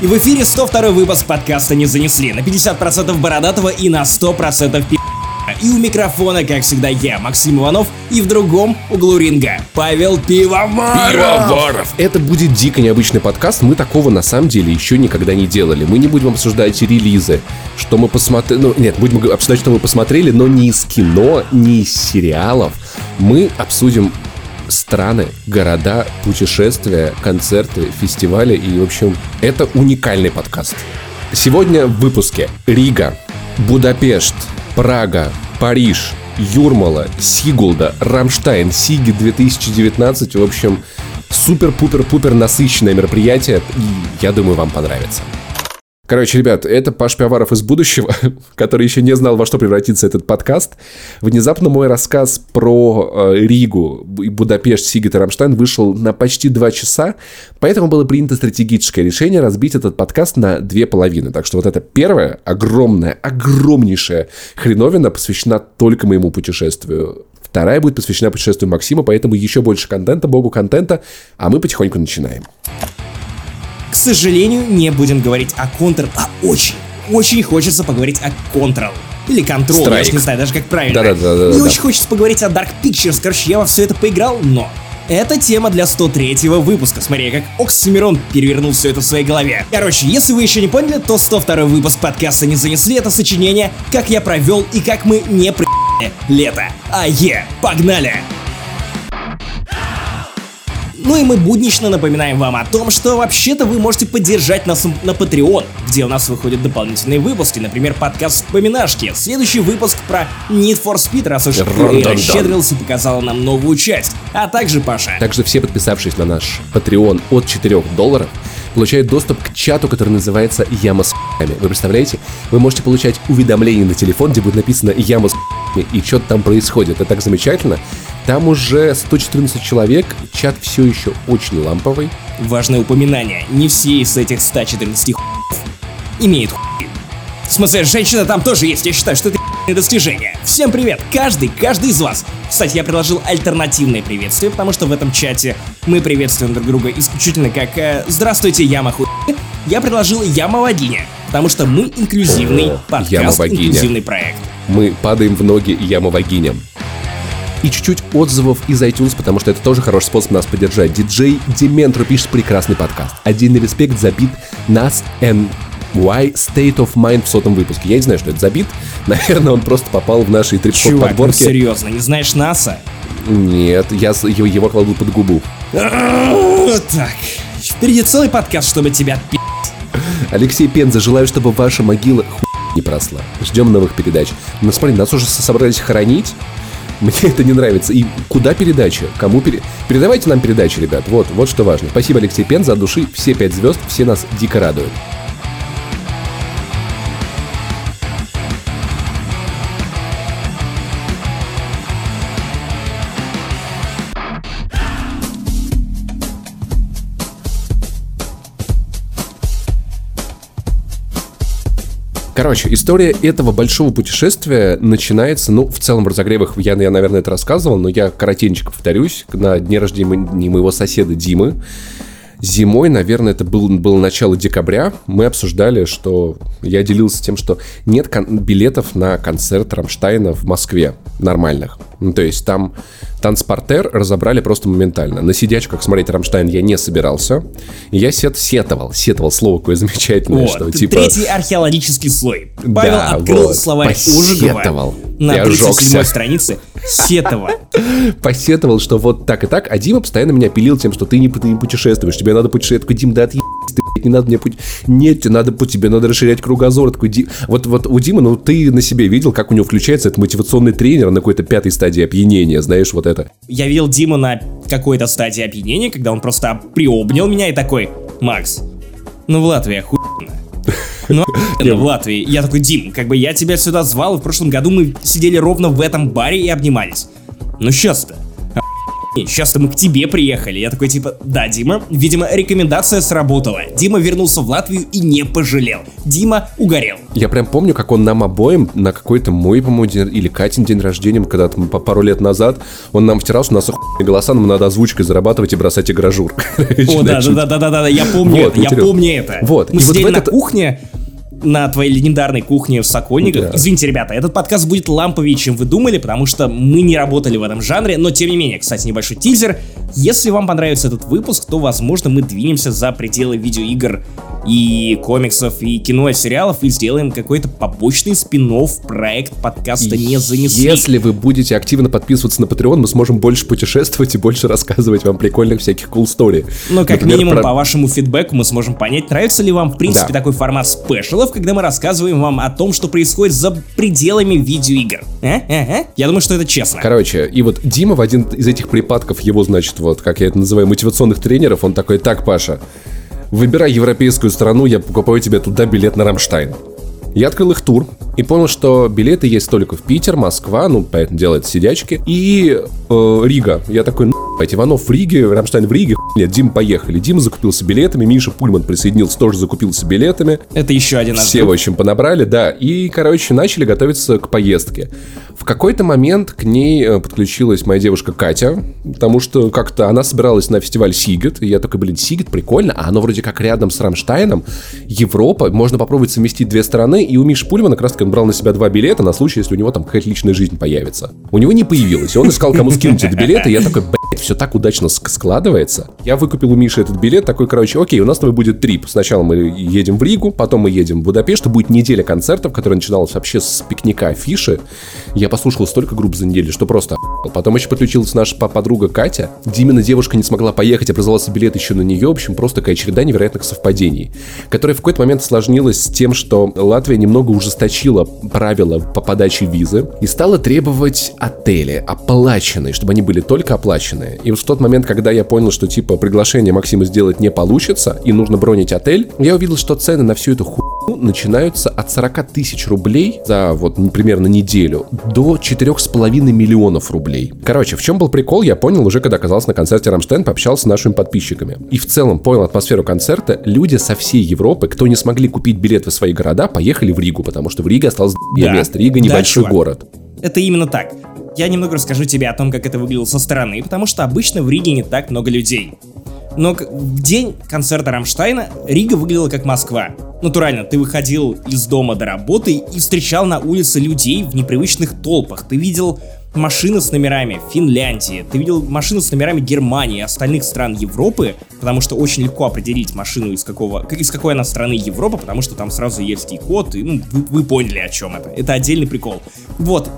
И в эфире 102 выпуск подкаста «Не занесли» на 50% бородатого и на 100% пи***. И у микрофона, как всегда, я, Максим Иванов, и в другом углу ринга Павел Пивоваров. Пивоваров! Это будет дико необычный подкаст, мы такого на самом деле еще никогда не делали. Мы не будем обсуждать релизы, что мы посмотрели... Ну, нет, будем обсуждать, что мы посмотрели, но не из кино, не из сериалов. Мы обсудим страны, города, путешествия, концерты, фестивали и, в общем, это уникальный подкаст. Сегодня в выпуске Рига, Будапешт, Прага, Париж, Юрмала, Сигулда, Рамштайн, Сигет 2019. В общем, супер-пупер-пупер насыщенное мероприятие. И я думаю, вам понравится. Короче, ребят, это Паша Пивоваров из будущего, который еще не знал, во что превратится этот подкаст. Внезапно мой рассказ про э, Ригу, Будапешт, Сигет и Рамштайн вышел на почти два часа, поэтому было принято стратегическое решение разбить этот подкаст на две половины. Так что вот эта первая, огромная, огромнейшая хреновина посвящена только моему путешествию. Вторая будет посвящена путешествию Максима, поэтому еще больше контента, богу контента, а мы потихоньку начинаем. К сожалению, не будем говорить о Control, а очень, очень хочется поговорить о Control. Или Control, Strike. я уж не знаю даже как правильно. Да-да-да. Мне очень хочется поговорить о Dark Pictures, короче, я во все это поиграл, но... Это тема для 103 выпуска. Смотри, как Оксимирон перевернул все это в своей голове. Короче, если вы еще не поняли, то 102 выпуск подкаста не занесли это сочинение, как я провел и как мы не при лето. А е, погнали! Ну и мы буднично напоминаем вам о том, что вообще-то вы можете поддержать нас на Patreon, где у нас выходят дополнительные выпуски, например, подкаст «Вспоминашки», следующий выпуск про Need for Speed, раз уж ты расщедрился и показала нам новую часть, а также Паша. Также все подписавшись на наш Patreon от 4 долларов, получают доступ к чату, который называется «Яма с Вы представляете? Вы можете получать уведомления на телефон, где будет написано «Яма с и что-то там происходит. Это так замечательно. Там уже 114 человек, чат все еще очень ламповый. Важное упоминание, не все из этих 114 имеют В смысле, женщина там тоже есть, я считаю, что это достижение. Всем привет, каждый, каждый из вас. Кстати, я предложил альтернативное приветствие, потому что в этом чате мы приветствуем друг друга исключительно как э, «Здравствуйте, Яма хуй». Я предложил Яма Вагиня, потому что мы инклюзивный подкаст, инклюзивный проект. Мы падаем в ноги Яма Вагиням и чуть-чуть отзывов из iTunes, потому что это тоже хороший способ нас поддержать. Диджей Дементро пишет прекрасный подкаст. Отдельный респект за бит нас and Why State of Mind в сотом выпуске. Я не знаю, что это за бит. Наверное, он просто попал в наши трип ну подборки. Ну, серьезно, не знаешь НАСА? Нет, я его, его кладу под губу. Так, впереди целый подкаст, чтобы тебя пи***. Алексей Пенза, желаю, чтобы ваша могила ху... не просла. Ждем новых передач. Ну смотри, нас уже собрались хоронить. Мне это не нравится. И куда передача? Кому пере... Передавайте нам передачи, ребят. Вот, вот что важно. Спасибо, Алексей Пен, за души. Все пять звезд, все нас дико радуют. Короче, история этого большого путешествия начинается, ну, в целом разогревах, я, я, наверное, это рассказывал, но я коротенько повторюсь, на дне рождения моего соседа Димы, зимой, наверное, это был, было начало декабря, мы обсуждали, что я делился тем, что нет билетов на концерт Рамштайна в Москве нормальных. Ну, то есть там танцпартер разобрали просто моментально. На сидячках смотреть Рамштайн я не собирался. Я сет сетовал. Сетовал слово какое замечательное, вот, что типа... Третий археологический слой. Павел да, открыл вот, словарь Ужегова на я 37 странице. Сетовал. Посетовал, что вот так и так. А Дима постоянно меня пилил тем, что ты не, ты не путешествуешь. Тебе надо путешествовать. Я такой, Дим, да отъебись ты, не надо мне путь. Нет, тебе надо путь, тебе надо расширять кругозор. Такой, Ди... вот, вот у Димы, ну ты на себе видел, как у него включается этот мотивационный тренер на какой-то пятой стадии опьянения, знаешь, вот это. Я видел Диму на какой-то стадии опьянения, когда он просто приобнял меня и такой, Макс, ну в Латвии охуенно. Ну, в Латвии. Я такой, Дим, как бы я тебя сюда звал, и в прошлом году мы сидели ровно в этом баре и обнимались. Ну сейчас-то. Сейчас-то мы к тебе приехали. Я такой, типа, да, Дима, видимо, рекомендация сработала. Дима вернулся в Латвию и не пожалел. Дима угорел. Я прям помню, как он нам обоим на какой-то мой, по-моему, день, или Катин день рождения, когда-то по пару лет назад, он нам втирал, что у нас охуенные голоса, нам надо озвучкой зарабатывать и бросать игражур. О, да, да, да, да, да, я помню это, я помню это. Вот. Мы сидели на кухне, на твоей легендарной кухне в Сокольниках. Да. Извините, ребята, этот подкаст будет ламповее, чем вы думали, потому что мы не работали в этом жанре, но тем не менее, кстати, небольшой тизер. Если вам понравится этот выпуск, то, возможно, мы двинемся за пределы видеоигр и комиксов, и кино, и сериалов, и сделаем какой-то побочный спин проект подкаста «Не занесли». Если вы будете активно подписываться на Patreon, мы сможем больше путешествовать и больше рассказывать вам прикольных всяких cool story. Ну, как Например, минимум, про... по вашему фидбэку мы сможем понять, нравится ли вам, в принципе, да. такой формат спешалов, когда мы рассказываем вам о том, что происходит за пределами видеоигр. А? А? А? Я думаю, что это честно. Короче, и вот Дима в один из этих припадков его, значит, вот, как я это называю, мотивационных тренеров, он такой, так, Паша, выбирай европейскую страну, я покупаю тебе туда билет на Рамштайн. Я открыл их тур и понял, что билеты есть только в Питер, Москва, ну, поэтому делает сидячки, и э, Рига. Я такой, ну, Иванов в Риге, Рамштайн в Риге, нет, Дим поехали. Дима закупился билетами, Миша Пульман присоединился, тоже закупился билетами. Это еще один Все, в общем, понабрали, да. И, короче, начали готовиться к поездке. В какой-то момент к ней э, подключилась моя девушка Катя, потому что как-то она собиралась на фестиваль Сигет, и я такой, блин, Сигет прикольно, а оно вроде как рядом с Рамштайном, Европа, можно попробовать совместить две страны, и у Миши Пульмана как раз таки он брал на себя два билета на случай, если у него там какая-то личная жизнь появится. У него не появилось, он искал, кому скинуть эти билеты, и я такой, блядь, все так удачно складывается. Я выкупил у Миши этот билет, такой, короче, окей, у нас с тобой будет трип. Сначала мы едем в Ригу, потом мы едем в Будапешт, и будет неделя концертов, которая начиналась вообще с пикника афиши. Я послушал столько групп за неделю, что просто Потом еще подключилась наша подруга Катя. Димина девушка не смогла поехать, образовался билет еще на нее. В общем, просто такая череда невероятных совпадений, которая в какой-то момент сложнилась с тем, что Латвия немного ужесточила правила по подаче визы и стала требовать отели оплаченные, чтобы они были только оплаченные. И вот в тот момент, когда я понял, что типа приглашение Максима сделать не получится и нужно бронить отель, я увидел, что цены на всю эту хуйню начинаются от 40 тысяч рублей за вот примерно неделю до 4,5 миллионов рублей. Короче, в чем был прикол, я понял уже, когда оказался на концерте Рамштейн, пообщался с нашими подписчиками. И в целом понял атмосферу концерта. Люди со всей Европы, кто не смогли купить билеты в свои города, поехали в Ригу, потому что в Риге осталось да. место. Рига небольшой да, город. Это именно так. Я немного расскажу тебе о том, как это выглядело со стороны, потому что обычно в Риге не так много людей. Но в день концерта Рамштайна Рига выглядела как Москва. Натурально, ты выходил из дома до работы и встречал на улице людей в непривычных толпах. Ты видел машины с номерами Финляндии, ты видел машины с номерами Германии, остальных стран Европы, потому что очень легко определить машину из какого, из какой она страны Европы, потому что там сразу есть код, и ну, вы, вы поняли о чем это. Это отдельный прикол. Вот.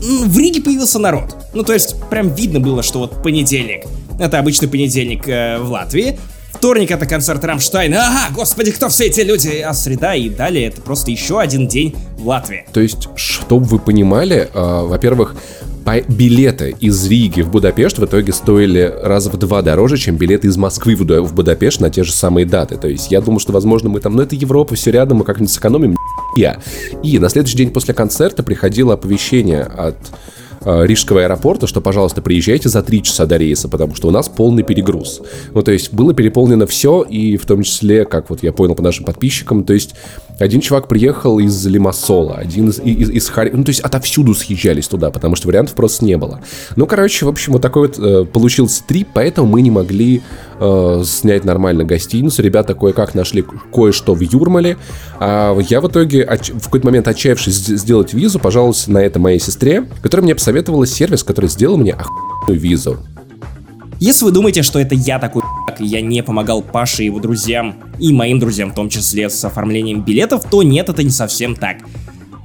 В Риге появился народ. Ну, то есть, прям видно было, что вот понедельник. Это обычный понедельник э, в Латвии. Вторник это концерт Рамштайна. Ага, господи, кто все эти люди? А среда и далее это просто еще один день в Латвии. То есть, чтобы вы понимали, э, во-первых, билеты из Риги в Будапешт в итоге стоили раза в два дороже, чем билеты из Москвы в Будапешт на те же самые даты. То есть я думаю, что, возможно, мы там, ну это Европа, все рядом, мы как-нибудь сэкономим. Я. И на следующий день после концерта приходило оповещение от э, Рижского аэропорта, что, пожалуйста, приезжайте за три часа до рейса, потому что у нас полный перегруз. Ну, то есть было переполнено все, и в том числе, как вот я понял по нашим подписчикам, то есть один чувак приехал из Лимассола, один из, из, из Харри... Ну, то есть отовсюду съезжались туда, потому что вариантов просто не было. Ну, короче, в общем, вот такой вот э, получился трип, поэтому мы не могли э, снять нормально гостиницу. Ребята кое-как нашли кое-что в Юрмале. А я в итоге, отч... в какой-то момент отчаявшись сделать визу, пожаловался на это моей сестре, которая мне посоветовала сервис, который сделал мне охуенную визу. Если вы думаете, что это я такой я не помогал Паше и его друзьям, и моим друзьям в том числе с оформлением билетов, то нет, это не совсем так.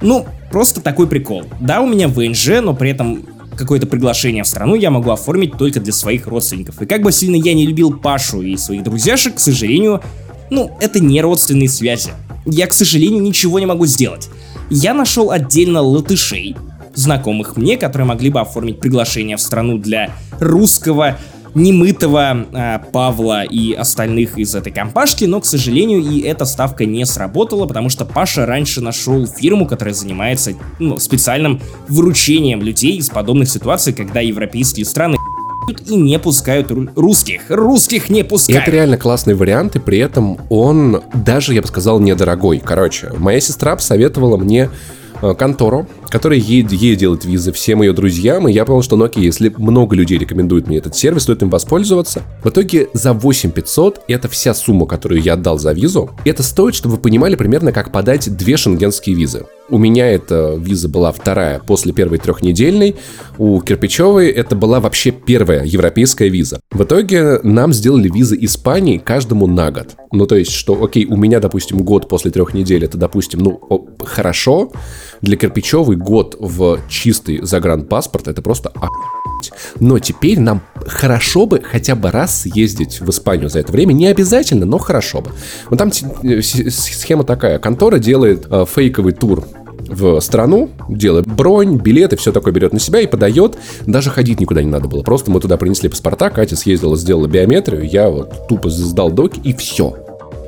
Ну, просто такой прикол. Да, у меня ВНЖ, но при этом какое-то приглашение в страну я могу оформить только для своих родственников. И как бы сильно я не любил Пашу и своих друзьяшек, к сожалению, ну, это не родственные связи. Я, к сожалению, ничего не могу сделать. Я нашел отдельно латышей, знакомых мне, которые могли бы оформить приглашение в страну для русского немытого э, Павла и остальных из этой компашки, но, к сожалению, и эта ставка не сработала, потому что Паша раньше нашел фирму, которая занимается ну, специальным выручением людей из подобных ситуаций, когда европейские страны и не пускают русских. Русских не пускают. Это реально классный вариант, и при этом он даже, я бы сказал, недорогой. Короче, моя сестра посоветовала мне Э, контору, которая ей, ей делает визы всем ее друзьям, и я понял, что, ну окей, если много людей рекомендуют мне этот сервис, стоит им воспользоваться. В итоге за 8500 это вся сумма, которую я отдал за визу. Это стоит, чтобы вы понимали примерно, как подать две шенгенские визы. У меня эта виза была вторая после первой трехнедельной. У Кирпичевой это была вообще первая европейская виза. В итоге нам сделали визы Испании каждому на год. Ну, то есть, что, окей, у меня, допустим, год после трех недель, это, допустим, ну, хорошо. Для Кирпичевой год в чистый загранпаспорт, это просто но теперь нам хорошо бы хотя бы раз съездить в Испанию за это время. Не обязательно, но хорошо бы. Вот там э, схема такая. Контора делает э, фейковый тур в страну, делает бронь, билеты, все такое берет на себя и подает. Даже ходить никуда не надо было. Просто мы туда принесли паспорта, Катя съездила, сделала биометрию, я вот тупо сдал доки и все.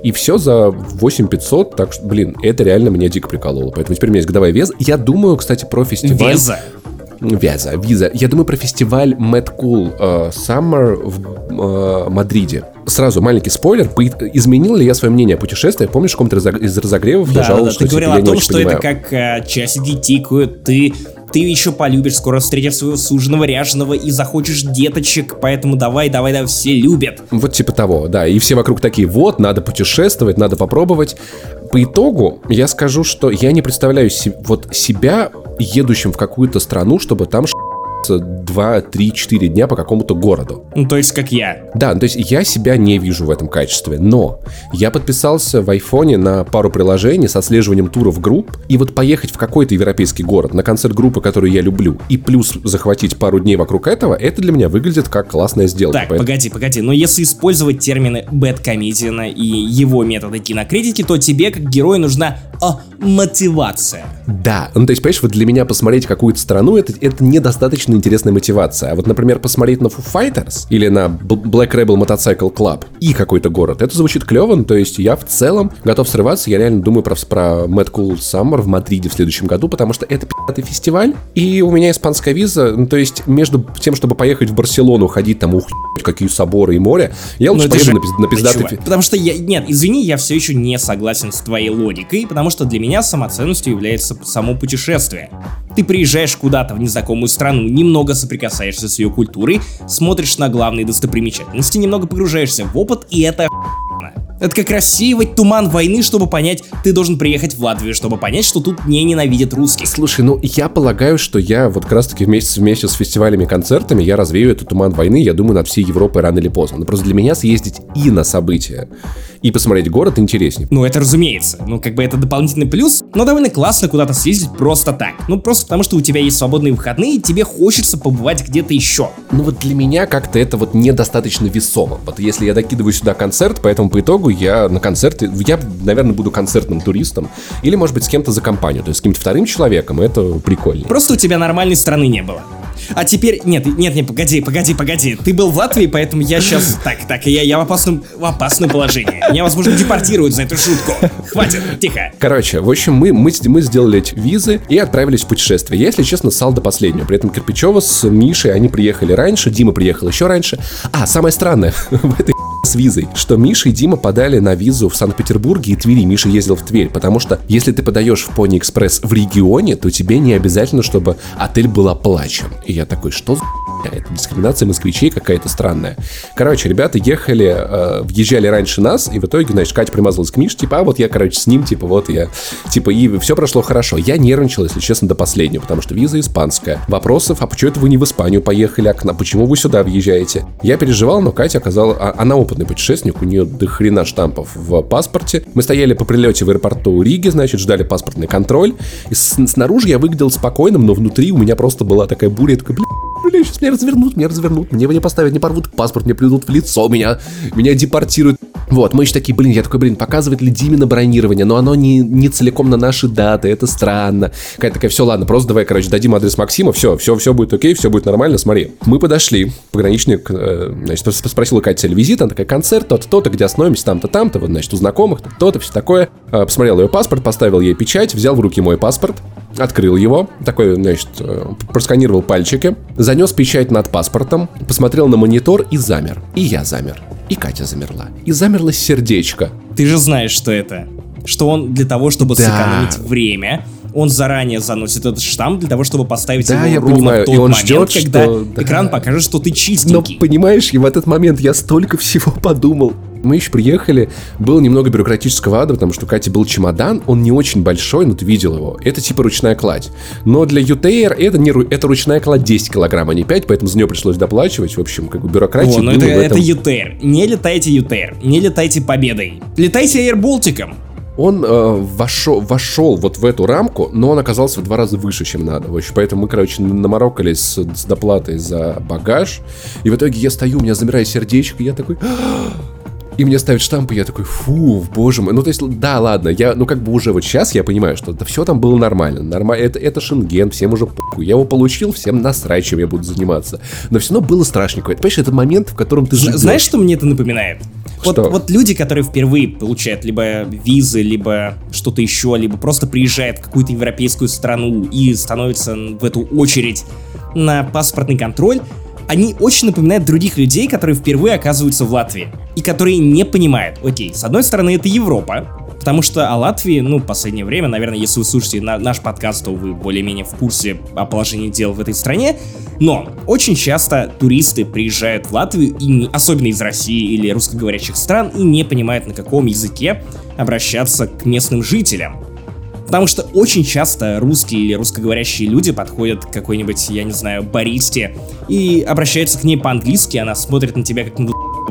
И все за 8500, так что, блин, это реально меня дико прикололо. Поэтому теперь у меня есть годовая веза. Я думаю, кстати, про фестиваль... Веза? Вяза, виза. Я думаю про фестиваль Mad Cool uh, Summer в uh, Мадриде. Сразу маленький спойлер. Изменил ли я свое мнение о путешествиях? Помнишь, в каком-то из разогревов да, я жаловался, да, что ты говорил типа, о том, что понимаю. это как uh, часики тикают, ты ты еще полюбишь, скоро встретишь своего суженого ряженого и захочешь деточек, поэтому давай, давай, давай, все любят. Вот типа того, да, и все вокруг такие, вот, надо путешествовать, надо попробовать. По итогу я скажу, что я не представляю си- вот себя едущим в какую-то страну, чтобы там 2, 3, 4 дня по какому-то городу. Ну, то есть, как я. Да, то есть я себя не вижу в этом качестве, но я подписался в айфоне на пару приложений с отслеживанием туров групп, и вот поехать в какой-то европейский город на концерт группы, которую я люблю, и плюс захватить пару дней вокруг этого, это для меня выглядит как классная сделка. Так, поэтому... погоди, погоди, но если использовать термины Бэткомедиана и его методы кинокритики, то тебе, как герою, нужна а, мотивация. Да, ну то есть, понимаешь, вот для меня посмотреть какую-то страну, это, это недостаточно интересная мотивация. А вот, например, посмотреть на Foo Fighters или на Black Rebel Motorcycle Club и какой-то город, это звучит клево, ну, то есть я в целом готов срываться, я реально думаю про, про Mad Cool Summer в Мадриде в следующем году, потому что это пи***тый фестиваль, и у меня испанская виза, ну, то есть между тем, чтобы поехать в Барселону, ходить там, ух, какие соборы и море, я лучше поеду же... на, на пиздатый... Потому что я, нет, извини, я все еще не согласен с твоей логикой, потому что для меня самоценностью является само путешествие. Ты приезжаешь куда-то в незнакомую страну, немного соприкасаешься с ее культурой, смотришь на главные достопримечательности, немного погружаешься в опыт, и это это как рассеивать туман войны, чтобы понять, ты должен приехать в Латвию, чтобы понять, что тут не ненавидят русских. Слушай, ну я полагаю, что я вот как раз таки вместе, вместе с фестивалями, концертами, я развею этот туман войны, я думаю, над всей Европой рано или поздно. Но просто для меня съездить и на события, и посмотреть город интереснее. Ну, это разумеется. Ну, как бы это дополнительный плюс, но довольно классно куда-то съездить просто так. Ну, просто потому что у тебя есть свободные выходные, и тебе хочется побывать где-то еще. Ну, вот для меня как-то это вот недостаточно весомо. Вот если я докидываю сюда концерт, поэтому по итогу я на концерте, я, наверное, буду концертным туристом, или, может быть, с кем-то за компанию, то есть с каким-то вторым человеком, это прикольно. Просто у тебя нормальной страны не было. А теперь... Нет, нет, нет, погоди, погоди, погоди. Ты был в Латвии, поэтому я сейчас... Так, так, я, я в, опасном, в опасном положении. Меня, возможно, депортируют за эту шутку. Хватит, тихо. Короче, в общем, мы, мы, мы сделали эти визы и отправились в путешествие. Я, если честно, ссал до последнего. При этом Кирпичева с Мишей, они приехали раньше, Дима приехал еще раньше. А, самое странное в этой с визой, что Миша и Дима подали на визу в Санкт-Петербурге и Твери. Миша ездил в Тверь, потому что если ты подаешь в Пони Экспресс в регионе, то тебе не обязательно, чтобы отель был оплачен. И я такой, что за это дискриминация москвичей какая-то странная. Короче, ребята ехали, э, въезжали раньше нас, и в итоге, значит, Катя примазалась к Мише, типа, а вот я, короче, с ним, типа, вот я, типа, и все прошло хорошо. Я нервничал, если честно, до последнего, потому что виза испанская. Вопросов, а почему это вы не в Испанию поехали, а почему вы сюда въезжаете? Я переживал, но Катя оказала, а, она опытный путешественник, у нее до хрена штампов в паспорте. Мы стояли по прилете в аэропорту Риги, значит, ждали паспортный контроль. И снаружи я выглядел спокойным, но внутри у меня просто была такая буря, я такой, блин, сейчас меня развернут, меня развернут, мне не поставят, не порвут паспорт, мне плюнут в лицо, меня, меня депортируют. Вот, мы еще такие, блин, я такой, блин, показывает ли Диме на бронирование, но оно не, не целиком на наши даты, это странно. Какая такая, все, ладно, просто давай, короче, дадим адрес Максима, все, все, все будет окей, все будет нормально, смотри. Мы подошли, пограничник, э, значит, спросил Кати цель визита, она такая, концерт, то-то, то-то, где остановимся, там-то, там-то, вот, значит, у знакомых, то-то, все такое. Э, посмотрел ее паспорт, поставил ей печать, взял в руки мой паспорт, открыл его, такой, значит, э, просканировал пальчики, занес печать над паспортом, посмотрел на монитор и замер. И я замер. И Катя замерла. И замерло сердечко. Ты же знаешь, что это. Что он для того, чтобы да. сэкономить время, он заранее заносит этот штамп для того, чтобы поставить да, его я ровно понимаю. в тот и он момент, ждет, когда что... экран покажет, что ты чистенький. Но понимаешь, и в этот момент я столько всего подумал. Мы еще приехали, было немного бюрократического ада, потому что у Кати был чемодан, он не очень большой, но ты видел его. Это типа ручная кладь. Но для UTR это, не, это ручная кладь 10 килограмм, а не 5, поэтому за нее пришлось доплачивать. В общем, как бы бюрократия О, ну это, этом... это UTR. Не летайте UTR, не летайте победой. Летайте Air Baltic. Он э, вошел, вошел вот в эту рамку, но он оказался в два раза выше, чем надо. В общем, поэтому мы, короче, наморокались с, с доплатой за багаж. И в итоге я стою, у меня замирает сердечко, и я такой... и мне ставят штампы, я такой, фу, боже мой. Ну, то есть, да, ладно, я, ну, как бы уже вот сейчас я понимаю, что да, все там было нормально. Нормально, это, это шенген, всем уже похуй. Я его получил, всем насрать, чем я буду заниматься. Но все равно было страшненько. Это, понимаешь, это момент, в котором ты живешь. Знаешь, что мне это напоминает? Вот, вот люди, которые впервые получают либо визы, либо что-то еще, либо просто приезжают в какую-то европейскую страну и становятся в эту очередь на паспортный контроль, они очень напоминают других людей, которые впервые оказываются в Латвии. И которые не понимают, окей, с одной стороны это Европа, потому что о Латвии, ну, в последнее время, наверное, если вы слушаете на наш подкаст, то вы более-менее в курсе о положении дел в этой стране, но очень часто туристы приезжают в Латвию, и не, особенно из России или русскоговорящих стран, и не понимают, на каком языке обращаться к местным жителям. Потому что очень часто русские или русскоговорящие люди подходят к какой-нибудь, я не знаю, баристе и обращаются к ней по-английски, она смотрит на тебя как на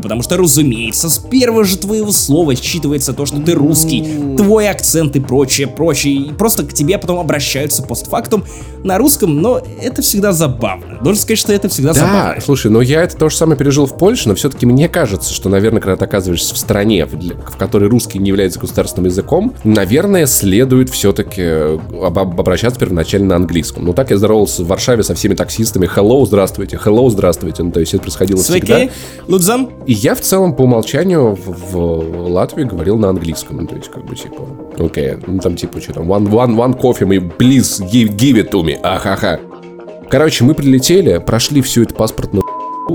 потому что, разумеется, с первого же твоего слова считывается то, что ты русский, твой акцент и прочее, прочее, и просто к тебе потом обращаются постфактум на русском, но это всегда забавно. Должен сказать, что это всегда да, забавно. Да, слушай, но я это то же самое пережил в Польше, но все-таки мне кажется, что, наверное, когда ты оказываешься в стране, в которой русский не является государственным языком, наверное, следует все-таки э, об обращаться первоначально на английском. Ну, так я здоровался в Варшаве со всеми таксистами. Hello, здравствуйте, hello, здравствуйте. Ну, то есть это происходило Свеки, всегда. Лудзам. И я в целом по умолчанию в, в Латвии говорил на английском. Ну, то есть, как бы, типа, окей, okay, ну, там, типа, что там, one, one, one coffee, me, please give, give it to me, ахаха. Короче, мы прилетели, прошли всю эту паспортную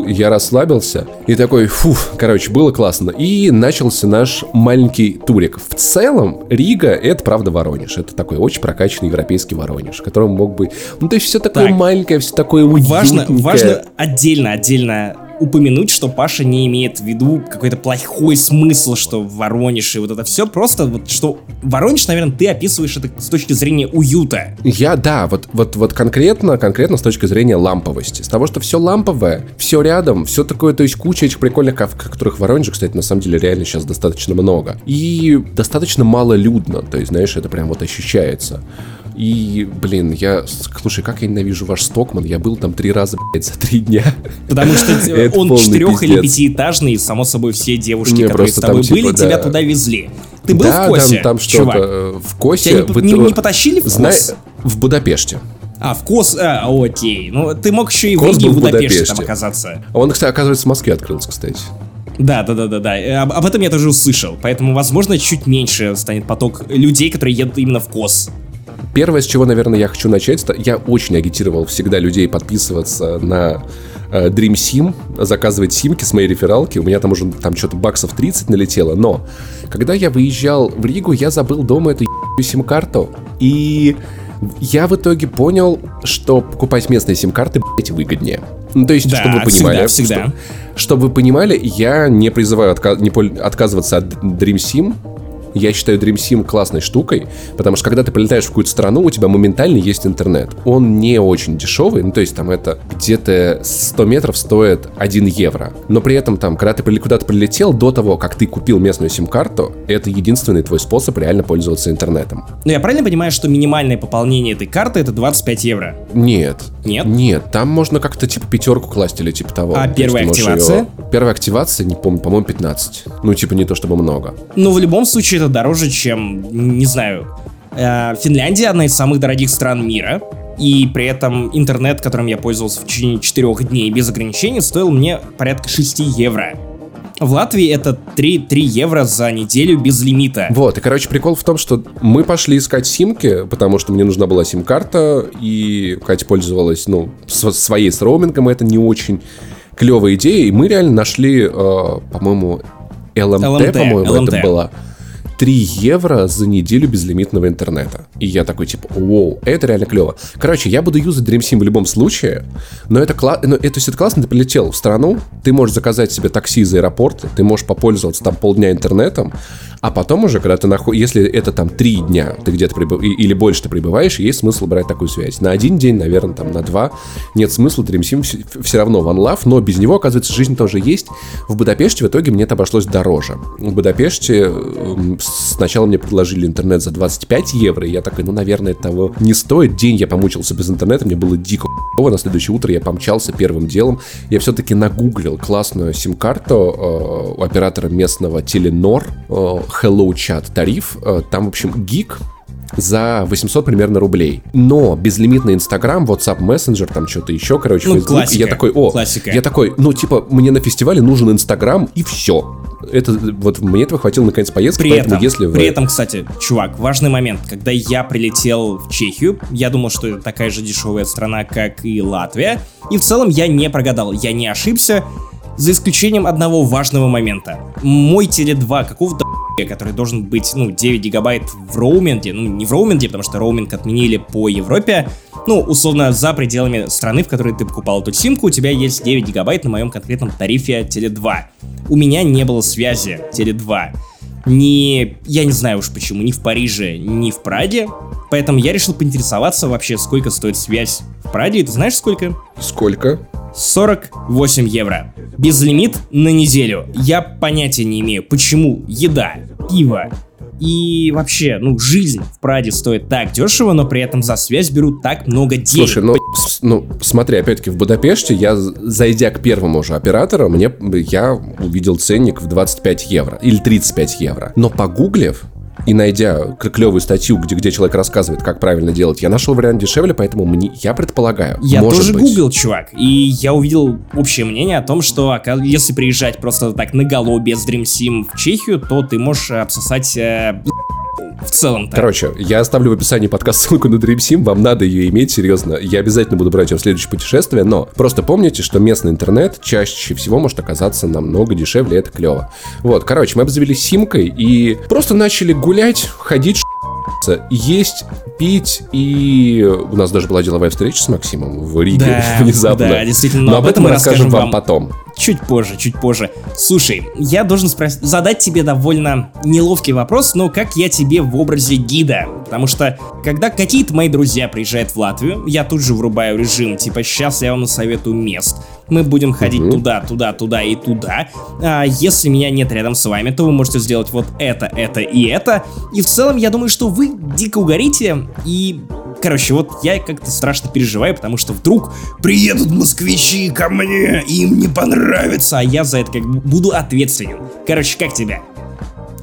я расслабился и такой, фу, короче, было классно. И начался наш маленький турик. В целом, Рига — это, правда, Воронеж. Это такой очень прокачанный европейский Воронеж, которым мог бы... Ну, то есть все такое так, маленькое, все такое уютненькое. Важно, важно отдельно, отдельно упомянуть, что Паша не имеет в виду какой-то плохой смысл, что Воронеж и вот это все. Просто вот что Воронеж, наверное, ты описываешь это с точки зрения уюта. Я, да, вот, вот, вот конкретно, конкретно с точки зрения ламповости. С того, что все ламповое, все рядом, все такое, то есть куча этих прикольных кафе, которых в Воронеже, кстати, на самом деле реально сейчас достаточно много. И достаточно мало людно, то есть, знаешь, это прям вот ощущается. И, блин, я... Слушай, как я ненавижу ваш Стокман. Я был там три раза, блядь, за три дня. Потому что он четырех или пятиэтажный, само собой, все девушки, которые с тобой были, типа, тебя туда везли. Ты был в Косе, там, там что-то в Косе... Тебя не, не потащили в Кос? В Будапеште. А, в Кос... А, окей. Ну, ты мог еще и в Риге, в Будапеште там оказаться. А он, кстати, оказывается, в Москве открылся, кстати. Да, да, да, да, да. Об, об этом я тоже услышал. Поэтому, возможно, чуть меньше станет поток людей, которые едут именно в Кос. Первое, с чего, наверное, я хочу начать, это я очень агитировал всегда людей подписываться на э, Dream Sim, заказывать симки с моей рефералки. У меня там уже там что-то баксов 30 налетело. Но когда я выезжал в Ригу, я забыл дома эту сим-карту. И я в итоге понял, что покупать местные сим-карты, блядь, выгоднее. Ну, то есть, да, чтобы вы понимали, всегда, всегда. Что, чтобы вы понимали, я не призываю отка- не отказываться от Dream Sim, Я считаю Dream Sim классной штукой, потому что когда ты прилетаешь в какую-то страну, у тебя моментально есть интернет. Он не очень дешевый, ну то есть там это где-то 100 метров стоит 1 евро. Но при этом там, когда ты куда-то прилетел, до того, как ты купил местную сим-карту, это единственный твой способ реально пользоваться интернетом. Ну я правильно понимаю, что минимальное пополнение этой карты это 25 евро? Нет. Нет? Нет, там можно как-то типа пятерку класть или типа того. А первая активация? Ее... Первая активация, не помню, по-моему, 15. Ну, типа не то чтобы много. Ну, в любом случае это дороже, чем, не знаю, э, Финляндия одна из самых дорогих стран мира. И при этом интернет, которым я пользовался в течение 4 дней без ограничений, стоил мне порядка 6 евро. В Латвии это 3, 3 евро за неделю без лимита. Вот, и, короче, прикол в том, что мы пошли искать симки, потому что мне нужна была сим-карта, и Катя пользовалась, ну, своей с роумингом, это не очень клевая идея, и мы реально нашли, э, по-моему, LMT, LMT по-моему, LMT. это была. 3 евро за неделю безлимитного интернета. И я такой, типа, вау, это реально клево. Короче, я буду юзать Dream Sim в любом случае, но это, кла- но это, это классно, ты прилетел в страну, ты можешь заказать себе такси из аэропорта, ты можешь попользоваться там полдня интернетом, а потом уже, когда ты находишь, если это там три дня, ты где-то прибыв... или больше ты прибываешь, есть смысл брать такую связь. На один день, наверное, там на два нет смысла, Dream Sim все равно Love, но без него, оказывается, жизнь тоже есть. В Будапеште в итоге мне это обошлось дороже. В Будапеште эм, сначала мне предложили интернет за 25 евро, и я такой, ну, наверное, того не стоит. День я помучился без интернета, мне было дико на следующее утро я помчался первым делом. Я все-таки нагуглил классную сим-карту э, у оператора местного Теленор, э, Hello Chat тариф. Э, там, в общем, гиг за 800 примерно рублей. Но безлимитный Инстаграм, WhatsApp Messenger, там что-то еще, короче, ну, Facebook. Классика, я такой, о, классика. я такой, ну, типа, мне на фестивале нужен Инстаграм и все. Это, вот мне этого хватило на конец поездки, при поэтому этом, если вы... При этом, кстати, чувак, важный момент. Когда я прилетел в Чехию, я думал, что это такая же дешевая страна, как и Латвия. И в целом я не прогадал, я не ошибся за исключением одного важного момента. Мой Теле 2 какого-то который должен быть, ну, 9 гигабайт в роуминге, ну, не в роуминге, потому что роуминг отменили по Европе, ну, условно, за пределами страны, в которой ты покупал эту симку, у тебя есть 9 гигабайт на моем конкретном тарифе Теле 2. У меня не было связи Теле 2. Ни, я не знаю уж почему, ни в Париже, ни в Праге. Поэтому я решил поинтересоваться вообще, сколько стоит связь в Праге. Ты знаешь, сколько? Сколько? 48 евро. Безлимит на неделю. Я понятия не имею, почему еда, пиво и вообще, ну, жизнь в Праде стоит так дешево, но при этом за связь берут так много денег. Слушай, ну, ну смотри, опять-таки в Будапеште я, зайдя к первому же оператору, мне, я увидел ценник в 25 евро или 35 евро. Но погуглив, и найдя клевую статью, где, где человек рассказывает, как правильно делать, я нашел вариант дешевле, поэтому мне, я предполагаю. Я тоже быть. гуглил, чувак, и я увидел общее мнение о том, что если приезжать просто так на голову без Dream Sim в Чехию, то ты можешь обсосать э, в целом-то. Короче, я оставлю в описании подкаст ссылку на Dream Sim, вам надо ее иметь, серьезно. Я обязательно буду брать ее в следующее путешествие, но просто помните, что местный интернет чаще всего может оказаться намного дешевле, это клево. Вот, короче, мы обзавелись симкой и просто начали гулять, ходить, есть, пить, и у нас даже была деловая встреча с Максимом в Риге да, внезапно. Да, действительно. Но, но об этом мы расскажем вам потом. Чуть позже, чуть позже. Слушай, я должен спрос- задать тебе довольно неловкий вопрос, но как я тебе в образе гида? Потому что, когда какие-то мои друзья приезжают в Латвию, я тут же врубаю режим, типа, сейчас я вам насоветую мест. Мы будем ходить угу. туда, туда, туда и туда. А если меня нет рядом с вами, то вы можете сделать вот это, это и это. И в целом, я думаю, что вы дико угорите и Короче, вот я как-то страшно переживаю, потому что вдруг приедут москвичи ко мне, им не понравится, а я за это как бы буду ответственен. Короче, как тебя?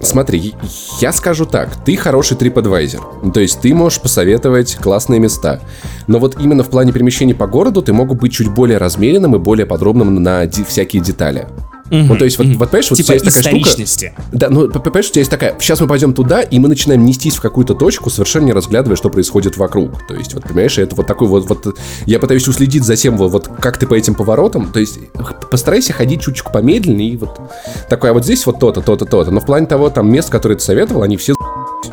Смотри, я скажу так, ты хороший TripAdvisor, то есть ты можешь посоветовать классные места, но вот именно в плане перемещений по городу ты мог быть чуть более размеренным и более подробным на ди- всякие детали. Угу, ну, то есть, вот, вот понимаешь, вот типа у тебя есть такая штука... Да, ну, понимаешь, у тебя есть такая... Сейчас мы пойдем туда, и мы начинаем нестись в какую-то точку, совершенно не разглядывая, что происходит вокруг. То есть, вот, понимаешь, это вот такой вот... вот я пытаюсь уследить за тем, вот, вот как ты по этим поворотам. То есть, постарайся ходить чуть-чуть помедленнее, и вот такое, а вот здесь вот то-то, то-то, то-то. Но в плане того, там, мест, которые ты советовал, они все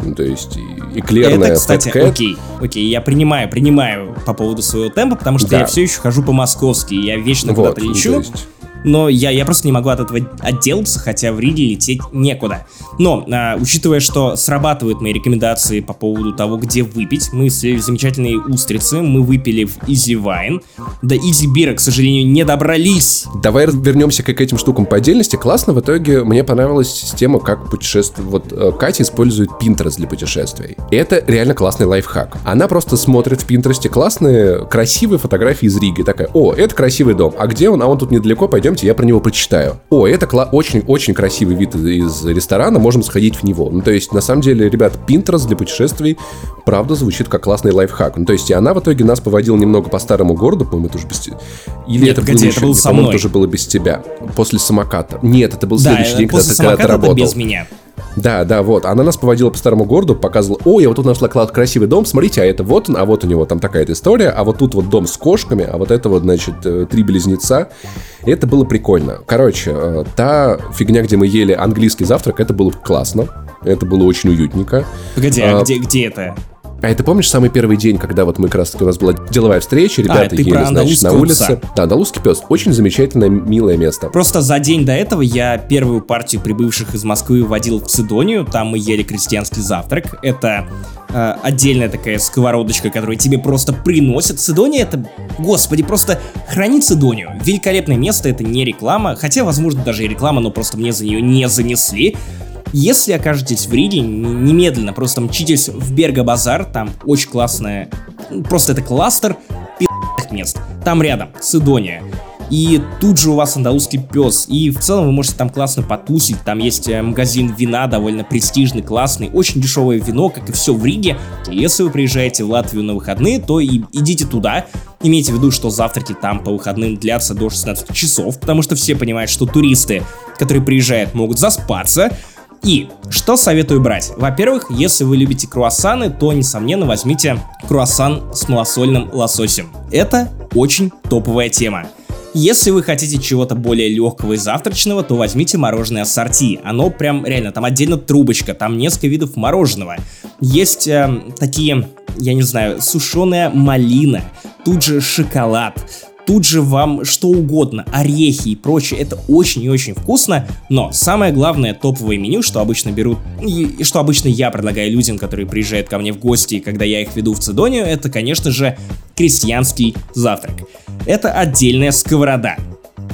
ну, то есть эклерная Это, кстати, Fat окей, окей, я принимаю, принимаю по поводу своего темпа, потому что да. я все еще хожу по-московски, я вечно вот, куда-то лечу. есть... но я, я просто не могу от этого отделаться, хотя в Риге лететь некуда. Но, а, учитывая, что срабатывают мои рекомендации по поводу того, где выпить, мы съели замечательные устрицы, мы выпили в Easy Wine, до Easy Бира, к сожалению, не добрались. Давай вернемся к этим штукам по отдельности. Классно, в итоге мне понравилась система, как путешествовать. Вот э, Катя использует Pinterest для путешествий. Это реально классный лайфхак. Она просто смотрит в Pinterest классные, красивые фотографии из Риги. Такая, о, это красивый дом. А где он? А он тут недалеко, пойдемте, я про него прочитаю. О, это очень-очень красивый вид из ресторана, можем сходить в него. Ну, то есть, на самом деле, ребят, Pinterest для путешествий правда звучит как классный лайфхак. Ну, то есть, и она в итоге нас поводила немного по старому городу, по-моему, это уже без тебя. Или Нет, это, погоди, было это еще, был со мной. тоже было без тебя. После самоката. Нет, это был да, следующий день, когда ты, когда ты работал. без меня. Да, да, вот. Она нас поводила по старому городу, показывала, о, я вот тут нашла красивый дом, смотрите, а это вот он, а вот у него там такая-то история, а вот тут вот дом с кошками, а вот это вот, значит, э, три близнеца. И это было прикольно. Короче, э, та фигня, где мы ели английский завтрак, это было классно. Это было очень уютненько. Погоди, а, а где, где это? А ты помнишь самый первый день, когда вот мы как раз у нас была деловая встреча, а, ребята а, ели, значит, на улице? Пса. Да, андалузский пес. Очень замечательное, милое место. Просто за день до этого я первую партию прибывших из Москвы водил в Цидонию. Там мы ели крестьянский завтрак. Это э, отдельная такая сковородочка, которую тебе просто приносят. Цидония это, господи, просто храни Цидонию. Великолепное место, это не реклама. Хотя, возможно, даже и реклама, но просто мне за нее не занесли. Если окажетесь в Риге, немедленно просто мчитесь в Берга-базар, там очень классная, просто это кластер мест. Там рядом, Сидония. И тут же у вас андалузский пес. И в целом вы можете там классно потусить. Там есть э, магазин вина, довольно престижный, классный. Очень дешевое вино, как и все в Риге. Если вы приезжаете в Латвию на выходные, то и идите туда. Имейте в виду, что завтраки там по выходным длятся до 16 часов, потому что все понимают, что туристы, которые приезжают, могут заспаться. И что советую брать? Во-первых, если вы любите круассаны, то, несомненно, возьмите круассан с малосольным лососем. Это очень топовая тема. Если вы хотите чего-то более легкого и завтрачного, то возьмите мороженое ассорти. Оно прям реально, там отдельно трубочка, там несколько видов мороженого. Есть э, такие, я не знаю, сушеная малина, тут же шоколад, тут же вам что угодно, орехи и прочее, это очень и очень вкусно, но самое главное топовое меню, что обычно берут, и что обычно я предлагаю людям, которые приезжают ко мне в гости, когда я их веду в Цидонию, это, конечно же, крестьянский завтрак. Это отдельная сковорода,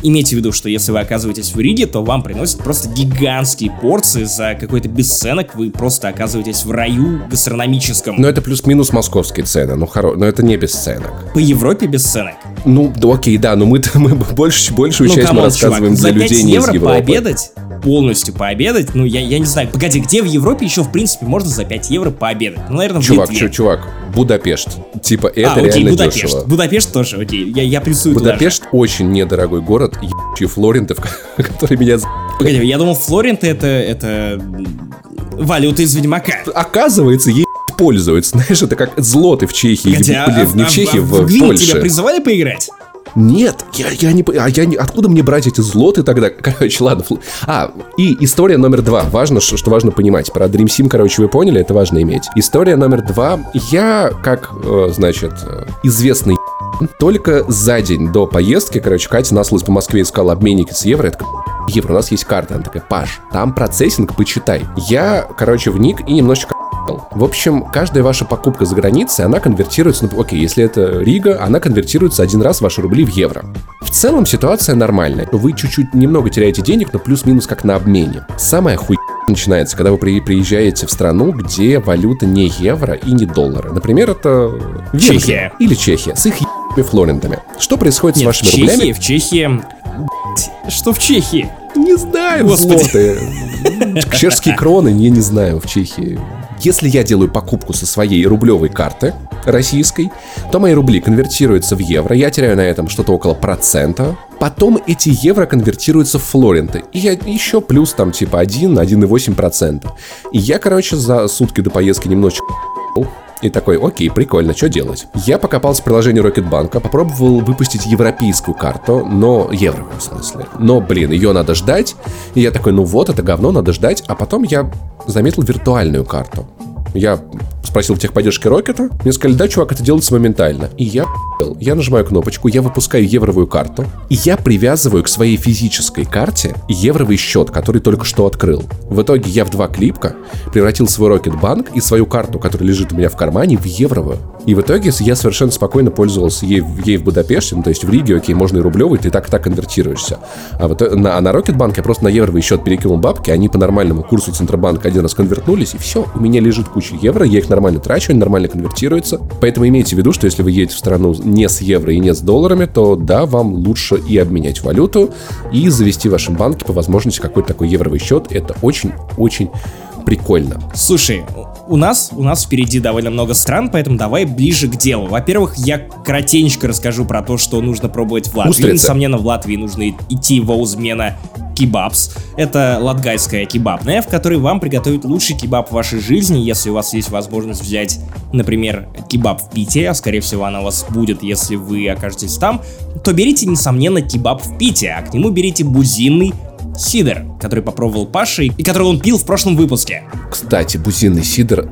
Имейте в виду, что если вы оказываетесь в Риге, то вам приносят просто гигантские порции за какой-то бесценок, вы просто оказываетесь в раю гастрономическом. Но это плюс-минус московские цены, ну хоро... но это не бесценок. По Европе бесценок. Ну, да, окей, да, но мы, мы больше, большую ну, часть come on, мы рассказываем чувак, для людей не из Европы. пообедать, полностью пообедать, ну, я, я не знаю, погоди, где в Европе еще, в принципе, можно за 5 евро пообедать? Ну, наверное, чувак, в Литве. чувак, Будапешт. Типа, это а, окей, реально Будапешт. дешево. Будапешт тоже, окей, я, я плюсую Будапешт очень недорогой город, ебучие флоринты, которые меня... Погоди, я думал, флоринты это, это валюта из Ведьмака. Оказывается, ей пользуются. Знаешь, это как злоты в Чехии. А, Блин, а, не в Чехии, а, в, в, в Польше. тебя призывали поиграть? Нет, я, я не... А я не... Откуда мне брать эти злоты тогда? Короче, ладно. А, и история номер два. Важно, что, что важно понимать. Про Dream Sim, короче, вы поняли, это важно иметь. История номер два. Я, как, э, значит, э, известный только за день до поездки, короче, Катя наслась по Москве искала обменники с евро. Я евро, у нас есть карта. Она такая, Паш, там процессинг, почитай. Я, короче, вник и немножечко в общем, каждая ваша покупка за границей, она конвертируется, ну, окей, если это Рига, она конвертируется один раз ваши рубли в евро. В целом ситуация нормальная. Вы чуть-чуть немного теряете денег, но плюс-минус как на обмене. Самая хуй начинается, когда вы при, приезжаете в страну, где валюта не евро и не доллары. Например, это Чехия. Или Чехия с их флоринтами. Что происходит Нет, с вашими в Чехии, рублями? В Чехии... Что в Чехии? Не знаю, Господи. злоты. Чешские кроны, я не знаю, в Чехии. Если я делаю покупку со своей рублевой карты российской, то мои рубли конвертируются в евро, я теряю на этом что-то около процента, потом эти евро конвертируются в флоринты, и я еще плюс там типа 1, 1,8%. И я, короче, за сутки до поездки немножечко и такой, окей, прикольно, что делать? Я покопался в приложении Рокетбанка, попробовал выпустить европейскую карту, но евро в смысле. Но, блин, ее надо ждать. И я такой, ну вот, это говно, надо ждать. А потом я заметил виртуальную карту. Я спросил в техподдержке Рокета, мне сказали, да, чувак, это делается моментально. И я я нажимаю кнопочку, я выпускаю евровую карту, и я привязываю к своей физической карте евровый счет, который только что открыл. В итоге я в два клипка превратил свой Рокетбанк и свою карту, которая лежит у меня в кармане, в евровую. И в итоге я совершенно спокойно пользовался ей, ей в Будапеште, ну, то есть в Риге, окей, можно и рублевый, ты так и так конвертируешься. А, вот, на, а на Рокетбанк я просто на евровый счет перекинул бабки, они по нормальному курсу Центробанка один раз конвертнулись, и все, у меня лежит куча евро, я их нормально трачу, они нормально конвертируются. Поэтому имейте в виду, что если вы едете в страну не с евро и не с долларами, то да, вам лучше и обменять валюту, и завести в вашем банке по возможности какой-то такой евровый счет. Это очень-очень прикольно. Слушай, у нас, у нас впереди довольно много стран, поэтому давай ближе к делу. Во-первых, я кратенько расскажу про то, что нужно пробовать в Латвии. Устрицы. Несомненно, в Латвии нужно идти в Аузмена Кебабс. Это латгайская кебабная, в которой вам приготовят лучший кебаб в вашей жизни, если у вас есть возможность взять, например, кебаб в Пите, а скорее всего она у вас будет, если вы окажетесь там, то берите, несомненно, кебаб в Пите, а к нему берите бузинный сидр, который попробовал Паша и который он пил в прошлом выпуске. Кстати, бузинный сидр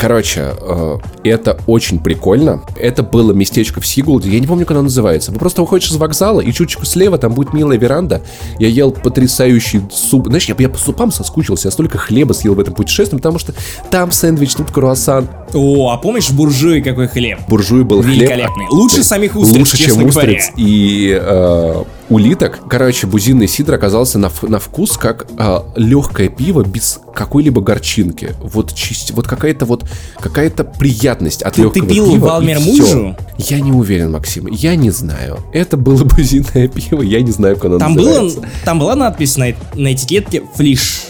Короче, э, это очень прикольно. Это было местечко в Сигулде, я не помню, как оно называется. Вы просто выходишь из вокзала, и чуточку слева там будет милая веранда. Я ел потрясающий суп. Знаешь, я, я по супам соскучился, я столько хлеба съел в этом путешествии, потому что там сэндвич, тут круассан. О, а помнишь буржуй какой хлеб? Буржуй был Великолепный. хлеб. Лучше самих устриц, Лучше, чем устриц. Говоря. И э, улиток. Короче, бузинный сидр оказался на, на вкус как э, легкое пиво без какой-либо горчинки. Вот чисть, вот какая-то вот какая-то приятность от легкого ты пил пива. Валмер мужу? Я не уверен, Максим. Я не знаю. Это было бузинное пиво, я не знаю, как оно там называется. Было, там была надпись на, на этикетке «Флиш».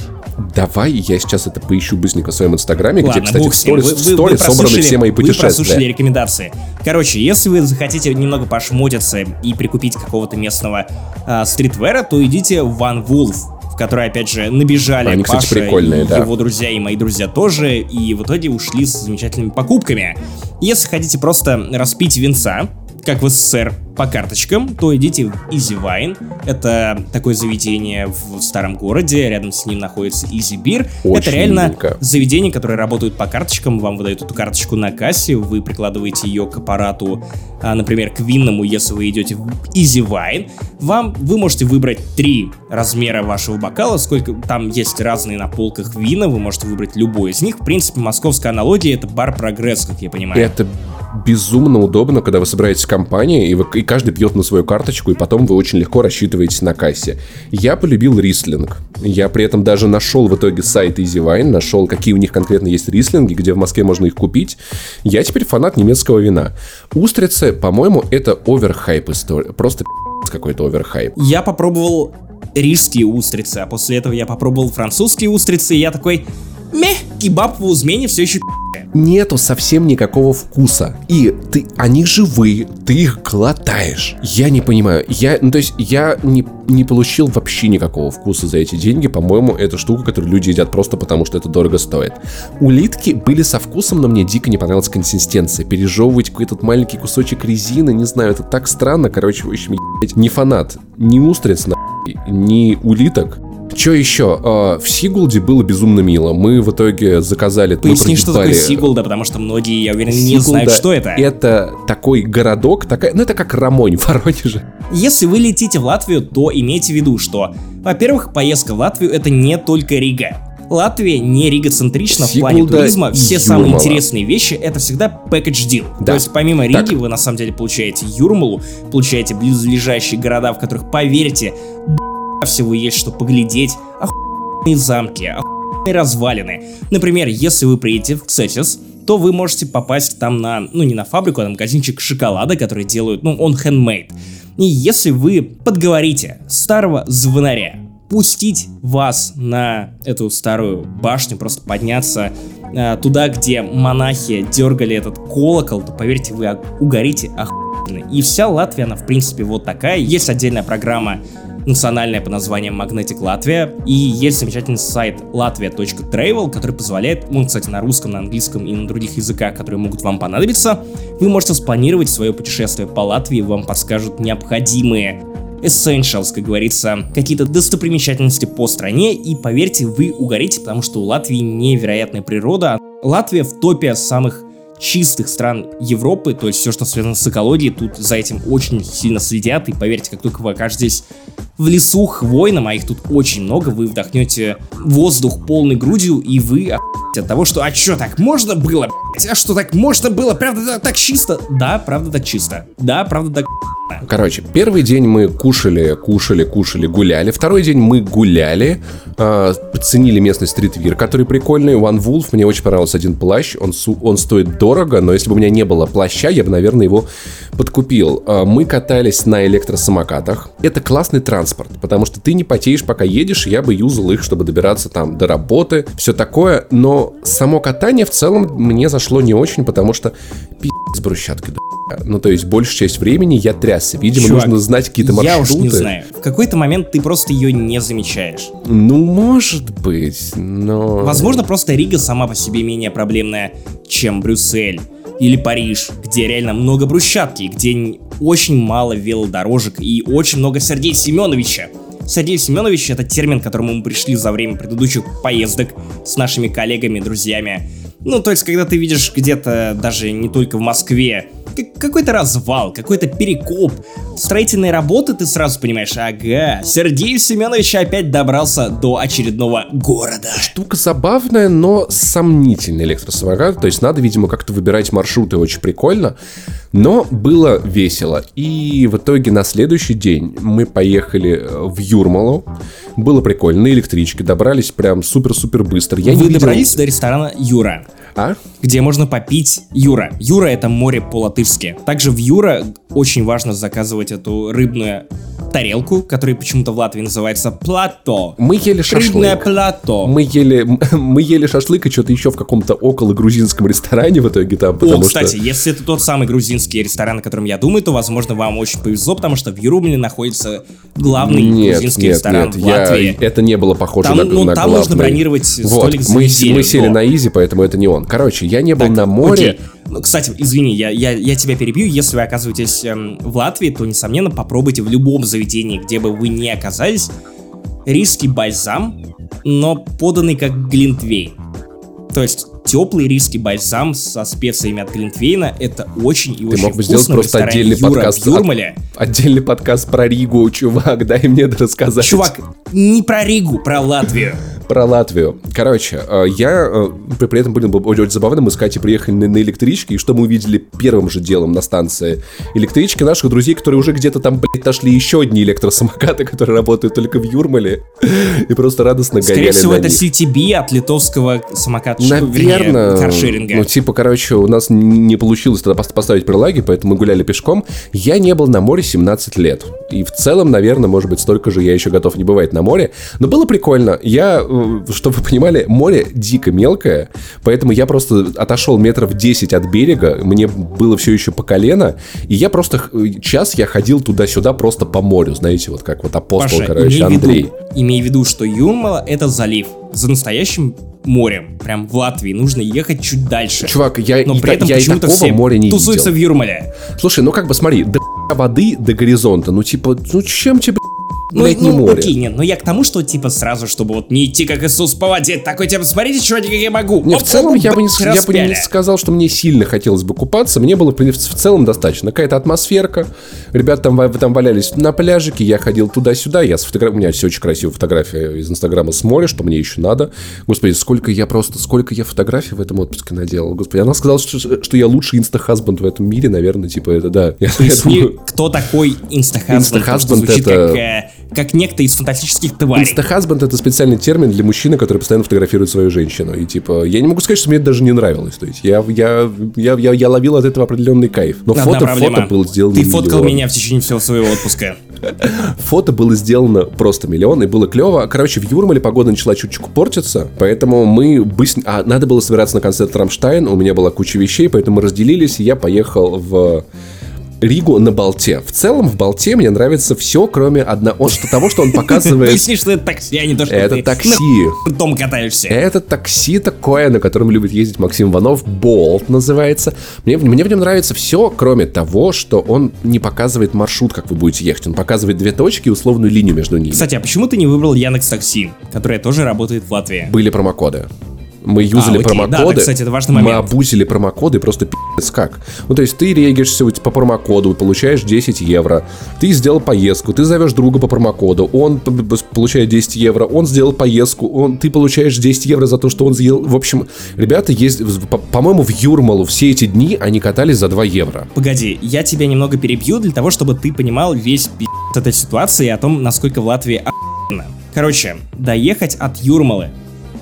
Давай я сейчас это поищу быстренько в своем инстаграме, Ладно, где, кстати, в сторис, вы, в сторис собраны все мои путешествия. Вы прослушали рекомендации. Короче, если вы захотите немного пошмотиться и прикупить какого-то местного э, стритвера, то идите в One Wolf, в который, опять же, набежали Они, Паша кстати, прикольные, и да. его друзья, и мои друзья тоже, и в итоге ушли с замечательными покупками. Если хотите просто распить винца, как в СССР, по карточкам, то идите в Easy Wine. Это такое заведение в старом городе, рядом с ним находится Easy Beer. Очень Это реально миленько. заведение, которое работает по карточкам, вам выдают эту карточку на кассе, вы прикладываете ее к аппарату, а, например, к винному, если вы идете в Easy Wine. Вам, вы можете выбрать три размера вашего бокала, сколько там есть разные на полках вина, вы можете выбрать любой из них. В принципе, московская аналогия это бар прогресс, как я понимаю. Это безумно удобно, когда вы собираетесь в компании, и, вы, и каждый пьет на свою карточку, и потом вы очень легко рассчитываетесь на кассе. Я полюбил рислинг. Я при этом даже нашел в итоге сайт EasyWine, нашел, какие у них конкретно есть рислинги, где в Москве можно их купить. Я теперь фанат немецкого вина. Устрицы, по-моему, это оверхайп история. Просто какой-то оверхайп. Я попробовал рижские устрицы, а после этого я попробовал французские устрицы, и я такой, мeh, кебаб в Узмене все еще нету совсем никакого вкуса. И ты, они живые, ты их глотаешь. Я не понимаю. Я, ну, то есть, я не, не получил вообще никакого вкуса за эти деньги. По-моему, это штука, которую люди едят просто потому, что это дорого стоит. Улитки были со вкусом, но мне дико не понравилась консистенция. Пережевывать какой-то маленький кусочек резины, не знаю, это так странно. Короче, в общем, не фанат. Ни устриц, на ни улиток. Что еще? А, в Сигулде было безумно мило. Мы в итоге заказали... Поясни, что такое Сигулда, потому что многие, я уверен, Сигулда не знают, что это. Это такой городок, такая, ну это как Рамонь в Воронеже. Если вы летите в Латвию, то имейте в виду, что, во-первых, поездка в Латвию это не только Рига. Латвия не ригоцентрична в плане туризма. Все Юрмала. самые интересные вещи это всегда package deal. Да. То есть помимо Риги так. вы на самом деле получаете Юрмалу, получаете близлежащие города, в которых, поверьте, всего есть что поглядеть, охуенные замки, охуенные развалины. Например, если вы приедете в Цесис, то вы можете попасть там на, ну не на фабрику, а на магазинчик шоколада, который делают, ну он handmade. И если вы подговорите старого звонаря пустить вас на эту старую башню, просто подняться э, туда, где монахи дергали этот колокол, то поверьте, вы угорите охуенно. И вся Латвия, она в принципе вот такая. Есть отдельная программа национальная по названием Magnetic Latvia, и есть замечательный сайт latvia.travel, который позволяет, ну, кстати, на русском, на английском и на других языках, которые могут вам понадобиться, вы можете спланировать свое путешествие по Латвии, вам подскажут необходимые essentials, как говорится, какие-то достопримечательности по стране, и поверьте, вы угорите, потому что у Латвии невероятная природа. Латвия в топе самых чистых стран Европы, то есть все, что связано с экологией, тут за этим очень сильно следят, и поверьте, как только вы окажетесь в лесу хвойном, а их тут очень много, вы вдохнете воздух полной грудью, и вы от того, что «А что, так можно было, А что, так можно было? Правда, так чисто?» Да, правда, так чисто. Да, правда, так Короче, первый день мы кушали, кушали, кушали, гуляли. Второй день мы гуляли, э, подценили местный стритвир, который прикольный. One Wolf, мне очень понравился один плащ. Он, он стоит дорого, но если бы у меня не было плаща, я бы, наверное, его подкупил. Э, мы катались на электросамокатах. Это классный транспорт, потому что ты не потеешь, пока едешь. Я бы юзал их, чтобы добираться там до работы, все такое. Но само катание в целом мне зашло не очень, потому что пи*** с брусчаткой, ну, то есть, большую часть времени я трясся. Видимо, Чувак, нужно знать какие-то маршруты. Я уж не знаю. В какой-то момент ты просто ее не замечаешь. Ну, может быть, но... Возможно, просто Рига сама по себе менее проблемная, чем Брюссель или Париж, где реально много брусчатки, где очень мало велодорожек и очень много Сергея Семеновича. Сергей Семенович — это термин, к которому мы пришли за время предыдущих поездок с нашими коллегами, друзьями. Ну, то есть, когда ты видишь где-то даже не только в Москве какой-то развал, какой-то перекоп, строительные работы, ты сразу понимаешь, ага, Сергей Семенович опять добрался до очередного города. Штука забавная, но сомнительная электросамокат, то есть надо, видимо, как-то выбирать маршруты, очень прикольно, но было весело. И в итоге на следующий день мы поехали э, в Юрмалу, было прикольно, на электричке, добрались прям супер-супер быстро. Я Вы не добрались видел... до ресторана Юра? А? Где можно попить Юра. Юра это море по-латышски. Также в Юра очень важно заказывать эту рыбную тарелку, которая почему-то в Латвии называется плато. Мы ели шашлык. Рыбное плато. Мы ели, мы ели шашлык и что-то еще в каком-то около грузинском ресторане в итоге там. О, кстати, что... если это тот самый грузинский ресторан, о котором я думаю, то, возможно, вам очень повезло, потому что в Юрумле находится главный нет, грузинский нет, ресторан нет, в Латвии. Я, это не было похоже там, на, ну, на там главный. можно бронировать столик вот, за мы, неделю, мы сели но... на изи, поэтому это не он. Короче, я не был так, на море. Окей. Ну, кстати, извини, я, я, я тебя перебью. Если вы оказываетесь эм, в Латвии, то, несомненно, попробуйте в любом заведении, где бы вы ни оказались, риски бальзам, но поданный как глинтвейн. То есть теплый риски бальзам со специями от Глинтвейна. Это очень и Ты очень мог бы сделать просто отдельный Юра подкаст. Юрмале. От, отдельный подкаст про Ригу, чувак, дай мне рассказать. Чувак, не про Ригу, про Латвию. Про Латвию. Короче, э, я э, при этом был очень забавно. Мы с Катей приехали на, электричке, и что мы увидели первым же делом на станции электрички наших друзей, которые уже где-то там, блядь, нашли еще одни электросамокаты, которые работают только в Юрмале. И просто радостно Скорее гоняли всего, это них. CTB от литовского самоката. Наверное. Каршеринга. Ну, типа, короче, у нас не получилось тогда поставить прилаги, поэтому мы гуляли пешком. Я не был на море 17 лет. И в целом, наверное, может быть, столько же я еще готов не бывать на море. Но было прикольно. Я э, чтобы вы понимали, море дико мелкое, поэтому я просто отошел метров 10 от берега, мне было все еще по колено, и я просто час я ходил туда-сюда просто по морю, знаете, вот как вот апостол, Паша, короче, имей Андрей. Виду, имей в виду, что Юрмала это залив. За настоящим морем, прям в Латвии, нужно ехать чуть дальше. Чувак, я, Но при этом я почему-то все моря не тусуются видел. в Юрмале. Слушай, ну как бы смотри, до воды до горизонта, ну типа, ну чем тебе ну, блядь, ну, море. окей, нет, но я к тому, что, типа, сразу, чтобы вот не идти как Иисус по воде, такой, типа, смотрите, чуваки, как я могу. Не, в целом, я бы не, я бы не сказал, что мне сильно хотелось бы купаться, мне было, в целом, достаточно. Какая-то атмосферка, ребята там, там валялись на пляжике, я ходил туда-сюда, я сфотограф... у меня все очень красивая фотография из Инстаграма с моря, что мне еще надо. Господи, сколько я просто, сколько я фотографий в этом отпуске наделал. Господи, она сказала, что, что я лучший инстахазбанд в этом мире, наверное, типа, это да. Я, я думаю... Кто такой инстахазбанд? Инстахазбанд это... Как, э, как некто из фантастических тварей. Инстахазбанд это специальный термин для мужчины, который постоянно фотографирует свою женщину. И типа, я не могу сказать, что мне это даже не нравилось. То есть я, я, я, я, я ловил от этого определенный кайф. Но фото, фото было сделано Ты фоткал миллион. меня в течение всего своего отпуска. Фото было сделано просто миллион, и было клево. Короче, в Юрмале погода начала чуть-чуть портиться, поэтому мы быстро... А, надо было собираться на концерт Рамштайн, у меня была куча вещей, поэтому мы разделились, и я поехал в Ригу на Болте. В целом в Болте мне нравится все, кроме одного, что того, что он показывает... Поясни, что это такси, а не то, что Это такси. дом катаешься. Это такси такое, на котором любит ездить Максим Иванов. Болт называется. Мне, мне в нем нравится все, кроме того, что он не показывает маршрут, как вы будете ехать. Он показывает две точки и условную линию между ними. Кстати, а почему ты не выбрал Яндекс Такси, которая тоже работает в Латвии? Были промокоды. Мы юзали а, промокоды. Да, да, кстати, это важный момент. Мы обузили промокоды просто пи***ц как. Ну, то есть ты регишься по промокоду, получаешь 10 евро. Ты сделал поездку, ты зовешь друга по промокоду, он получает 10 евро, он сделал поездку, он, ты получаешь 10 евро за то, что он сделал. В общем, ребята есть, по-моему, в Юрмалу все эти дни они катались за 2 евро. Погоди, я тебя немного перебью для того, чтобы ты понимал весь пи*** этой ситуации и о том, насколько в Латвии охуенно. Короче, доехать от Юрмалы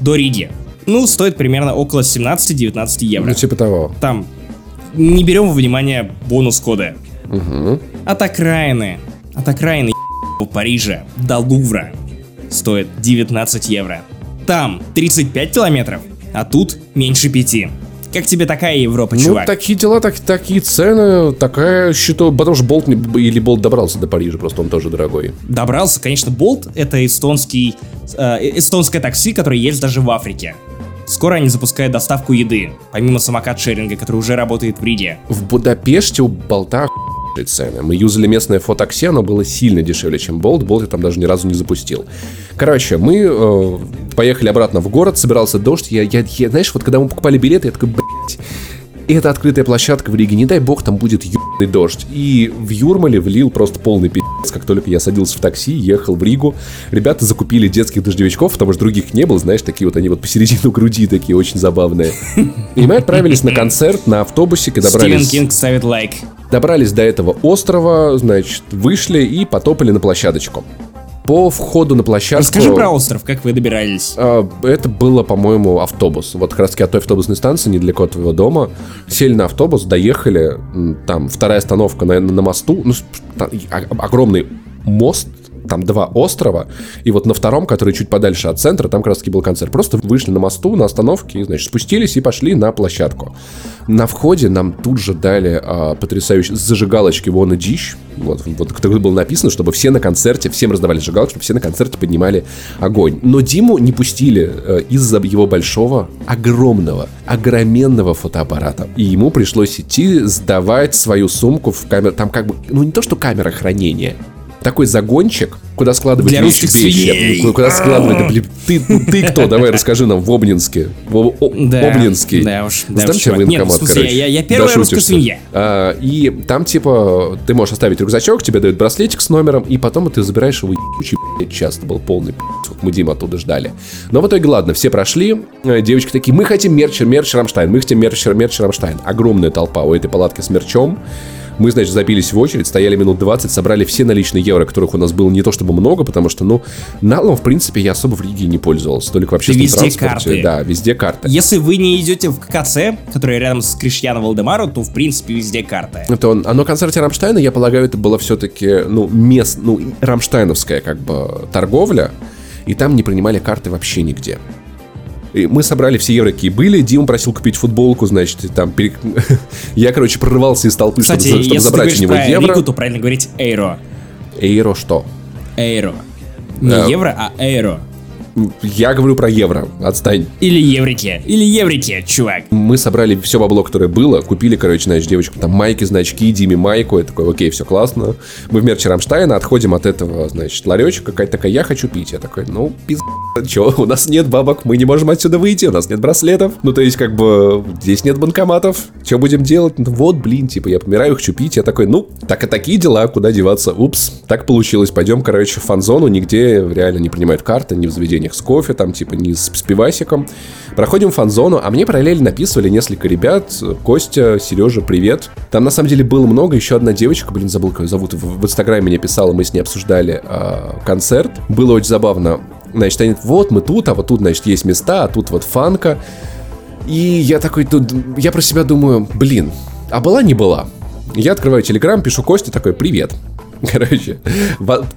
до Риги ну, стоит примерно около 17-19 евро. Ну, типа того. Там не берем во внимание бонус-коды. Угу. От окраины, от окраины Парижа до Лувра стоит 19 евро. Там 35 километров, а тут меньше 5. Как тебе такая Европа, ну, чувак? Ну, такие дела, так, такие цены, такая, считаю, потому что Болт не, или Болт добрался до Парижа, просто он тоже дорогой. Добрался, конечно, Болт это эстонский, э, эстонское такси, которое есть даже в Африке. Скоро они запускают доставку еды, помимо самокат-шеринга, который уже работает в Риге. В Будапеште у Болта цены. Мы юзали местное фотокси, оно было сильно дешевле, чем Болт. Болт я там даже ни разу не запустил. Короче, мы э, поехали обратно в город, собирался дождь. Я, я, я, знаешь, вот когда мы покупали билеты, я такой, блядь, и это открытая площадка в Риге, не дай бог, там будет ебаный дождь. И в Юрмале влил просто полный пи***ц, как только я садился в такси, ехал в Ригу. Ребята закупили детских дождевичков, потому что других не было, знаешь, такие вот они вот посередину груди такие очень забавные. И мы отправились на концерт на автобусе, когда добрались... Стивен Кинг ставит лайк. Добрались до этого острова, значит, вышли и потопали на площадочку по входу на площадку... Расскажи про остров, как вы добирались. А, это было, по-моему, автобус. Вот как раз таки от той автобусной станции, недалеко от твоего дома. Сели на автобус, доехали. Там вторая остановка, наверное, на мосту. Ну, огромный мост там два острова, и вот на втором, который чуть подальше от центра, там как раз таки был концерт. Просто вышли на мосту, на остановке, значит, спустились и пошли на площадку. На входе нам тут же дали а, потрясающие зажигалочки вон и дичь. Вот, вот как было написано, чтобы все на концерте, всем раздавали зажигалки, чтобы все на концерте поднимали огонь. Но Диму не пустили а, из-за его большого, огромного, огроменного фотоаппарата. И ему пришлось идти сдавать свою сумку в камеру. Там как бы, ну не то, что камера хранения, такой загончик, куда складывать Для вещи, вещи куда складывать, да, блин, ты, ты кто, давай расскажи нам в Обнинске, в о, да, Обнинский. Да уж, да уж, тебе Нет, в смысле, короче. Я, я первая русская свинья. А, и там, типа, ты можешь оставить рюкзачок, тебе дают браслетик с номером, и потом ты забираешь его ебучий, часто был полный мы Дима оттуда ждали. Но в итоге, ладно, все прошли, э, девочки такие, мы хотим мерч, мерч Рамштайн, мы хотим мерч, мерч Рамштайн. Огромная толпа у этой палатки с мерчом. Мы, значит, забились в очередь, стояли минут 20, собрали все наличные евро, которых у нас было не то чтобы много, потому что, ну, налом, в принципе, я особо в Риге не пользовался, только вообще общественном везде транспорте. Карты. Да, везде карты. Если вы не идете в КЦ, который рядом с Кришьяно Валдемару, то, в принципе, везде карты. Это он, а на концерте Рамштайна, я полагаю, это было все-таки, ну, мест, ну, рамштайновская, как бы, торговля, и там не принимали карты вообще нигде. И мы собрали все евро, какие были. Дима просил купить футболку, значит, там... Перек... я, короче, прорывался из толпы, Кстати, чтобы, чтобы забрать у него про евро. Ригу, то правильно говорить эйро. Эйро что? Эйро. Не да. евро, а эйро. Я говорю про евро, отстань. Или еврики, или еврики, чувак. Мы собрали все бабло, которое было, купили, короче, значит, девочку там майки, значки, Диме майку, я такой, окей, все классно. Мы в мерче Рамштайна отходим от этого, значит, ларечка какая-то такая, я хочу пить. Я такой, ну, пиз... Че, у нас нет бабок, мы не можем отсюда выйти, у нас нет браслетов. Ну, то есть, как бы, здесь нет банкоматов. Что будем делать? Ну, вот, блин, типа, я помираю, хочу пить. Я такой, ну, так и такие дела, куда деваться? Упс, так получилось. Пойдем, короче, в фан-зону, нигде реально не принимают карты, ни в заведении заведениях с кофе, там типа не с, с пивасиком. Проходим фан-зону, а мне параллельно написывали несколько ребят. Костя, Сережа, привет. Там на самом деле было много. Еще одна девочка, блин, забыл, как ее зовут, в, в инстаграме мне писала, мы с ней обсуждали э, концерт. Было очень забавно. Значит, они, вот мы тут, а вот тут, значит, есть места, а тут вот фанка. И я такой, я про себя думаю, блин, а была не была. Я открываю Телеграм, пишу Косте такой, привет. Короче,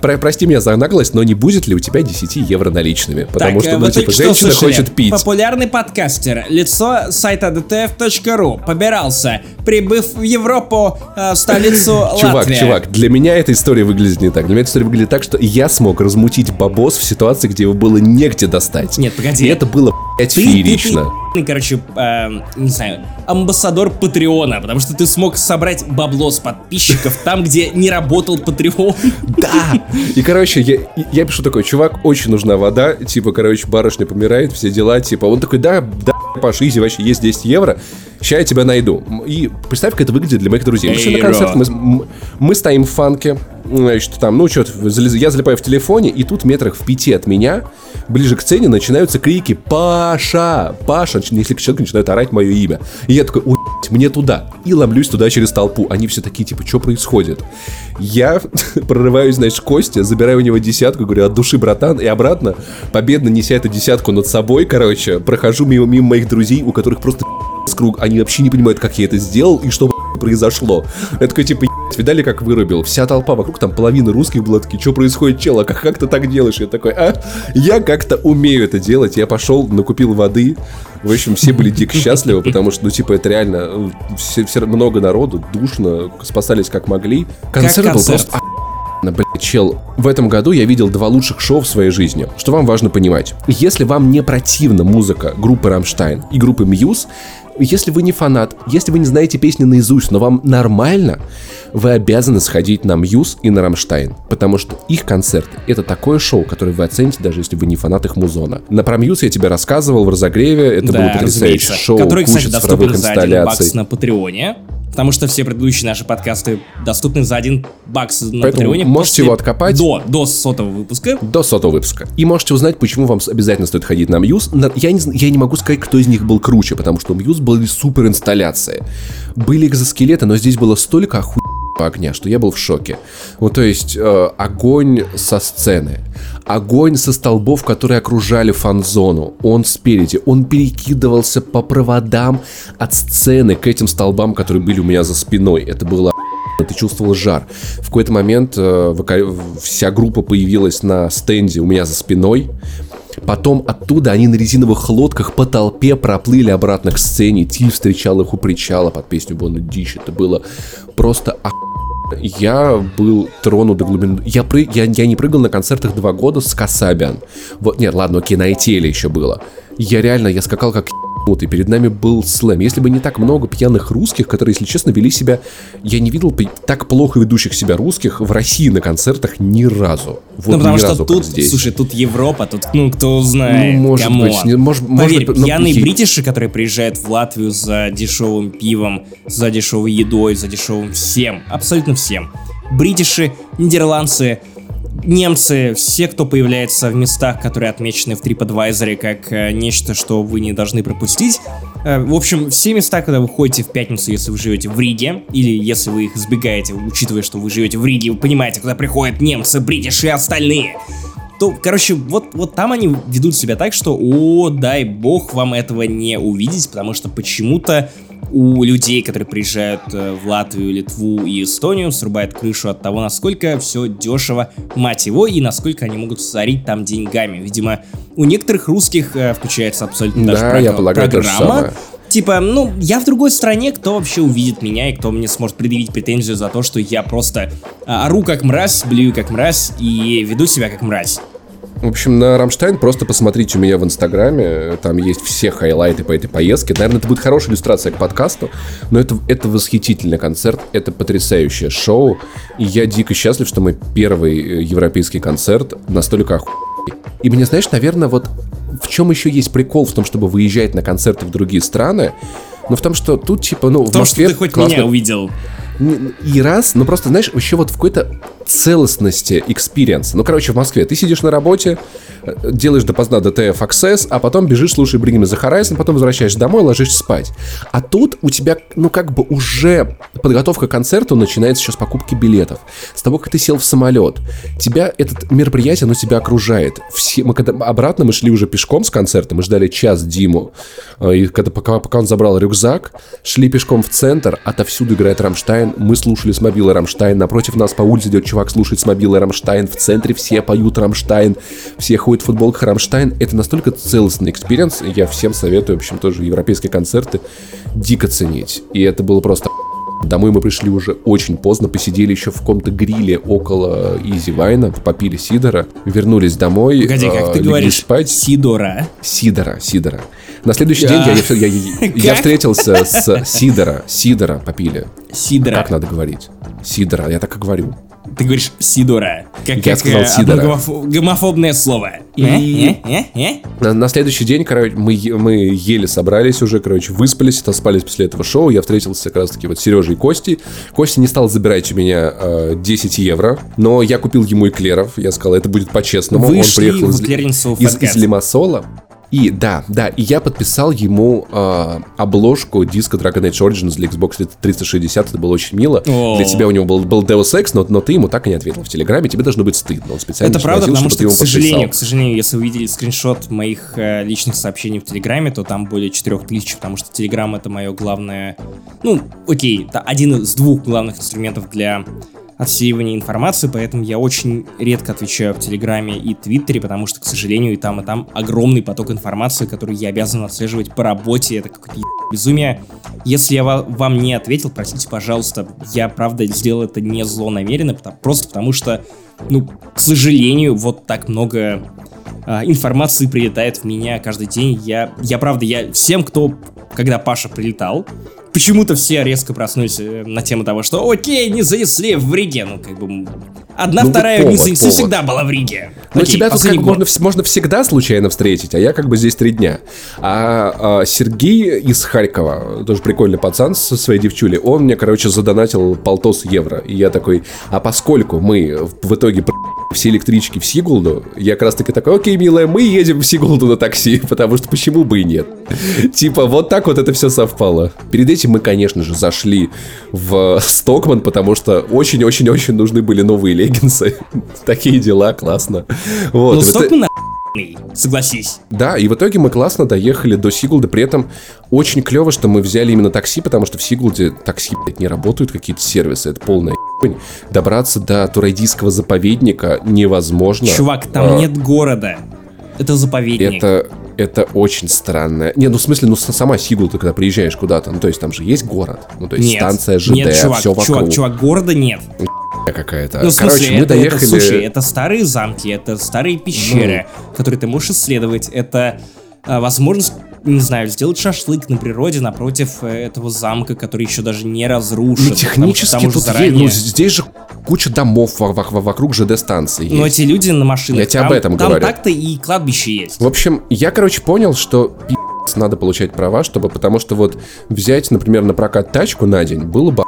про, прости меня за наглость, но не будет ли у тебя 10 евро наличными? Потому так, что, ну, вот типа, женщина слышали? хочет пить. Популярный подкастер, лицо сайта dtf.ru, побирался, прибыв в Европу, э, столицу Чувак, Латвия. чувак, для меня эта история выглядит не так. Для меня эта история выглядит так, что я смог размутить бабос в ситуации, где его было негде достать. Нет, погоди. И это было, блядь, феерично. Ты, ты, короче, э, не знаю, амбассадор Патреона, потому что ты смог собрать бабло с подписчиков там, где не работал Патреон. Да! И, короче, я, я пишу такой, чувак, очень нужна вода, типа, короче, барышня помирает, все дела, типа, он такой, да, да, Паш, изи, вообще есть 10 евро, сейчас я тебя найду. И представь, как это выглядит для моих друзей. Мы на концерт, мы, мы стоим в фанке, значит, там, ну, что я залипаю в телефоне, и тут метрах в пяти от меня, ближе к сцене, начинаются крики «Паша! Паша!», если человек начинает орать мое имя. И я такой, мне туда. И ломлюсь туда через толпу. Они все такие, типа, что происходит? Я прорываюсь, значит, Костя, забираю у него десятку, говорю, от души, братан, и обратно, победно неся эту десятку над собой, короче, прохожу мимо, мимо моих друзей, у которых просто с круг, они вообще не понимают, как я это сделал и что произошло. Я такой, типа, видали, как вырубил? Вся толпа вокруг, там половина русских была такие, что происходит, чел, а как, как ты так делаешь? Я такой, а, я как-то умею это делать. Я пошел, накупил воды. В общем, все были дико счастливы, потому что, ну, типа, это реально, все, все много народу, душно, спасались как могли. Концерт, был просто Блять, чел, в этом году я видел два лучших шоу в своей жизни. Что вам важно понимать? Если вам не противна музыка группы Рамштайн и группы Muse, если вы не фанат, если вы не знаете песни наизусть, но вам нормально, вы обязаны сходить на Muse и на Рамштайн, потому что их концерт — это такое шоу, которое вы оцените, даже если вы не фанат их музона. На про Muse я тебе рассказывал в разогреве, это да, было потрясающее шоу, который, куча кстати, цифровых инсталляций. на Патреоне потому что все предыдущие наши подкасты доступны за один бакс на Поэтому Патреоне. Можете его откопать. До, до сотого выпуска. До сотого выпуска. И можете узнать, почему вам обязательно стоит ходить на Мьюз. Я не, я не могу сказать, кто из них был круче, потому что у Мьюз были супер инсталляции. Были экзоскелеты, но здесь было столько охуенных огня, что я был в шоке. Вот то есть э, огонь со сцены, огонь со столбов, которые окружали фан-зону. Он спереди, он перекидывался по проводам от сцены к этим столбам, которые были у меня за спиной. Это было ты чувствовал жар. В какой-то момент э, вся группа появилась на стенде у меня за спиной. Потом оттуда они на резиновых лодках по толпе проплыли обратно к сцене. Тиль встречал их у причала под песню Бонна Дичь. Это было просто охуенно я был тронут до глубины... Я, пры... я, я не прыгал на концертах два года с Касабиан. Вот, нет, ладно, окей, на Этеле еще было. Я реально, я скакал как и перед нами был слэм. Если бы не так много пьяных русских, которые, если честно, вели себя... Я не видел так плохо ведущих себя русских в России на концертах ни разу. Вот ну, потому что разу, тут, здесь. слушай, тут Европа, тут, ну, кто знает, Ну, может come on. быть. Не, может, Поверь, может, пьяные ну, бритиши, которые приезжают в Латвию за дешевым пивом, за дешевой едой, за дешевым всем, абсолютно всем. Бритиши, нидерландцы, немцы, все, кто появляется в местах, которые отмечены в TripAdvisor как э, нечто, что вы не должны пропустить. Э, в общем, все места, когда вы ходите в пятницу, если вы живете в Риге, или если вы их избегаете, учитывая, что вы живете в Риге, вы понимаете, куда приходят немцы, бритиши и остальные то, короче, вот, вот там они ведут себя так, что, о, дай бог вам этого не увидеть, потому что почему-то у людей, которые приезжают э, в Латвию, Литву и Эстонию, срубает крышу от того, насколько все дешево, мать его, и насколько они могут сорить там деньгами. Видимо, у некоторых русских э, включается абсолютно да, даже я полагаю, программа. Типа, ну, я в другой стране, кто вообще увидит меня и кто мне сможет предъявить претензию за то, что я просто а, ору как мразь, блюю как мразь и веду себя как мразь. В общем, на Рамштайн просто посмотрите у меня в Инстаграме. Там есть все хайлайты по этой поездке. Наверное, это будет хорошая иллюстрация к подкасту. Но это, это восхитительный концерт. Это потрясающее шоу. И я дико счастлив, что мой первый э, европейский концерт настолько охуенный. И мне, знаешь, наверное, вот в чем еще есть прикол в том, чтобы выезжать на концерты в другие страны, но в том, что тут, типа, ну, в, в том, Москве... что ты хоть классно... меня увидел. И раз, ну просто, знаешь, вообще вот в какой-то целостности experience. Ну, короче, в Москве ты сидишь на работе, делаешь допоздна DTF Access, а потом бежишь, слушай Bring Me The Horizon, потом возвращаешься домой, ложишься спать. А тут у тебя, ну, как бы уже подготовка к концерту начинается еще с покупки билетов, с того, как ты сел в самолет. Тебя, этот мероприятие, оно тебя окружает. Все, мы когда обратно мы шли уже пешком с концерта, мы ждали час Диму, э, и когда, пока, пока он забрал рюкзак, шли пешком в центр, отовсюду играет Рамштайн, мы слушали с мобила Рамштайн, напротив нас по улице идет чувак слушает с мобила Рамштайн, в центре все поют Рамштайн, все ходят в футболках Рамштайн. Это настолько целостный experience, я всем советую, в общем, тоже европейские концерты дико ценить. И это было просто Домой мы пришли уже очень поздно, посидели еще в каком-то гриле около Изи Вайна, попили Сидора, вернулись домой. Погоди, как э, ты говоришь? Спать. Сидора? Сидора, Сидора. На следующий день я, я, я, я встретился с Сидора, Сидора попили. Сидора. Как надо говорить? Сидора, я так и говорю. Ты говоришь Сидора. Как, я как сказал э, Сидора. Гомоф... гомофобное слово. И... Э, э, на, на следующий день, короче, мы, мы еле собрались уже, короче, выспались, отоспались после этого шоу. Я встретился как раз-таки вот с Сережей и Костей. Костя не стал забирать у меня э, 10 евро, но я купил ему эклеров. Я сказал, это будет по-честному. Он приехал из, из, из Лимассола. И да, да, и я подписал ему э, обложку диска Dragon Age Origins для Xbox 360, это было очень мило. О. Для тебя у него был, был Deus Ex, но, но ты ему так и не ответил в Телеграме, тебе должно быть стыдно. Он специально Это правда, потому что, к сожалению, к сожалению, если вы видели скриншот моих э, личных сообщений в Телеграме, то там более 4000, потому что Телеграм это мое главное... Ну, окей, это один из двух главных инструментов для отсеивания информации, поэтому я очень редко отвечаю в Телеграме и Твиттере, потому что, к сожалению, и там, и там огромный поток информации, который я обязан отслеживать по работе, это какое-то безумие. Если я вам не ответил, простите, пожалуйста, я, правда, сделал это не злонамеренно, просто потому что, ну, к сожалению, вот так много а, информации прилетает в меня каждый день. Я, я правда, я всем, кто, когда Паша прилетал, почему-то все резко проснулись э, на тему того, что окей, не занесли в Риге. Ну, как бы, одна ну, вторая повод, занесли всегда была в Риге. Но окей, тебя тут как можно, можно всегда случайно встретить, а я как бы здесь три дня. А, а Сергей из Харькова, тоже прикольный пацан со своей девчулей, он мне, короче, задонатил полтос евро. И я такой, а поскольку мы в итоге все электрички в Сигулду, я как раз таки такой, окей, милая, мы едем в Сигулду на такси, потому что почему бы и нет. Типа, вот так вот это все совпало. Перед этим мы, конечно же, зашли в Стокман, потому что очень-очень-очень нужны были новые леггинсы. Такие дела, классно. Вот. Ну, Стокман согласись. Да, и в итоге мы классно доехали до Сигулда, при этом очень клево, что мы взяли именно такси, потому что в Сигулде такси, блядь, не работают какие-то сервисы, это полная Добраться до Турайдийского заповедника невозможно. Чувак, там а... нет города. Это заповедник. Это, это очень странно. Не, ну в смысле, ну сама Сигул, ты когда приезжаешь куда-то, ну то есть там же есть город, ну то есть нет, станция ЖД, нет, чувак, все вокруг. Чувак, чувак, города нет. Какая-то. Ну, смысле, Короче, мы это, доехали... Это, слушай, это старые замки, это старые пещеры, ну... которые ты можешь исследовать, это а, возможность не знаю, сделать шашлык на природе напротив э, этого замка, который еще даже не разрушен. Ну, технически тут заранее... есть, ну, здесь же куча домов вокруг ЖД-станции Но эти люди на машинах. Я тебе об этом там говорю. Там так-то и кладбище есть. В общем, я, короче, понял, что надо получать права, чтобы, потому что вот взять, например, на прокат тачку на день было бы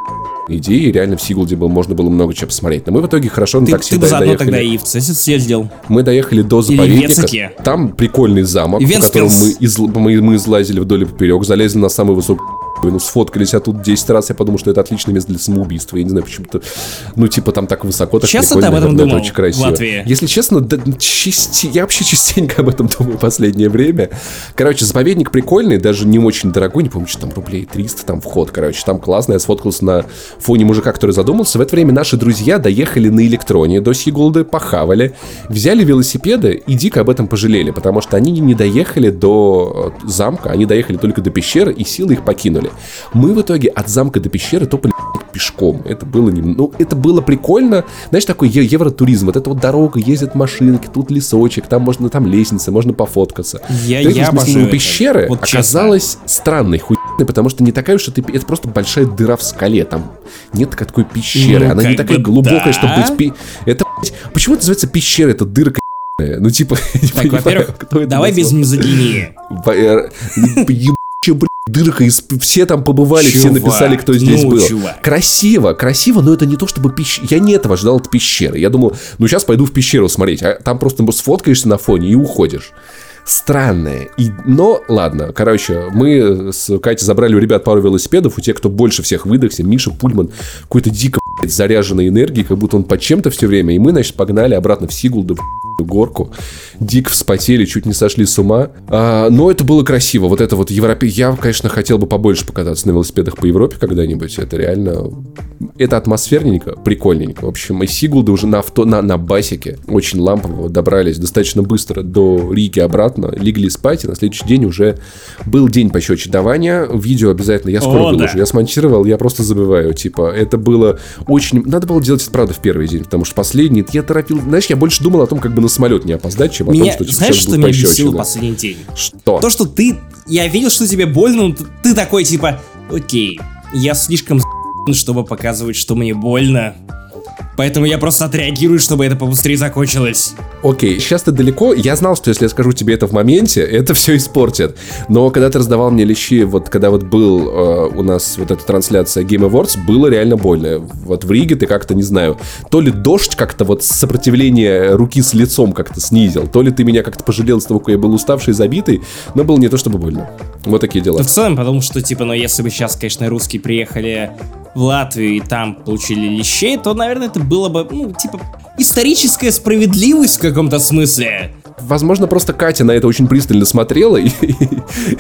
идеи, реально в Сигулде было, можно было много чего посмотреть. Но мы в итоге хорошо на ты, такси ты бы заодно доехали. тогда и в Цесит съездил. Мы доехали до заповедника. Там прикольный замок, в котором мы, из, мы, мы излазили вдоль и поперек, залезли на самый высокий ну, сфоткались, а тут 10 раз я подумал, что это отличное место для самоубийства. Я не знаю, почему-то, ну, типа, там так высоко, так Часто прикольно, ты об этом думал это очень красиво. В Латвии? Если честно, да, части... я вообще частенько об этом думаю в последнее время. Короче, заповедник прикольный, даже не очень дорогой, не помню, что там рублей 300 там вход, короче, там классно. Я сфоткался на фоне мужика, который задумался. В это время наши друзья доехали на электроне до Сигулды, похавали, взяли велосипеды и дико об этом пожалели, потому что они не доехали до э, замка, они доехали только до пещеры и силы их покинули. Мы в итоге от замка до пещеры топали пешком. Это было не... Ну, это было прикольно. Знаешь, такой евротуризм. Вот эта вот дорога, ездят машинки, тут лесочек, там можно, там лестница, можно пофоткаться. Я, так, я обожаю пещеры вот оказалась честно. странной, хуйной, потому что не такая уж это... Это просто большая дыра в скале. Там нет такой пещеры. Ну, Она не такая глубокая, да? чтобы быть... Это, почему это называется пещера? Это дырка ну, типа, так, во-первых, давай без мизогинии. Э, дырка, и все там побывали, чувак, все написали, кто здесь ну, был. Чувак. Красиво, красиво, но это не то, чтобы пещера. Я не этого ждал от пещеры. Я думал, ну сейчас пойду в пещеру смотреть, а там просто сфоткаешься на фоне и уходишь странное. И, но ладно, короче, мы с Катей забрали у ребят пару велосипедов, у тех, кто больше всех выдохся, Миша Пульман, какой-то дико заряженной энергией, как будто он под чем-то все время, и мы, значит, погнали обратно в Сигулду, в горку, дико вспотели, чуть не сошли с ума. А, но это было красиво. Вот это вот Европе... Я, конечно, хотел бы побольше покататься на велосипедах по Европе когда-нибудь. Это реально... Это атмосферненько, прикольненько. В общем, из Сигулды уже на, авто... на, на басике очень лампово добрались достаточно быстро до Риги обратно. Легли спать, и на следующий день уже был день пощечи давания. Видео обязательно я скоро О, выложу. Да. Я смонтировал, я просто забываю. Типа, это было очень... Надо было делать это, правда, в первый день, потому что последний... Я торопил... Знаешь, я больше думал о том, как бы на самолет не опоздать, чем меня, о том, что знаешь, что меня бесило последний день? Что? То, что ты... Я видел, что тебе больно, но ты такой, типа, окей, я слишком чтобы показывать, что мне больно. Поэтому я просто отреагирую, чтобы это побыстрее закончилось. Окей, сейчас ты далеко. Я знал, что если я скажу тебе это в моменте, это все испортит. Но когда ты раздавал мне лещи, вот когда вот был э, у нас вот эта трансляция Game Awards, было реально больно. Вот в Риге ты как-то, не знаю, то ли дождь как-то вот сопротивление руки с лицом как-то снизил, то ли ты меня как-то пожалел с того, какой я был уставший, забитый, но было не то чтобы больно. Вот такие дела. Да в целом, потому что, типа, ну если бы сейчас, конечно, русские приехали в Латвию и там получили лещей, то, наверное, это было бы, ну, типа, историческая справедливость в каком-то смысле. Возможно, просто Катя на это очень пристально смотрела, и, и,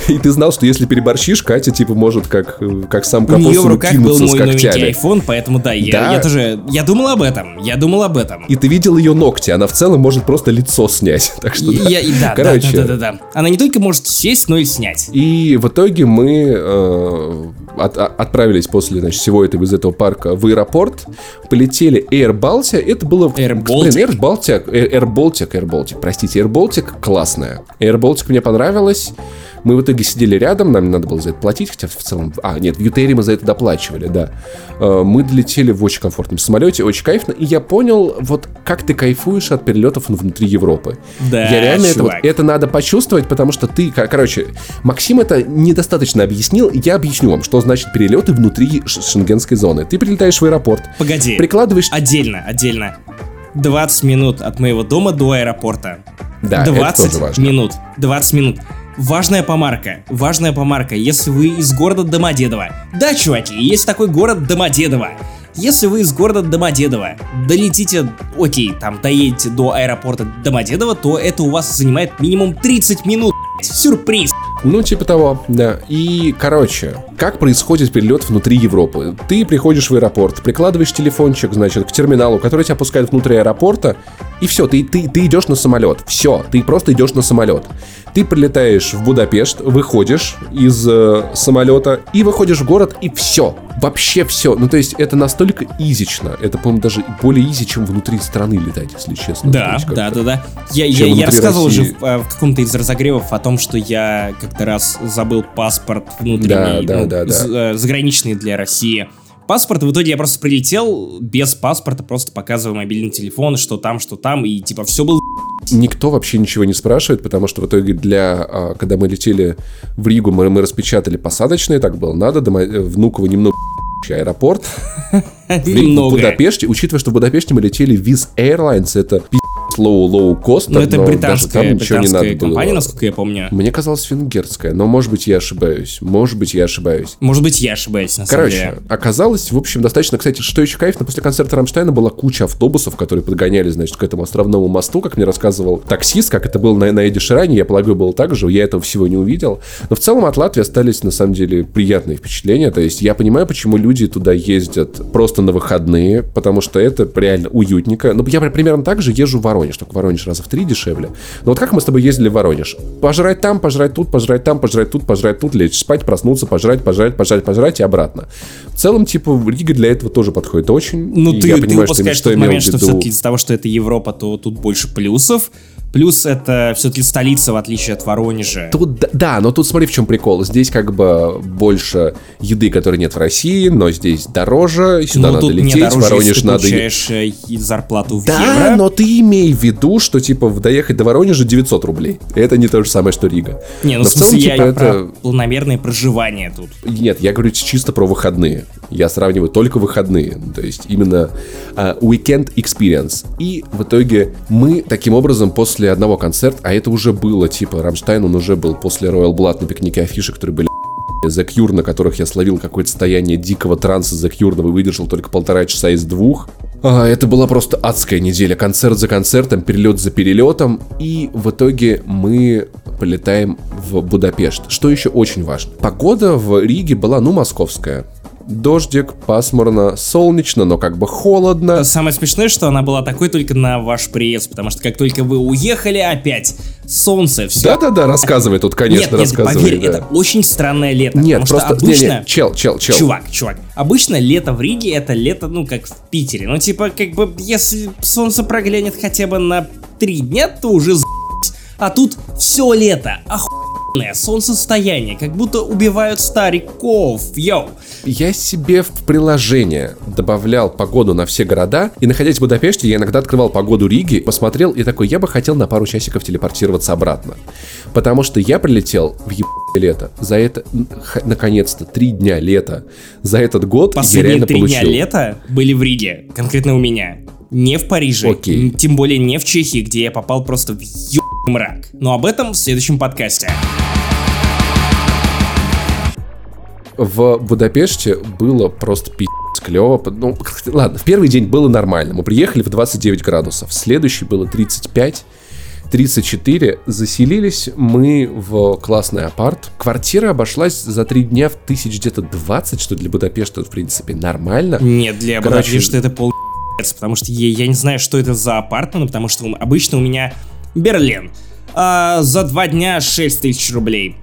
и ты знал, что если переборщишь, Катя, типа, может, как, как сам капусту У нее в руках был мой новенький iPhone, поэтому да, я, да. я тоже, я думал об этом, я думал об этом. И ты видел ее ногти, она в целом может просто лицо снять, так что да. Я, да, Короче. да, да, да, да, да. Она не только может сесть, но и снять. И в итоге мы э, от, отправились после, значит, всего этого из этого парка в аэропорт, полетели Air Baltic, это было... Air Baltic? Air Baltic, Air Baltic, Air Baltic, простите, Air Baltic классная. Air Baltic мне понравилась. Мы в итоге сидели рядом, нам не надо было за это платить, хотя в целом... А, нет, в Ютере мы за это доплачивали, да. Э, мы долетели в очень комфортном самолете, очень кайфно, и я понял, вот как ты кайфуешь от перелетов внутри Европы. Да, Я реально это, вот, это надо почувствовать, потому что ты, короче, Максим это недостаточно объяснил, я объясню вам, что значит перелеты внутри шенгенской зоны. Ты прилетаешь в аэропорт. Погоди. Прикладываешь... Отдельно, отдельно. 20 минут от моего дома до аэропорта. Да, 20 это тоже важно. минут. 20 минут. Важная помарка, важная помарка, если вы из города Домодедово. Да, чуваки, есть такой город Домодедово. Если вы из города Домодедово долетите, окей, там доедете до аэропорта Домодедово, то это у вас занимает минимум 30 минут. Сюрприз! Ну, типа того, да. И, короче, как происходит перелет внутри Европы? Ты приходишь в аэропорт, прикладываешь телефончик, значит, к терминалу, который тебя пускает внутри аэропорта, и все, ты, ты, ты идешь на самолет. Все, ты просто идешь на самолет. Ты прилетаешь в Будапешт, выходишь из э, самолета и выходишь в город, и все. Вообще все. Ну, то есть, это настолько изично. Это, по-моему, даже более изи, чем внутри страны летать, если честно. Да, да, да, да. Я, я, я рассказывал России. уже в, э, в каком-то из разогревов о том, что я как-то раз забыл паспорт внутренний, да, да, ну, да, да. Э, заграничный для России паспорт, в итоге я просто прилетел без паспорта, просто показывая мобильный телефон, что там, что там, и типа все было Никто вообще ничего не спрашивает, потому что в итоге для... А, когда мы летели в Ригу, мы, мы распечатали посадочные, так было надо, дома, э, Внуково немного аэропорт. В Будапеште, учитывая, что в Будапеште мы летели Viz Airlines, это low-low cost. Но это британская, там ничего не надо компания, было. насколько я помню. Мне казалось венгерская, но может быть я ошибаюсь. Может быть я ошибаюсь. Может быть я ошибаюсь, на Короче, самом деле. оказалось, в общем, достаточно, кстати, что еще кайфно, после концерта Рамштайна была куча автобусов, которые подгоняли, значит, к этому островному мосту, как мне рассказывал таксист, как это было на, на Эдди Ширане, я полагаю, было так же, я этого всего не увидел. Но в целом от Латвии остались, на самом деле, приятные впечатления, то есть я понимаю, почему люди туда ездят просто на выходные, потому что это реально уютненько. Ну, я примерно так же езжу в Воронеж, только Воронеж раза в три дешевле. Но вот как мы с тобой ездили в Воронеж? Пожрать там, пожрать тут, пожрать там, пожрать тут, пожрать тут, лечь спать, проснуться, пожрать, пожрать, пожрать, пожрать и обратно. В целом, типа, Рига для этого тоже подходит очень. Ну, ты, я ты понимаю, что, что момент, что все-таки из-за того, что это Европа, то тут больше плюсов. Плюс это все-таки столица, в отличие от Воронежа. Тут, да, но тут смотри, в чем прикол. Здесь как бы больше еды, которой нет в России, но здесь дороже, сюда ну, надо лететь, не дороже, Воронеж если ты надо... получаешь э, зарплату в да, евро. но ты имей в виду, что, типа, доехать до Воронежа 900 рублей. Это не то же самое, что Рига. Не, ну, но в смысле, целом, я, типа, я это... про планомерное проживание тут. Нет, я говорю чисто про выходные. Я сравниваю только выходные. То есть именно uh, weekend experience. И в итоге мы таким образом после одного концерта, а это уже было, типа, Рамштайн, он уже был после Royal Blood на пикнике афиши, которые были The Cure, на которых я словил какое-то состояние дикого транса The Cure, и выдержал только полтора часа из двух. А, это была просто адская неделя. Концерт за концертом, перелет за перелетом. И в итоге мы полетаем в Будапешт. Что еще очень важно. Погода в Риге была, ну, московская дождик, пасмурно, солнечно, но как бы холодно. Самое смешное, что она была такой только на ваш приезд, потому что как только вы уехали, опять солнце, все. Да-да-да, рассказывай тут, конечно, нет, нет, рассказывай. поверь, да. это очень странное лето. Нет, просто, обычно... не, не, чел, чел, чел. Чувак, чувак, обычно лето в Риге это лето, ну, как в Питере. Ну, типа, как бы, если солнце проглянет хотя бы на три дня, то уже А тут все лето, оху солнцестояние, как будто убивают стариков, йоу. Я себе в приложение добавлял погоду на все города, и находясь в Будапеште, я иногда открывал погоду Риги, посмотрел и такой, я бы хотел на пару часиков телепортироваться обратно. Потому что я прилетел в еб лето. За это, наконец-то, три дня лета. За этот год Последние я реально три получил. дня лета были в Риге, конкретно у меня. Не в Париже, Окей. тем более не в Чехии, где я попал просто в еб мрак. Но об этом в следующем подкасте. В Будапеште было просто пи***ц клево. Ну, ладно, в первый день было нормально. Мы приехали в 29 градусов. Следующий было 35. 34. Заселились мы в классный апарт. Квартира обошлась за три дня в тысяч где-то 20, что для Будапешта, в принципе, нормально. Нет, для Короче, Будапешта это пол потому что я, я не знаю, что это за апартмент, потому что обычно у меня Берлин. А, за два дня 6 тысяч рублей.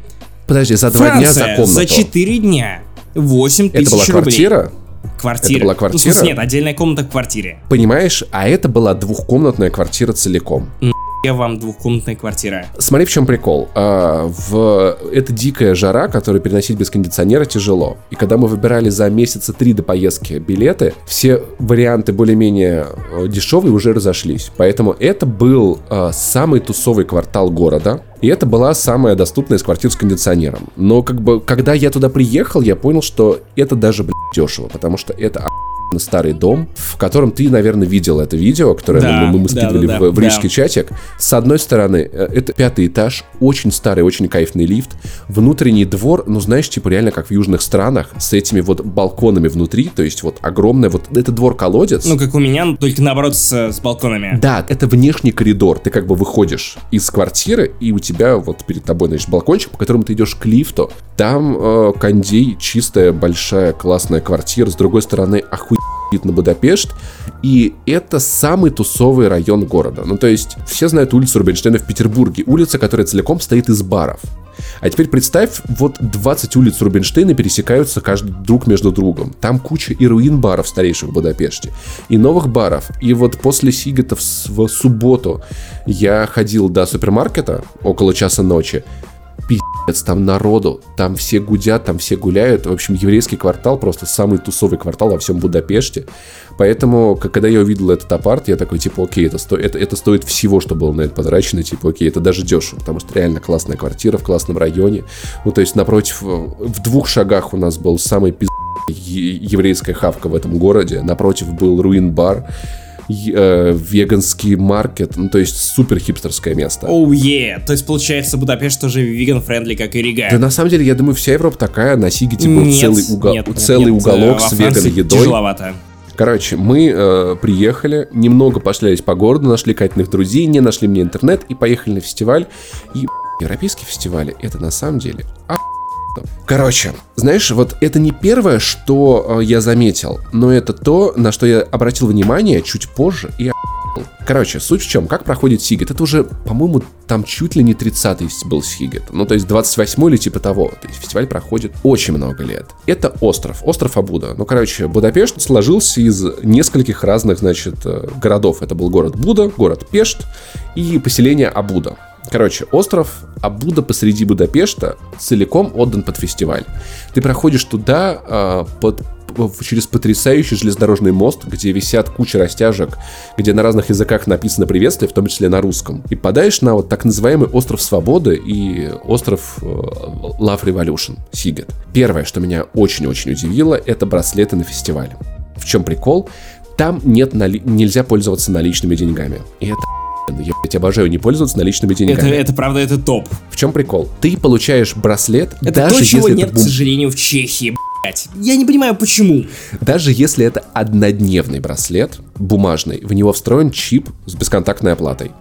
Подожди, за два Франция дня за комнату. за 4 дня 8 Это тысяч была рублей. квартира? Квартира. Это была Ну, квартира? смысле, нет, отдельная комната в квартире. Понимаешь, а это была двухкомнатная квартира целиком. Я вам двухкомнатная квартира. Смотри, в чем прикол. А, в... Это дикая жара, которую переносить без кондиционера тяжело. И когда мы выбирали за месяца три до поездки билеты, все варианты более-менее э, дешевые уже разошлись. Поэтому это был э, самый тусовый квартал города. И это была самая доступная из квартир с кондиционером. Но как бы, когда я туда приехал, я понял, что это даже, блядь, дешево. Потому что это охуенно старый дом, в котором ты, наверное, видел это видео, которое Да, мы, мы, мы да, скидывали да, в, в да. рижский чатик. С одной стороны, э, это пятый этаж, очень старый, очень кайфный лифт. Внутренний двор, ну знаешь, типа реально как в южных странах, с этими вот балконами внутри, то есть вот огромный, вот это двор-колодец. Ну, как у меня, только наоборот с, с балконами. Да, это внешний коридор. Ты как бы выходишь из квартиры, и у тебя вот перед тобой, значит, балкончик, по которому ты идешь к лифту. Там э, кондей, чистая, большая, классная квартира. С другой стороны, охуенно на Будапешт, и это самый тусовый район города. Ну, то есть, все знают улицу Рубинштейна в Петербурге, улица, которая целиком стоит из баров. А теперь представь, вот 20 улиц Рубинштейна пересекаются каждый друг между другом. Там куча и руин баров старейших в Будапеште, и новых баров. И вот после Сигета в, в субботу я ходил до супермаркета около часа ночи, пиздец, там народу, там все гудят, там все гуляют. В общем, еврейский квартал просто самый тусовый квартал во всем Будапеште. Поэтому, когда я увидел этот апарт, я такой, типа, окей, это, сто... это, это стоит всего, что было на это потрачено, типа, окей, это даже дешево, потому что реально классная квартира в классном районе. Ну, то есть, напротив, э, в двух шагах у нас был самый пиз... е- еврейская хавка в этом городе, напротив был руин-бар, э, веганский маркет, ну, то есть, супер хипстерское место. Оу, е. То есть, получается, Будапешт тоже веган-френдли, как и Рига. Да на самом деле, я думаю, вся Европа такая, на Сигете был Нет, целый, угол, нет, нет, целый нет, уголок э, с веган-едой. Тяжеловато. Короче, мы э, приехали, немного пошлялись по городу, нашли катных друзей, не нашли мне интернет и поехали на фестиваль. И европейские фестивали, это на самом деле охуенно. Короче, знаешь, вот это не первое, что э, я заметил, но это то, на что я обратил внимание чуть позже и. Короче, суть в чем, как проходит Сигет? Это уже, по-моему, там чуть ли не 30-й был Сигет. Ну, то есть 28 или типа того. То есть фестиваль проходит очень много лет. Это остров, остров Абуда. Ну, короче, Будапешт сложился из нескольких разных, значит, э, городов. Это был город Буда, город Пешт и поселение Абуда. Короче, остров Абуда посреди Будапешта целиком отдан под фестиваль. Ты проходишь туда а, под через потрясающий железнодорожный мост, где висят куча растяжек, где на разных языках написано приветствие, в том числе на русском. И попадаешь на вот так называемый остров Свободы и остров э, Love Revolution, Сигет. Первое, что меня очень-очень удивило, это браслеты на фестивале. В чем прикол? Там нет нали- нельзя пользоваться наличными деньгами. И это. Я, блядь, обожаю не пользоваться наличными Это, деньгами. это правда, это топ. В чем прикол? Ты получаешь браслет, Это даже то, чего если нет, это к сожалению, в Чехии, блять. Я не понимаю, почему. Даже если это однодневный браслет, бумажный, в него встроен чип с бесконтактной оплатой.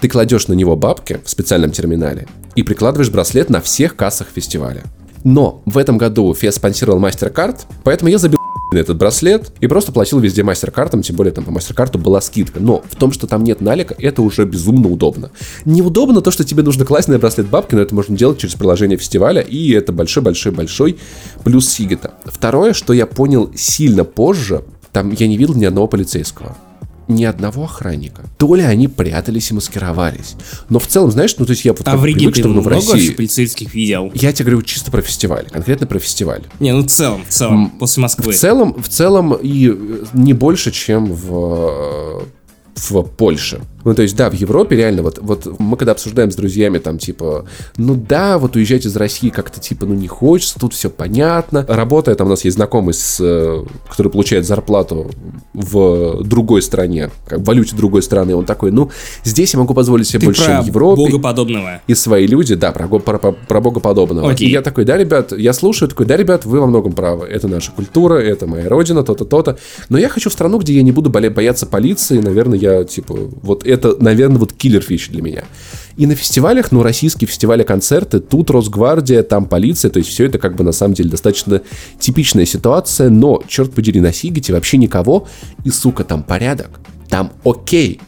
Ты кладешь на него бабки в специальном терминале и прикладываешь браслет на всех кассах фестиваля. Но в этом году Фест спонсировал MasterCard, поэтому я забил этот браслет и просто платил везде MasterCard, тем более там по MasterCard была скидка. Но в том, что там нет налика, это уже безумно удобно. Неудобно то, что тебе нужно класть на браслет бабки, но это можно делать через приложение фестиваля, и это большой-большой-большой плюс Сигета. Второе, что я понял сильно позже, там я не видел ни одного полицейского. Ни одного охранника. То ли они прятались и маскировались. Но в целом, знаешь, ну то есть я вот а в Риге привык, ты что ну, в России... полицейских видел? Я тебе говорю чисто про фестиваль, конкретно про фестиваль. Не, ну в целом, в целом, после Москвы. В целом, в целом и не больше, чем в в Польше. Ну, то есть, да, в Европе реально, вот, вот мы когда обсуждаем с друзьями, там, типа, ну да, вот уезжать из России как-то, типа, ну не хочется, тут все понятно. Работая, там у нас есть знакомый, с, э, который получает зарплату в другой стране, как в валюте другой страны, он такой, ну, здесь я могу позволить себе Ты больше, про чем в Европе. богоподобного. И свои люди, да, про, про, про, про богоподобного. Окей. И я такой, да, ребят, я слушаю, такой, да, ребят, вы во многом правы, это наша культура, это моя родина, то-то, то-то, но я хочу в страну, где я не буду бояться полиции, наверное, я, типа, вот это, наверное, вот киллер фич для меня. И на фестивалях, ну, российские фестивали, концерты, тут Росгвардия, там полиция, то есть все это как бы на самом деле достаточно типичная ситуация, но, черт подери, на Сигите вообще никого, и, сука, там порядок, там окей,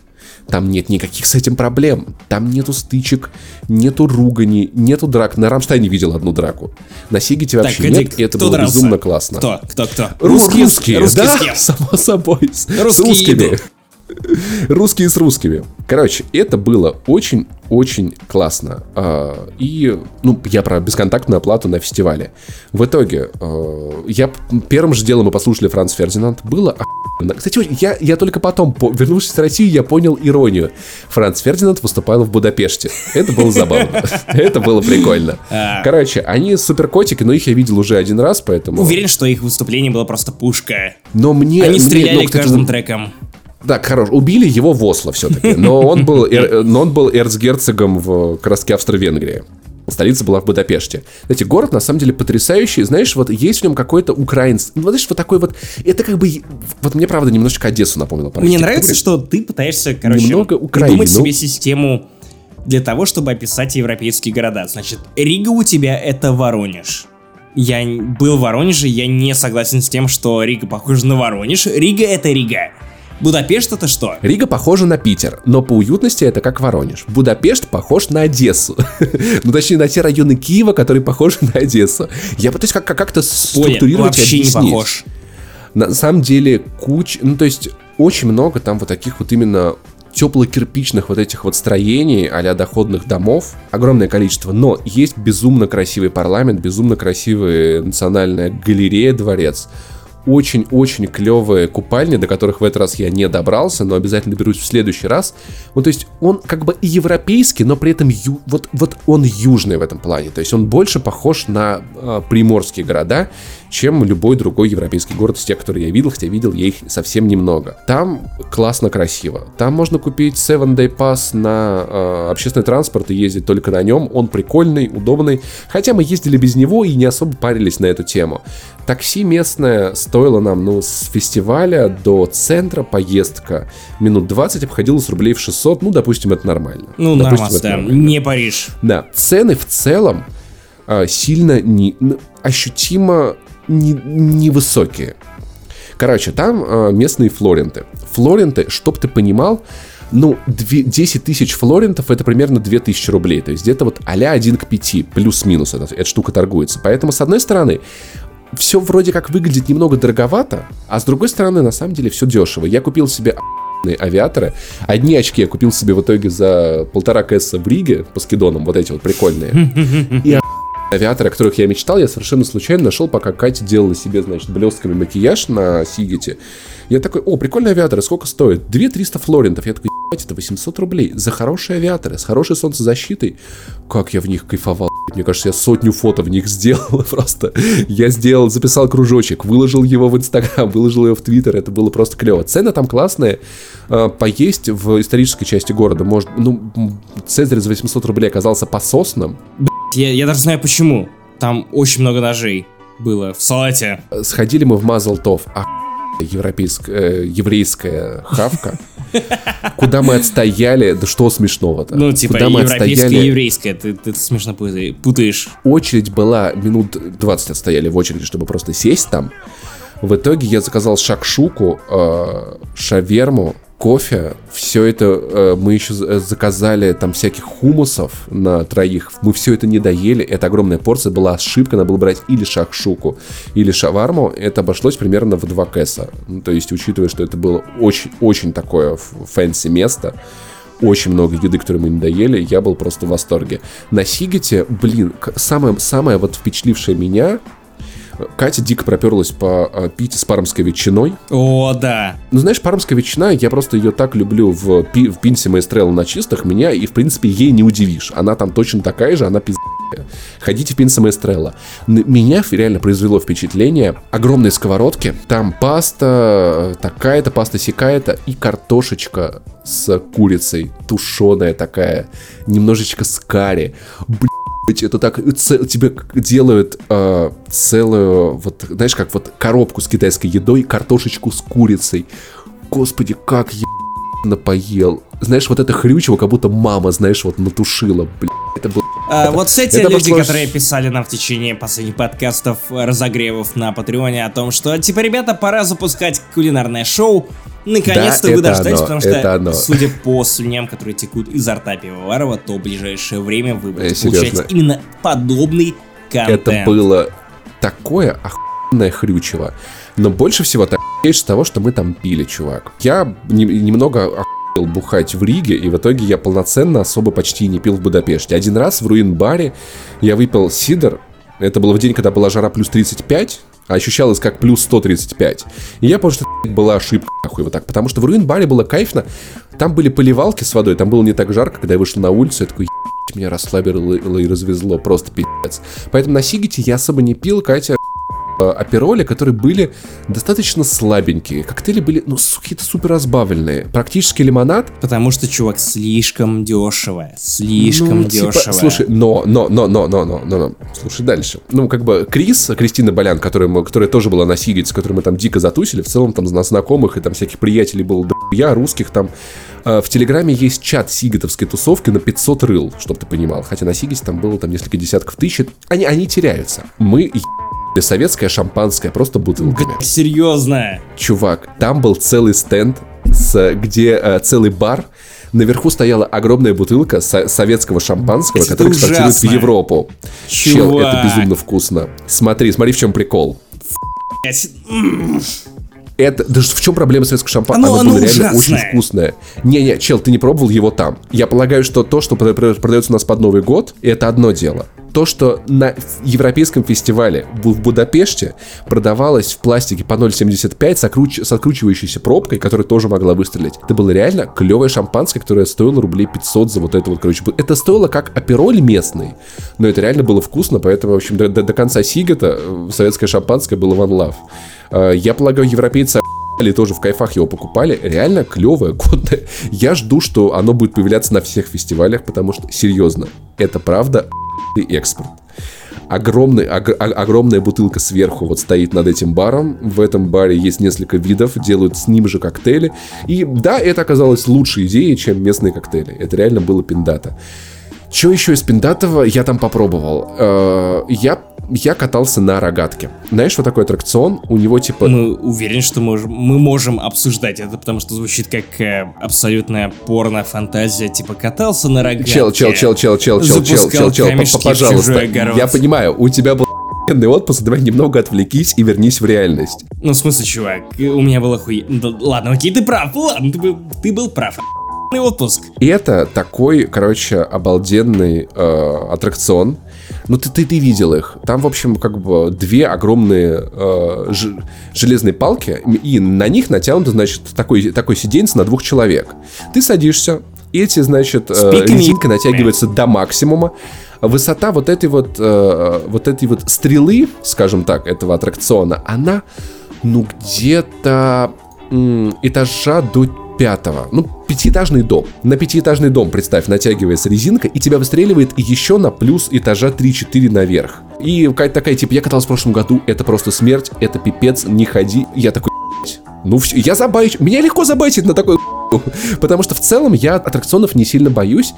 там нет никаких с этим проблем. Там нету стычек, нету ругани, нету драк. На Рамштайне видел одну драку. На Сигите вообще так, нет, и это было дрался? безумно классно. Кто? Кто? Кто? Русские, русские, русские да, само собой. Русские с русскими. Еду. Русские с русскими. Короче, это было очень-очень классно. А, и, ну, я про бесконтактную оплату на фестивале. В итоге, а, я первым же делом мы послушали Франц Фердинанд. Было охуенно. Кстати, я, я только потом, вернувшись в Россию, я понял иронию. Франц Фердинанд выступал в Будапеште. Это было забавно. Это было прикольно. А. Короче, они суперкотики, но их я видел уже один раз, поэтому... Уверен, что их выступление было просто пушка. Но мне... Они стреляли каждым треком. Так, хорош. Убили его в Осло все-таки. Но он был, но он был эрцгерцогом в краске Австро-Венгрии. Столица была в Будапеште. Знаете, город на самом деле потрясающий. Знаешь, вот есть в нем какой-то украинский... Ну, знаешь, вот такой вот... Это как бы... Вот мне, правда, немножечко Одессу напомнило. Мне нравится, что ты пытаешься, короче, Немного Украины, придумать ну... себе систему для того, чтобы описать европейские города. Значит, Рига у тебя — это Воронеж. Я был в Воронеже, я не согласен с тем, что Рига похожа на Воронеж. Рига — это Рига. Будапешт это что? Рига похожа на Питер, но по уютности это как Воронеж. Будапешт похож на Одессу. ну, точнее, на те районы Киева, которые похожи на Одессу. Я пытаюсь как- как-то структурировать вообще и объяснить. не похож. На самом деле, куч... Ну, то есть, очень много там вот таких вот именно тепло-кирпичных вот этих вот строений а доходных домов, огромное количество, но есть безумно красивый парламент, безумно красивая национальная галерея, дворец, очень-очень клевые купальни, до которых в этот раз я не добрался, но обязательно берусь в следующий раз. Ну, то есть он как бы и европейский, но при этом ю, вот, вот он южный в этом плане. То есть он больше похож на э, приморские города, чем любой другой европейский город из тех, которые я видел, хотя видел я их совсем немного. Там классно красиво. Там можно купить 7 Day Pass на э, общественный транспорт и ездить только на нем. Он прикольный, удобный. Хотя мы ездили без него и не особо парились на эту тему. Такси местное стоило нам, ну, с фестиваля до центра поездка минут 20 обходилась рублей в 600. Ну, допустим, это нормально. Ну, допустим, нормально, да. Нормально. Не Париж. Да. Цены в целом э, сильно не, ощутимо невысокие. Не Короче, там э, местные флоренты. Флоренты, чтоб ты понимал, ну, 2, 10 тысяч флорентов это примерно 2000 рублей. То есть где-то вот а-ля 1 к 5, плюс-минус эта, эта штука торгуется. Поэтому, с одной стороны, все вроде как выглядит немного дороговато, а с другой стороны, на самом деле, все дешево. Я купил себе авиаторы. Одни очки я купил себе в итоге за полтора кэсса в Риге по скидонам, вот эти вот прикольные. И авиаторы, о которых я мечтал, я совершенно случайно нашел, пока Катя делала себе, значит, блестками макияж на Сигете. Я такой, о, прикольные авиаторы, сколько стоит? 2300 флорентов. Я такой, это 800 рублей за хорошие авиаторы, с хорошей солнцезащитой. Как я в них кайфовал. Мне кажется, я сотню фото в них сделал просто. Я сделал, записал кружочек, выложил его в Инстаграм, выложил его в Твиттер. Это было просто клево. Цены там классные. А, поесть в исторической части города. Может, ну, Цезарь за 800 рублей оказался пососным. Я, я даже знаю почему. Там очень много ножей было в салате. Сходили мы в Мазалтов. А европейская, э, еврейская хавка. Куда мы отстояли, да что смешного-то? Ну, типа, Куда мы отстояли... еврейская, ты, ты смешно путаешь. Очередь была, минут 20 отстояли в очереди, чтобы просто сесть там. В итоге я заказал шакшуку, э, шаверму, кофе, все это э, мы еще заказали там всяких хумусов на троих, мы все это не доели, это огромная порция, была ошибка, надо было брать или шакшуку, или шаварму, это обошлось примерно в 2 кэса, ну, то есть учитывая, что это было очень-очень такое fancy место, очень много еды, которую мы не доели, я был просто в восторге. На Сигете, блин, самое, самое вот впечатлившее меня, Катя дико проперлась по а, пить с пармской ветчиной. О, да. Ну, знаешь, пармская ветчина, я просто ее так люблю в, пи в пинсе Маэстрелла на чистых, меня и, в принципе, ей не удивишь. Она там точно такая же, она пиздец. Ходите в Пинса Маэстрелла. Меня реально произвело впечатление. Огромные сковородки, там паста, такая-то, паста сякая-то и картошечка с курицей, тушеная такая, немножечко с карри. Блин, это так тебе делают э, целую, вот, знаешь, как вот коробку с китайской едой, картошечку с курицей. Господи, как я напоел. Знаешь, вот это хрючево, как будто мама, знаешь, вот натушила, блин. Это было... А, вот все те люди, послуж... которые писали нам в течение последних подкастов, разогревов на Патреоне о том, что, типа, ребята, пора запускать кулинарное шоу, Наконец-то да, вы дождались, оно, потому что, оно. судя по слюням, которые текут изо рта пивоварова, то в ближайшее время вы будете э, получать именно подобный контент. Это было такое охуенное хрючево. Но больше всего так с того, что мы там пили, чувак. Я не, немного охуел бухать в Риге, и в итоге я полноценно особо почти не пил в Будапеште. Один раз в руин-баре я выпил сидр, это было в день, когда была жара плюс 35, а ощущалось как плюс 135. И я понял, что это была ошибка, нахуй, вот так. Потому что в руин-баре было кайфно. Там были поливалки с водой, там было не так жарко, когда я вышел на улицу, я такой, меня расслабило и развезло, просто пиздец. Поэтому на Сигите я особо не пил, Катя апероли, которые были достаточно слабенькие. Коктейли были, ну, какие-то супер разбавленные. Практически лимонад. Потому что, чувак, слишком дешево. Слишком ну, типа, дешево. Слушай, но, но, но, но, но, но, но, но, слушай дальше. Ну, как бы Крис, Кристина Болян, которая, мы, которая тоже была на Сигете, с которой мы там дико затусили, в целом там на знакомых и там всяких приятелей было я русских там. Э, в Телеграме есть чат сигетовской тусовки на 500 рыл, чтобы ты понимал. Хотя на Сигете там было там несколько десятков тысяч. Они, они теряются. Мы советское шампанское, просто бутылками. Серьезно? Чувак, там был целый стенд, с, где э, целый бар, наверху стояла огромная бутылка со- советского шампанского, это который экспортируют в Европу. Чувак. Чел, это безумно вкусно. Смотри, смотри, в чем прикол. Это, да в чем проблема советского шампанского? Оно, оно, оно было реально ужасное. очень вкусное. Не-не, чел, ты не пробовал его там. Я полагаю, что то, что продается у нас под Новый год, это одно дело то, что на европейском фестивале в Будапеште продавалось в пластике по 0,75 с, окруч... с откручивающейся пробкой, которая тоже могла выстрелить. Это было реально клевое шампанское, которое стоило рублей 500 за вот это вот, короче. Это стоило как апероль местный, но это реально было вкусно, поэтому, в общем, до, до, до конца Сигета э, советское шампанское было one love. А, я полагаю, европейцы или тоже в кайфах его покупали, реально клевое, годное. Я жду, что оно будет появляться на всех фестивалях, потому что, серьезно, это правда экспорт. Огромный, ог, огромная бутылка сверху вот стоит над этим баром. В этом баре есть несколько видов, делают с ним же коктейли. И да, это оказалось лучшей идеей, чем местные коктейли. Это реально было пиндата. Что еще из пиндатого я там попробовал? Э, я я катался на рогатке. Знаешь, что такой аттракцион? У него типа... Мы уверены, что мы, мы можем обсуждать это, потому что звучит как э, абсолютная порно-фантазия, типа катался на рогатке. Чел, чел, чел, чел, чел, чел, чел, чел, чел, пожалуйста. Я понимаю, у тебя был охуенный отпуск, давай немного отвлекись и вернись в реальность. Ну, в смысле, чувак, у меня был охуен... Да, ладно, окей, ты прав, ладно, ты был, ты был прав отпуск. И это такой, короче, обалденный э, аттракцион, ну, ты, ты, ты видел их. Там, в общем, как бы две огромные э, ж, железные палки, и на них натянуто, значит, такой, такой сиденье на двух человек. Ты садишься, эти, значит, э, резинка натягивается до максимума. Высота вот этой вот, э, вот этой вот стрелы, скажем так, этого аттракциона, она, ну, где-то этажа до пятого. Ну, пятиэтажный дом. На пятиэтажный дом, представь, натягивается резинка, и тебя выстреливает еще на плюс этажа 3-4 наверх. И какая-то такая, типа, я катался в прошлом году, это просто смерть, это пипец, не ходи. Я такой, ну все, я забайч, меня легко забайтить на такой Потому что в целом я аттракционов не сильно боюсь,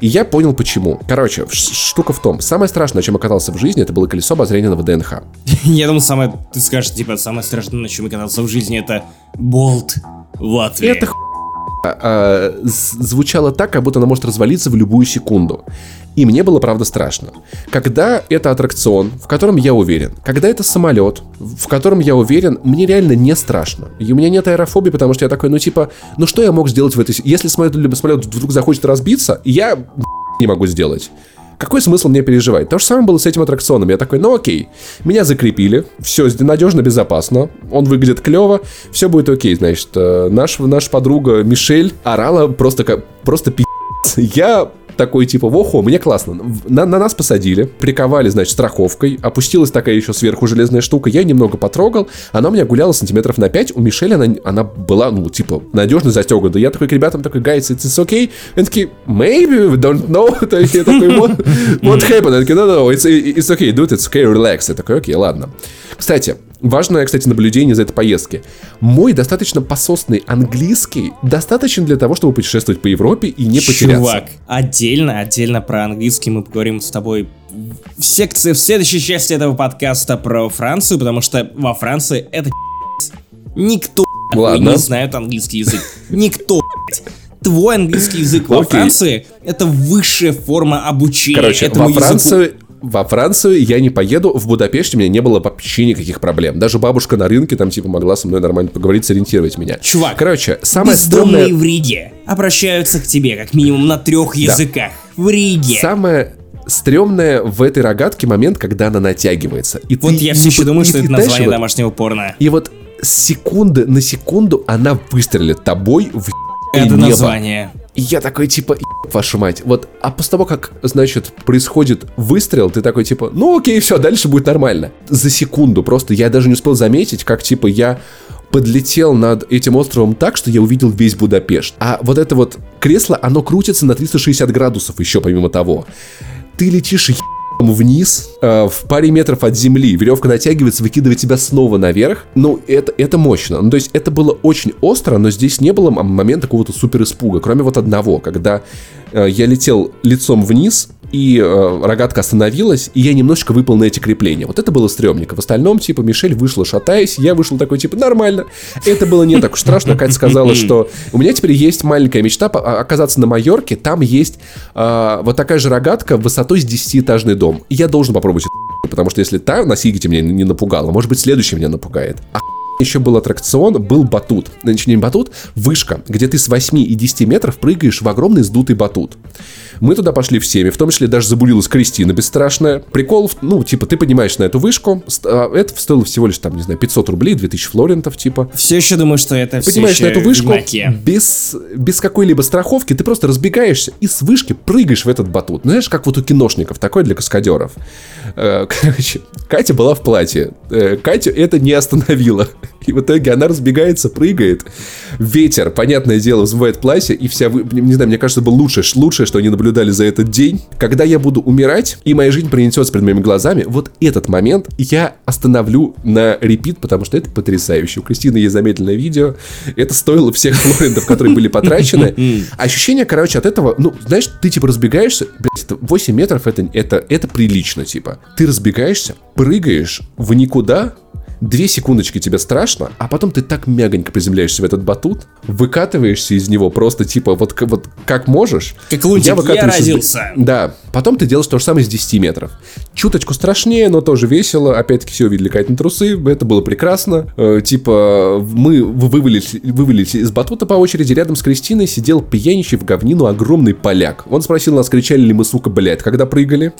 и я понял почему. Короче, штука в том, самое страшное, чем я катался в жизни, это было колесо обозрения на ВДНХ. Я думал, самое, ты скажешь, типа, самое страшное, на чем я катался в жизни, это болт в Латвии. Это а, звучала так, как будто она может развалиться в любую секунду. И мне было, правда, страшно. Когда это аттракцион, в котором я уверен, когда это самолет, в котором я уверен, мне реально не страшно. И у меня нет аэрофобии, потому что я такой, ну типа, ну что я мог сделать в этой... Если самолет, самолет вдруг захочет разбиться, я не могу сделать. Какой смысл мне переживать? То же самое было с этим аттракционом. Я такой, ну окей, меня закрепили, все надежно, безопасно, он выглядит клево, все будет окей, значит. Э, наш, наша подруга Мишель орала просто как, просто пи***. Я такой типа, вохо, мне классно. На, на нас посадили, приковали, значит, страховкой, опустилась такая еще сверху железная штука, я немного потрогал, она у меня гуляла сантиметров на 5, у Мишели она, она была, ну, типа, надежно застегнута. Я такой к ребятам такой, guys, it's, it's okay. Они такие, maybe, we don't know. Я такой, what, what happened? Они такие, no, no, it's, it's okay, dude, it's okay, relax. Я такой, окей, ладно. Кстати, Важное, кстати, наблюдение за этой поездки. Мой достаточно пососный английский достаточно для того, чтобы путешествовать по Европе и не потеряться. Чувак, отдельно, отдельно про английский мы поговорим с тобой в секции, в следующей части этого подкаста про Францию, потому что во Франции это никто Ладно. не знает английский язык. Никто, Твой английский язык во Франции это высшая форма обучения Короче, во Францию языку во Францию я не поеду, в Будапеште у меня не было вообще никаких проблем. Даже бабушка на рынке там типа могла со мной нормально поговорить, сориентировать меня. Чувак, короче, самое стрёмное... в Риге обращаются к тебе как минимум на трех да. языках. В Риге. Самое стрёмное в этой рогатке момент, когда она натягивается. И вот я все еще думаю, что это название вот, домашнего порно. И вот с секунды на секунду она выстрелит тобой в это небо. название. И я такой, типа, вашу мать. Вот, а после того, как, значит, происходит выстрел, ты такой, типа, ну окей, все, дальше будет нормально. За секунду просто я даже не успел заметить, как, типа, я подлетел над этим островом так, что я увидел весь Будапешт. А вот это вот кресло, оно крутится на 360 градусов еще помимо того. Ты летишь вниз, э, в паре метров от земли, веревка натягивается, выкидывает тебя снова наверх. Ну, это, это мощно. Ну, то есть это было очень остро, но здесь не было момента какого-то супер испуга, кроме вот одного, когда э, я летел лицом вниз, и э, рогатка остановилась, и я немножечко выпал на эти крепления. Вот это было стрёмненько. В остальном, типа, Мишель вышла шатаясь, я вышел такой, типа, нормально. Это было не так уж страшно. Катя сказала, что у меня теперь есть маленькая мечта а, оказаться на Майорке, там есть э, вот такая же рогатка высотой с 10-этажный дом. И я должен попробовать потому что если та на Сигите меня не напугала, может быть, следующий меня напугает. А еще был аттракцион, был батут. Значит, не батут, вышка, где ты с 8 и 10 метров прыгаешь в огромный сдутый батут. Мы туда пошли всеми, в том числе даже забулилась Кристина бесстрашная. Прикол, ну, типа, ты поднимаешься на эту вышку, а, это стоило всего лишь, там, не знаю, 500 рублей, 2000 флорентов, типа. Все еще думаю, что это все Поднимаешь на эту вышку, без, без какой-либо страховки, ты просто разбегаешься и с вышки прыгаешь в этот батут. Ну, знаешь, как вот у киношников, такой для каскадеров. Э, короче, Катя была в платье. Э, Катю это не остановило. И в итоге она разбегается, прыгает. Ветер, понятное дело, взмывает платье, и вся, не знаю, мне кажется, было лучше, лучшее, что они наблюдали за этот день. Когда я буду умирать, и моя жизнь принесется перед моими глазами, вот этот момент я остановлю на репит, потому что это потрясающе. У Кристины есть замедленное видео. Это стоило всех флорентов, которые были потрачены. Ощущение, короче, от этого, ну, знаешь, ты типа разбегаешься, блядь, это 8 метров, это, это, это прилично, типа. Ты разбегаешься, прыгаешь в никуда, Две секундочки тебе страшно, а потом ты так мягонько приземляешься в этот батут, выкатываешься из него просто типа вот, вот как можешь. Как лунтик, я, я родился. Из... Да, потом ты делаешь то же самое с 10 метров. Чуточку страшнее, но тоже весело. Опять-таки все увидели Катин трусы, это было прекрасно. Э, типа мы вывалились, вывалились из батута по очереди, рядом с Кристиной сидел пьяничий в говнину огромный поляк. Он спросил нас, кричали ли мы, сука, блядь, когда прыгали.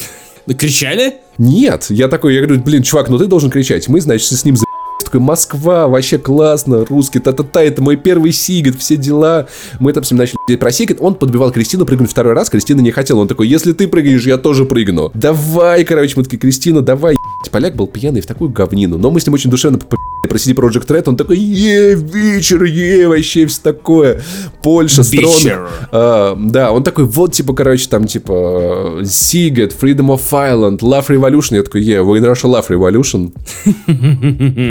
Кричали? Нет, я такой, я говорю, блин, чувак, ну ты должен кричать. Мы, значит, с ним за такой, Москва, вообще классно, русский, та-та-та, это мой первый сигет, все дела. Мы там с ним начали про сигет, он подбивал Кристину прыгнуть второй раз, Кристина не хотела, он такой, если ты прыгаешь, я тоже прыгну. Давай, короче, мы такие, Кристина, давай, Поляк был пьяный в такую говнину, но мы с ним очень душевно про CD Project Red, он такой, е, вечер, е, вообще все такое. Польша, Строн. А, да, он такой, вот, типа, короче, там, типа, Seagate, Freedom of Island, Love Revolution. Я такой, е, вы in Russia Love Revolution.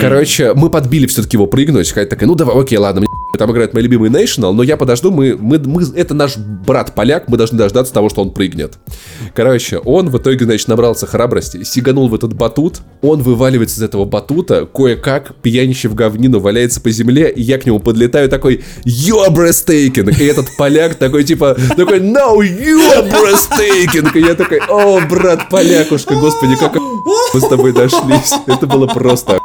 Короче, мы подбили все-таки его прыгнуть. Хотя такая, ну давай, окей, ладно, мне там играет мой любимый National, но я подожду, мы, мы, мы, это наш брат-поляк, мы должны дождаться того, что он прыгнет. Короче, он в итоге, значит, набрался храбрости, сиганул в этот батут, он вываливается из этого батута, кое-как пьянище в говнину, валяется по земле, и я к нему подлетаю такой, you are breathtaking, и этот поляк такой, типа, такой, no, you are breathtaking, и я такой, о, брат полякушка, господи, как мы с тобой дошлись. Это было просто...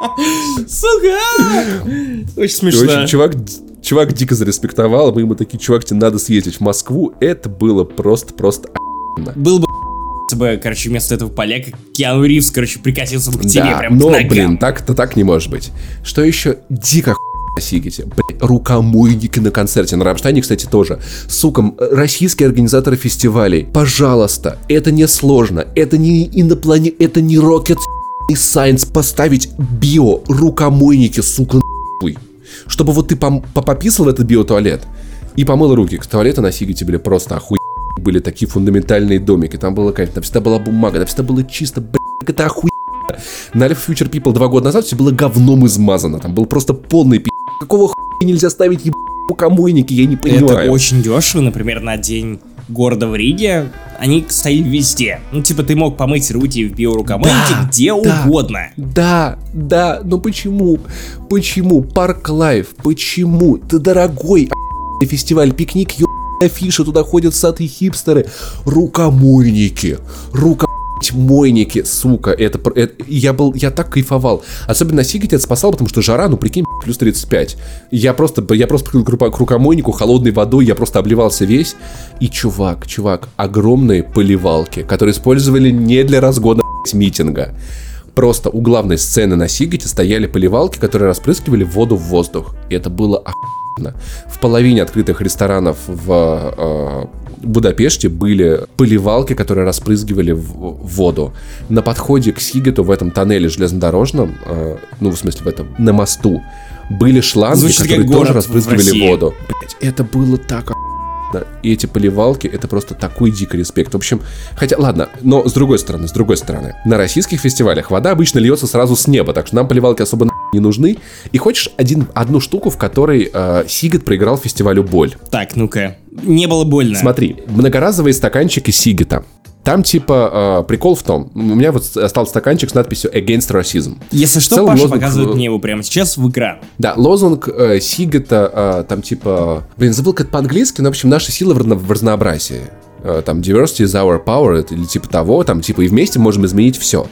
Сука! Очень смешно. Очень, чувак, чувак дико зареспектовал, мы ему такие, чувак, тебе надо съездить в Москву. Это было просто-просто Был бы бы, короче, вместо этого поляка Киану Ривз, короче, прикатился бы к тебе да, прям но, блин, так-то так не может быть. Что еще дико Сигите. Блин, рукомойники на концерте. На Рамштайне, кстати, тоже. Сука, российские организаторы фестивалей. Пожалуйста, это не сложно. Это не инопланет... Это не Rocket Science поставить био рукомойники, сука, нахуй. Чтобы вот ты пом- пописал в этот биотуалет и помыл руки. К туалету на Сигите были просто охуй были такие фундаментальные домики. Там было кайф, там всегда была бумага, там всегда было чисто, блядь, это охуенно. На Life Future People два года назад все было говном измазано. Там был просто полный пи***. Какого хуя нельзя ставить еб... рукомойники, я не понимаю. Это очень дешево, например, на день города в Риге, они стояли везде. Ну, типа, ты мог помыть руки в биорукомойнике да, где да, угодно. Да, да, но почему? Почему? Park Live, почему? Ты дорогой фестиваль, пикник, ё афиши, туда ходят сады хипстеры, рукомойники, рукомойники, сука, это, это я был, я так кайфовал. Особенно на Сигете это спасал, потому что жара, ну прикинь, плюс 35. Я просто, я просто к рукомойнику холодной водой, я просто обливался весь. И чувак, чувак, огромные поливалки, которые использовали не для разгона митинга. Просто у главной сцены на Сигете стояли поливалки, которые распрыскивали воду в воздух. И это было охуенно в половине открытых ресторанов в э, Будапеште были поливалки, которые распрызгивали в, воду. На подходе к Сигету в этом тоннеле железнодорожном, э, ну, в смысле, в этом, на мосту, были шланги, Звучит которые тоже распрыскивали воду. Блять, это было так и эти поливалки, это просто такой дикий респект. В общем, хотя, ладно, но с другой стороны, с другой стороны, на российских фестивалях вода обычно льется сразу с неба, так что нам поливалки особо не нужны. И хочешь один, одну штуку, в которой э, Сигет проиграл фестивалю боль? Так, ну-ка. Не было больно. Смотри, многоразовые стаканчики Сигета. Там типа э, прикол в том, у меня вот остался стаканчик с надписью Against Racism. Если что, Целом Паша лозунг... показывает мне его прямо сейчас в экран. Да, лозунг э, Сигета э, там типа, блин, забыл как по-английски, но в общем наша сила в, в разнообразии. Э, там diversity is our power или типа того, там типа и вместе можем изменить все.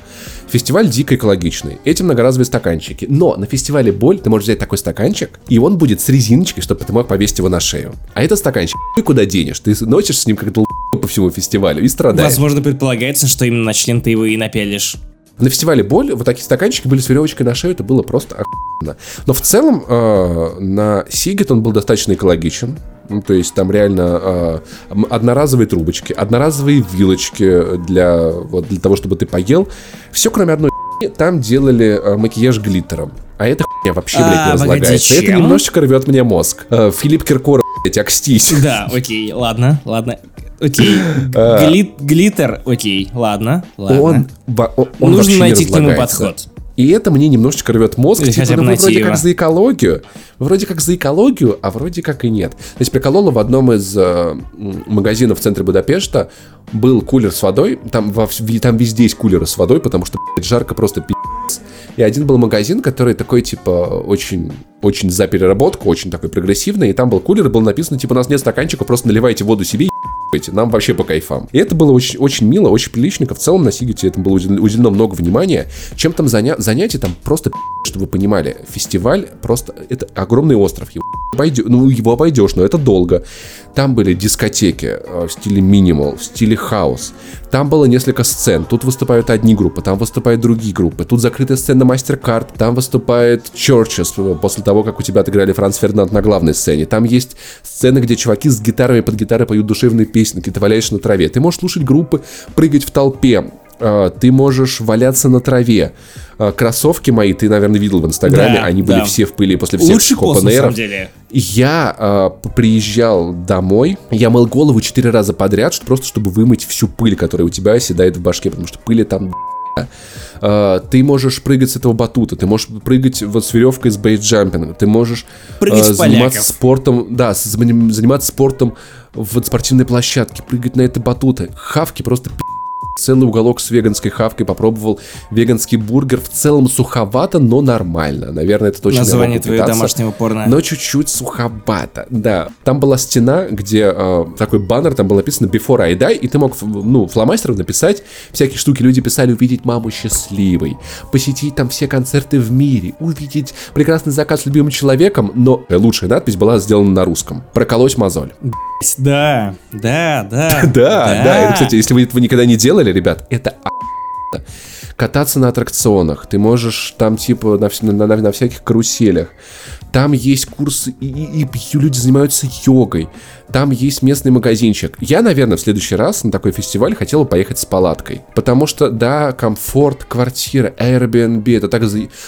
Фестиваль дико экологичный. Эти многоразовые стаканчики. Но на фестивале боль ты можешь взять такой стаканчик, и он будет с резиночкой, чтобы ты мог повесить его на шею. А этот стаканчик ты куда денешь? Ты носишь с ним как то по всему фестивалю и страдаешь. Возможно, предполагается, что именно на член ты его и напялишь. На фестивале боль вот такие стаканчики были с веревочкой на шею, это было просто охуенно. Но в целом э, на Сигет он был достаточно экологичен. Ну, то есть там реально э, одноразовые трубочки, одноразовые вилочки для, вот, для того, чтобы ты поел. Все, кроме одной там делали э, макияж глиттером. А это хуйня вообще, блядь, не а, разлагается. это немножечко рвет мне мозг. Э, Филипп Киркоров, блядь, акстись. Да, окей, ладно, ладно. Окей. А. Глит, глиттер, окей, ладно, ладно. Он, он, он Нужно найти к нему подход. И это мне немножечко рвет мозг. Или типа, ну, вы вроде его. как за экологию. Вроде как за экологию, а вроде как и нет. То есть приколола в одном из э, магазинов в центре Будапешта был кулер с водой. Там, во, там везде есть кулеры с водой, потому что блядь, жарко просто пи***ц. И один был магазин, который такой, типа, очень, очень за переработку, очень такой прогрессивный. И там был кулер, и было написано, типа, у нас нет стаканчиков, просто наливайте воду себе и нам вообще по кайфам. И это было очень, очень мило, очень прилично. В целом на Сигете этому было уделено много внимания. Чем там заня... занятие, там просто, чтобы вы понимали, фестиваль просто, это огромный остров. Его, обойдешь, ну, его обойдешь, но это долго. Там были дискотеки э, в стиле минимал, в стиле хаус. Там было несколько сцен. Тут выступают одни группы, там выступают другие группы. Тут закрытая сцена MasterCard, там выступает Churches э, после того, как у тебя отыграли Франц Фернанд на главной сцене. Там есть сцены, где чуваки с гитарами под гитарой поют душевные песенки, ты валяешься на траве. Ты можешь слушать группы, прыгать в толпе, ты можешь валяться на траве. Э, кроссовки мои, ты, наверное, видел в Инстаграме, да, они да. были все в пыли после всех Лучший пост, на самом деле. Я э, приезжал домой, я мыл голову четыре раза подряд, просто чтобы вымыть всю пыль, которая у тебя оседает в башке, потому что пыли там ты можешь прыгать с этого батута, ты можешь прыгать вот с веревкой с бейсджампингом, ты можешь uh, заниматься спортом, да, заниматься спортом в спортивной площадке, прыгать на это батуты. Хавки просто целый уголок с веганской хавкой, попробовал веганский бургер. В целом суховато, но нормально. Наверное, это точно Название твоего домашнего порно. Но чуть-чуть суховато, да. Там была стена, где э, такой баннер, там было написано Before I Die, и ты мог, ну, фломастером написать всякие штуки. Люди писали увидеть маму счастливой, посетить там все концерты в мире, увидеть прекрасный заказ с любимым человеком, но лучшая надпись была сделана на русском. Проколоть мозоль. Да, да, да. Да, да. Это, кстати, если вы этого никогда не делали, ребят, это кататься на аттракционах, ты можешь там типа на, на, на, на всяких каруселях, там есть курсы, и, и, и люди занимаются йогой, там есть местный магазинчик. Я, наверное, в следующий раз на такой фестиваль хотел поехать с палаткой, потому что, да, комфорт, квартира, Airbnb, это так...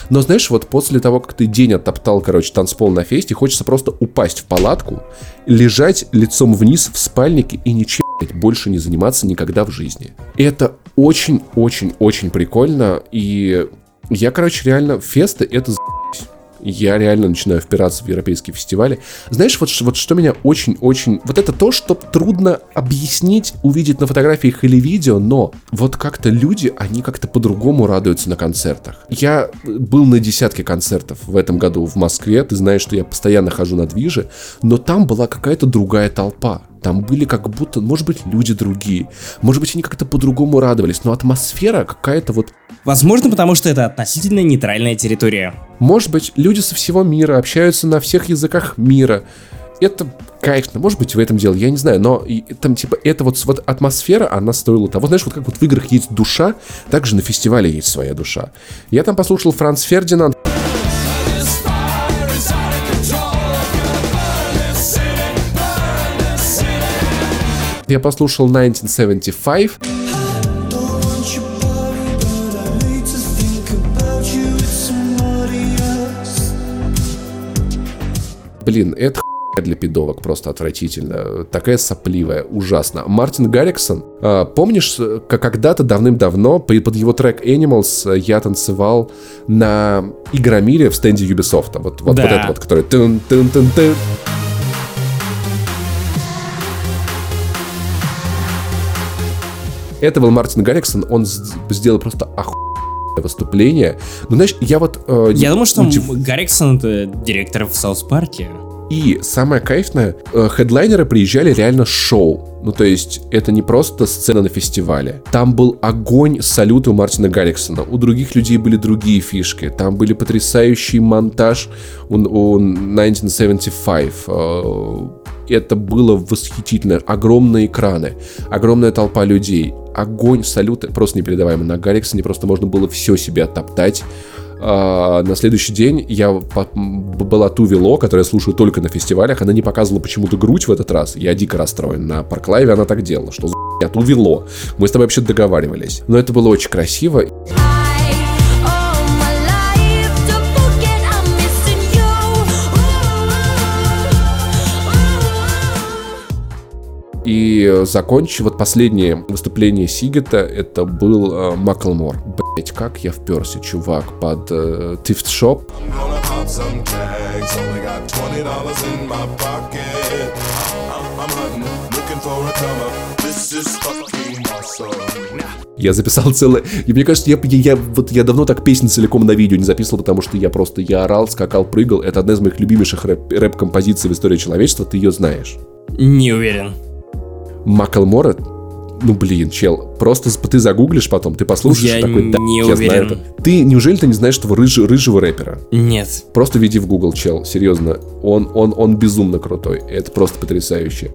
Но знаешь, вот после того, как ты день оттоптал, короче, танцпол на фесте, хочется просто упасть в палатку, лежать лицом вниз в спальнике и ничем больше не заниматься никогда в жизни. Это очень-очень-очень прикольно, и я, короче, реально, фесты это я реально начинаю впираться в европейские фестивали. Знаешь, вот, вот что меня очень-очень... Вот это то, что трудно объяснить, увидеть на фотографиях или видео, но вот как-то люди, они как-то по-другому радуются на концертах. Я был на десятке концертов в этом году в Москве, ты знаешь, что я постоянно хожу на движе, но там была какая-то другая толпа. Там были как будто, может быть, люди другие. Может быть, они как-то по-другому радовались. Но атмосфера какая-то вот... Возможно, потому что это относительно нейтральная территория. Может быть, люди со всего мира общаются на всех языках мира. Это кайфно, может быть, в этом дело, я не знаю, но и, там, типа, эта вот, вот атмосфера, она стоила того. Знаешь, вот как вот в играх есть душа, так же на фестивале есть своя душа. Я там послушал Франц Фердинанд, Я послушал 1975. Блин, это для пидовок просто отвратительно. Такая сопливая, ужасно. Мартин Гарриксон, э, помнишь, как когда-то давным-давно под его трек Animals я танцевал на Игромире в стенде Ubisoft. Вот, вот, да. вот это вот, который... Тын -тын -тын -тын. Это был Мартин Гарриксон, он сделал просто охуенное выступление. Ну, знаешь, я вот... Э, я думаю, что удив... Гарриксон это директор в Саус Парке. И самое кайфное, э, хедлайнеры приезжали реально шоу. Ну, то есть, это не просто сцена на фестивале. Там был огонь салюта у Мартина Гарриксона. У других людей были другие фишки. Там были потрясающий монтаж у, у 1975 это было восхитительно. Огромные экраны, огромная толпа людей, огонь, салюты, просто непередаваемый. На Гарриксоне просто можно было все себе оттоптать. А, на следующий день я была ту вело, которую я слушаю только на фестивалях. Она не показывала почему-то грудь в этот раз. Я дико расстроен. На Парклайве она так делала. Что за я ту вело? Мы с тобой вообще договаривались. Но это было очень красиво. И закончив, вот последнее выступление Сигета, это был э, Маклмор. Блять, как я вперся, чувак, под э, Thrift Shop. Я записал целое... И мне кажется, я, я, я, вот я давно так песни целиком на видео не записывал, потому что я просто... Я орал, скакал, прыгал. Это одна из моих любимейших рэп, рэп-композиций в истории человечества. Ты ее знаешь? Не уверен. Маклмора, ну блин, чел, просто ты загуглишь потом, ты послушаешь я такой, да, не я уверен. знаю это. Ты, неужели ты не знаешь этого рыж, рыжего рэпера? Нет. Просто веди в Google, чел, серьезно, он, он, он безумно крутой, это просто потрясающе.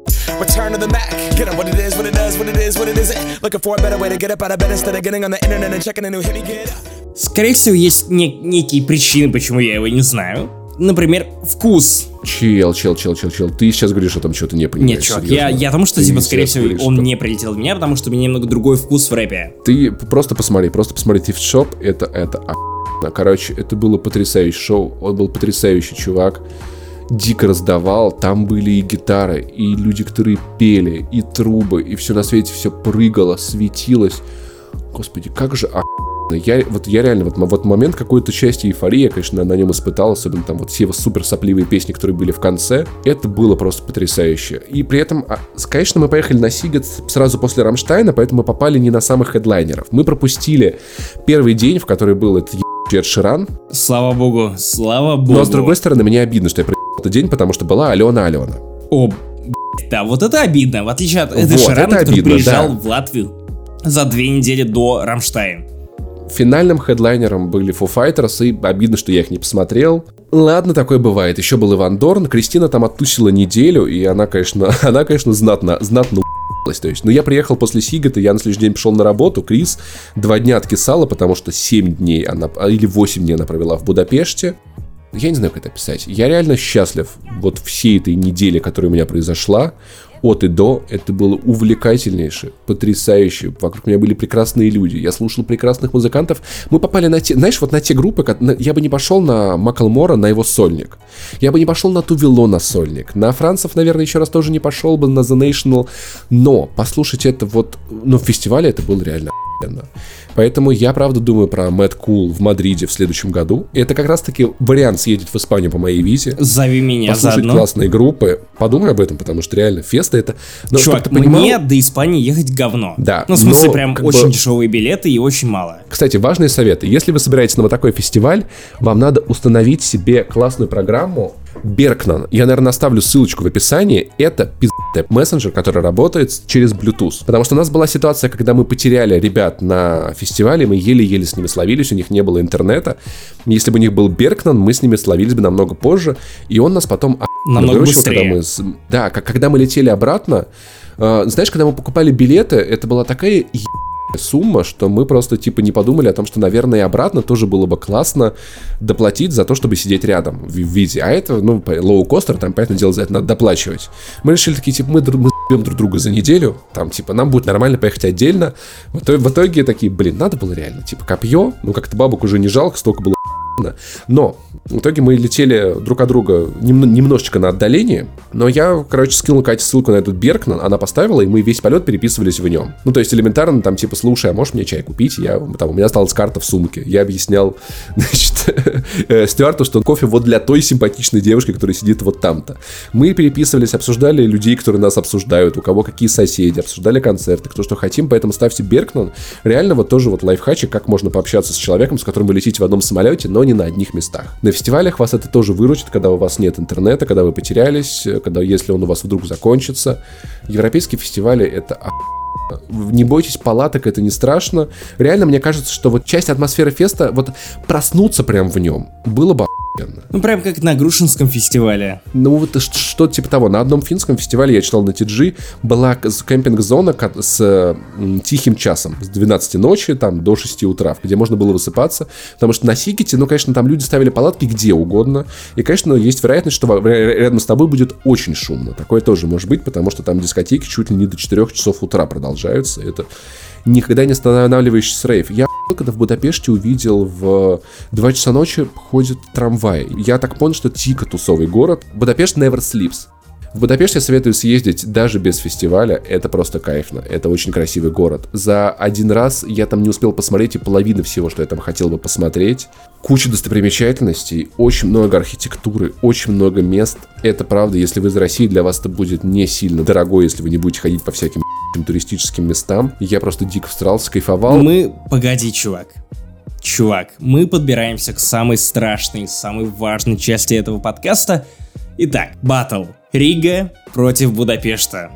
Скорее всего, есть не, некие причины, почему я его не знаю например, вкус. Чел, чел, чел, чел, чел. Ты сейчас говоришь что ты не понимаешь. Нет, чувак, я, я тому, что, Ты типа, скорее всего, говоришь, он что... не прилетел в меня, потому что у меня немного другой вкус в рэпе. Ты просто посмотри, просто посмотри Thrift Shop, это, это Короче, это было потрясающее шоу, он был потрясающий чувак дико раздавал. Там были и гитары, и люди, которые пели, и трубы, и все на свете все прыгало, светилось. Господи, как же охуенно я, вот я реально, вот, вот момент какой-то части эйфории я, конечно, на, на нем испытал, особенно там вот все супер сопливые песни, которые были в конце, это было просто потрясающе. И при этом, а, конечно, мы поехали на Сигет сразу после Рамштайна, поэтому мы попали не на самых хедлайнеров. Мы пропустили первый день, в который был этот Эд Ширан. Слава богу, слава богу. Но с другой стороны, мне обидно, что я проебал этот день, потому что была Алена Алена. О, да, вот это обидно. В отличие от Эда вот, Ширана, который обидно, приезжал да. в Латвию за две недели до Рамштайн. Финальным хедлайнером были Foo Fighters, и обидно, что я их не посмотрел. Ладно, такое бывает. Еще был Иван Дорн. Кристина там оттусила неделю, и она, конечно, она, конечно, знатно, знатно то есть, ну, я приехал после Сигата, я на следующий день пришел на работу, Крис два дня откисала, потому что 7 дней она, или 8 дней она провела в Будапеште. Я не знаю, как это описать. Я реально счастлив вот всей этой неделе, которая у меня произошла от и до. Это было увлекательнейшее, потрясающе. Вокруг меня были прекрасные люди. Я слушал прекрасных музыкантов. Мы попали на те, знаешь, вот на те группы, я бы не пошел на Маклмора, на его сольник. Я бы не пошел на Тувело на сольник. На Францев, наверное, еще раз тоже не пошел бы на The National. Но послушать это вот, ну, в фестивале это было реально охуенно. Поэтому я, правда, думаю про Мэтт Кул в Мадриде в следующем году. И это как раз-таки вариант съездить в Испанию по моей визе. Зови меня Послушать заодно. классные группы. Подумай об этом, потому что реально феста это... Но, Чувак, ты понимал... мне до Испании ехать говно. Да. Ну, в смысле, но, прям очень бы... дешевые билеты и очень мало. Кстати, важные советы. Если вы собираетесь на вот такой фестиваль, вам надо установить себе классную программу Беркнан. Я, наверное, оставлю ссылочку в описании. Это пиздатый мессенджер, который работает через Bluetooth. Потому что у нас была ситуация, когда мы потеряли ребят на фестивале, мы еле-еле с ними словились, у них не было интернета. Если бы у них был Беркнан, мы с ними словились бы намного позже, и он нас потом... Намного выручил, быстрее. Когда мы, да, как, когда мы летели обратно, э, знаешь, когда мы покупали билеты, это была такая сумма, что мы просто типа не подумали о том, что, наверное, и обратно тоже было бы классно доплатить за то, чтобы сидеть рядом в, виде. А это, ну, лоу-костер, там, понятное дело, за это надо доплачивать. Мы решили такие, типа, мы, мы бьем друг друга за неделю, там, типа, нам будет нормально поехать отдельно. В итоге, в итоге такие, блин, надо было реально, типа, копье, ну, как-то бабок уже не жалко, столько было но в итоге мы летели друг от друга нем, немножечко на отдалении, но я, короче, скинул Кате ссылку на этот Беркнан, она поставила, и мы весь полет переписывались в нем. Ну, то есть элементарно там типа, слушай, а можешь мне чай купить? Я, там, у меня осталась карта в сумке. Я объяснял, значит, э, Стюарту, что кофе вот для той симпатичной девушки, которая сидит вот там-то. Мы переписывались, обсуждали людей, которые нас обсуждают, у кого какие соседи, обсуждали концерты, кто что хотим, поэтому ставьте Беркнан. Реально вот тоже вот лайфхачик, как можно пообщаться с человеком, с которым вы летите в одном самолете, но не на одних местах. На фестивалях вас это тоже выручит, когда у вас нет интернета, когда вы потерялись, когда если он у вас вдруг закончится. Европейские фестивали это не бойтесь палаток, это не страшно. Реально, мне кажется, что вот часть атмосферы феста, вот проснуться прям в нем, было бы ну, прям как на Грушинском фестивале. Ну, вот что-то типа того. На одном финском фестивале, я читал на TG, была кемпинг-зона с тихим часом. С 12 ночи там до 6 утра, где можно было высыпаться. Потому что на Сикете, ну, конечно, там люди ставили палатки где угодно. И, конечно, есть вероятность, что рядом с тобой будет очень шумно. Такое тоже может быть, потому что там дискотеки чуть ли не до 4 часов утра продолжаются. Это никогда не останавливающийся рейв. Я когда в Будапеште увидел в 2 часа ночи ходит трамвай. Я так понял, что дико тусовый город. Будапешт never sleeps. В Будапешт я советую съездить даже без фестиваля, это просто кайфно, это очень красивый город. За один раз я там не успел посмотреть и половины всего, что я там хотел бы посмотреть. Куча достопримечательностей, очень много архитектуры, очень много мест. Это правда, если вы из России, для вас это будет не сильно дорого, если вы не будете ходить по всяким туристическим местам. Я просто дико встрался, кайфовал. Мы, погоди, чувак, чувак, мы подбираемся к самой страшной, самой важной части этого подкаста. Итак, батл. Рига против Будапешта.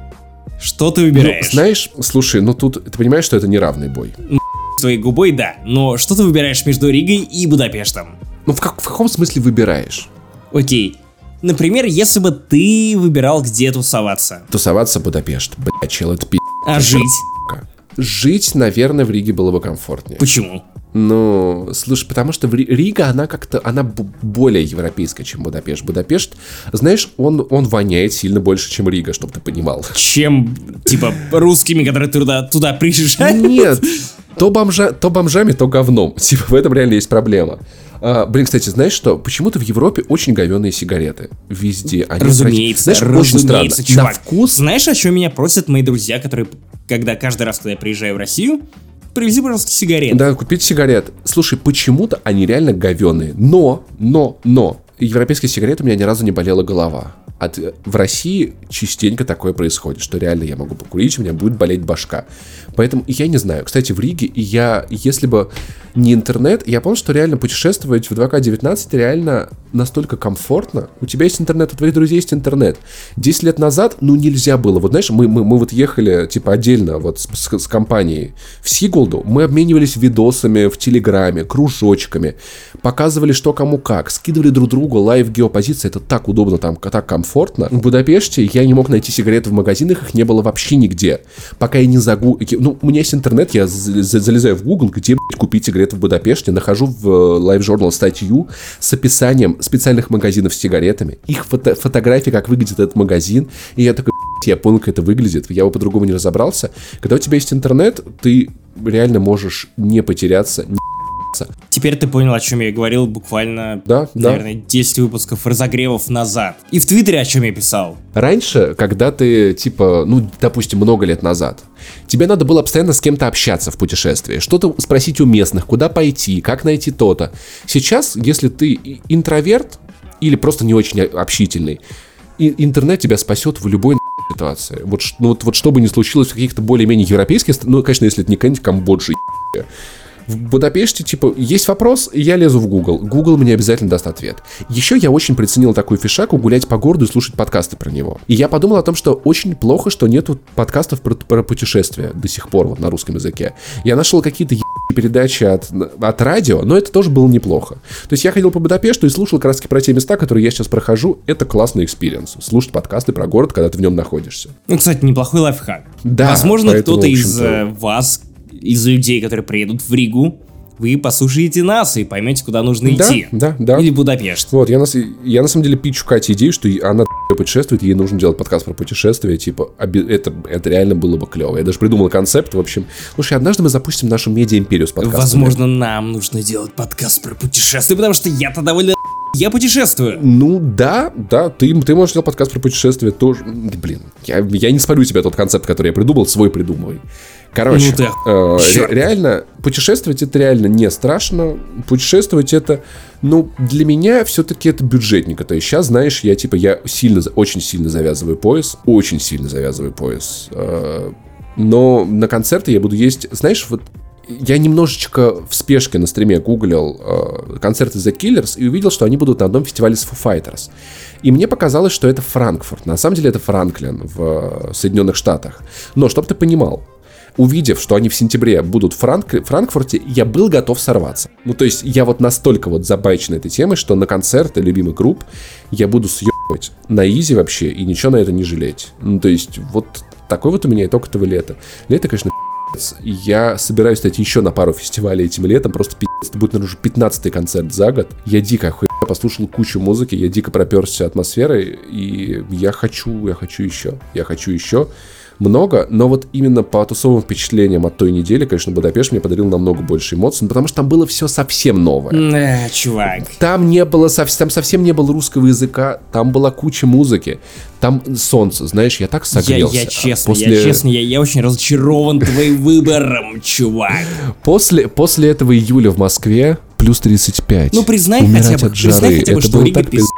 Что ты выбираешь? Ну, знаешь, слушай, ну тут ты понимаешь, что это неравный бой. Твоей губой, да. Но что ты выбираешь между Ригой и Будапештом? Ну в, как, в каком смысле выбираешь? Окей. Например, если бы ты выбирал, где тусоваться. Тусоваться Будапешт. Блять, чел, это пи***. А жить? Жить, наверное, в Риге было бы комфортнее. Почему? Ну, слушай, потому что Рига, она как-то, она более европейская, чем Будапешт. Будапешт, знаешь, он, он воняет сильно больше, чем Рига, чтобы ты понимал. Чем, типа, русскими, которые туда, туда приезжают? Нет, то, бомжа, то бомжами, то говном. Типа, в этом реально есть проблема. А, блин, кстати, знаешь что? Почему-то в Европе очень говенные сигареты. Везде. Они разумеется, знаешь, разумеется, чувак. На вкус... Знаешь, о чем меня просят мои друзья, которые, когда каждый раз, когда я приезжаю в Россию, привези, пожалуйста, сигарет. Да, купить сигарет. Слушай, почему-то они реально говеные. Но, но, но, европейские сигареты у меня ни разу не болела голова. От, в России частенько такое происходит, что реально я могу покурить, у меня будет болеть башка. Поэтому я не знаю. Кстати, в Риге я, если бы не интернет, я понял, что реально путешествовать в 2К19 реально настолько комфортно. У тебя есть интернет, у твоих друзей есть интернет. 10 лет назад, ну, нельзя было. Вот знаешь, мы, мы, мы вот ехали, типа, отдельно вот с, с, с компанией в Сигулду, мы обменивались видосами в Телеграме, кружочками, показывали, что кому как, скидывали друг другу live геопозиции, это так удобно, там, так комфортно. В Будапеште я не мог найти сигареты в магазинах, их не было вообще нигде. Пока я не загу... Ну, у меня есть интернет, я залезаю в Google, где, блядь, купить сигареты в Будапеште, нахожу в Live Journal статью с описанием специальных магазинов с сигаретами, их фото фотографии, как выглядит этот магазин, и я такой, я понял, как это выглядит, я бы по-другому не разобрался. Когда у тебя есть интернет, ты реально можешь не потеряться, Теперь ты понял, о чем я говорил буквально, да, наверное, да. 10 выпусков разогревов назад. И в Твиттере о чем я писал. Раньше, когда ты, типа, ну, допустим, много лет назад, тебе надо было постоянно с кем-то общаться в путешествии, что-то спросить у местных, куда пойти, как найти то-то. Сейчас, если ты интроверт или просто не очень общительный, интернет тебя спасет в любой ситуации. Вот, ну, вот, вот что бы ни случилось в каких-то более-менее европейских, ну, конечно, если это не какая-нибудь Камбоджа, в Будапеште, типа, есть вопрос, я лезу в Google. Google мне обязательно даст ответ. Еще я очень приценил такую фишаку гулять по городу и слушать подкасты про него. И я подумал о том, что очень плохо, что нету подкастов про, про путешествия до сих пор вот на русском языке. Я нашел какие-то передачи от, от радио, но это тоже было неплохо. То есть я ходил по Будапешту и слушал раз про те места, которые я сейчас прохожу. Это классный experience. Слушать подкасты про город, когда ты в нем находишься. Ну, кстати, неплохой лайфхак. Да. Возможно, кто-то из э, вас из людей, которые приедут в Ригу, вы послушаете нас и поймете, куда нужно да, идти. Да, да. Или Будапешт. Вот, я на, я на самом деле пичу Кате идею, что она путешествует, ей нужно делать подкаст про путешествия, типа, это, это реально было бы клево. Я даже придумал концепт, в общем. Слушай, однажды мы запустим нашу медиа-империю с подкастом. Возможно, нам нужно делать подкаст про путешествия, потому что я-то довольно я путешествую. Ну да, да, ты, ты можешь делать подкаст про путешествия тоже. Блин, я, я не спалю тебе тот концепт, который я придумал, свой придумывай. Короче, ну, э, ре- реально, путешествовать это реально не страшно. Путешествовать это, ну, для меня все-таки это бюджетника. То есть сейчас, знаешь, я типа, я сильно, очень сильно завязываю пояс. Очень сильно завязываю пояс. Э, но на концерты я буду есть, знаешь, вот я немножечко в спешке на стриме гуглил э, концерты The Killers и увидел, что они будут на одном фестивале с Foo Fighters. И мне показалось, что это Франкфурт. На самом деле это Франклин в Соединенных Штатах. Но, чтобы ты понимал, увидев, что они в сентябре будут в Франк... Франкфурте, я был готов сорваться. Ну, то есть, я вот настолько вот забайчен этой темой, что на концерты любимых групп я буду съебывать на изи вообще и ничего на это не жалеть. Ну, то есть, вот такой вот у меня итог этого лета. Лето, конечно, я собираюсь, кстати, еще на пару фестивалей этим летом. Просто пи***ц. Это будет, наверное, уже 15 концерт за год. Я дико охуенно послушал кучу музыки, я дико проперся атмосферой, и я хочу, я хочу еще, я хочу еще много, но вот именно по тусовым впечатлениям от той недели, конечно, Будапешт мне подарил намного больше эмоций, ну, потому что там было все совсем новое. Э, чувак. Там не было, там совсем не было русского языка, там была куча музыки, там солнце, знаешь, я так согрелся. Я, я честно, после... я честно, я, я очень разочарован твоим выбором, чувак. После, после этого июля в Москве плюс 35. Ну признай хотя бы, признай хотя бы, что Рига пиздец.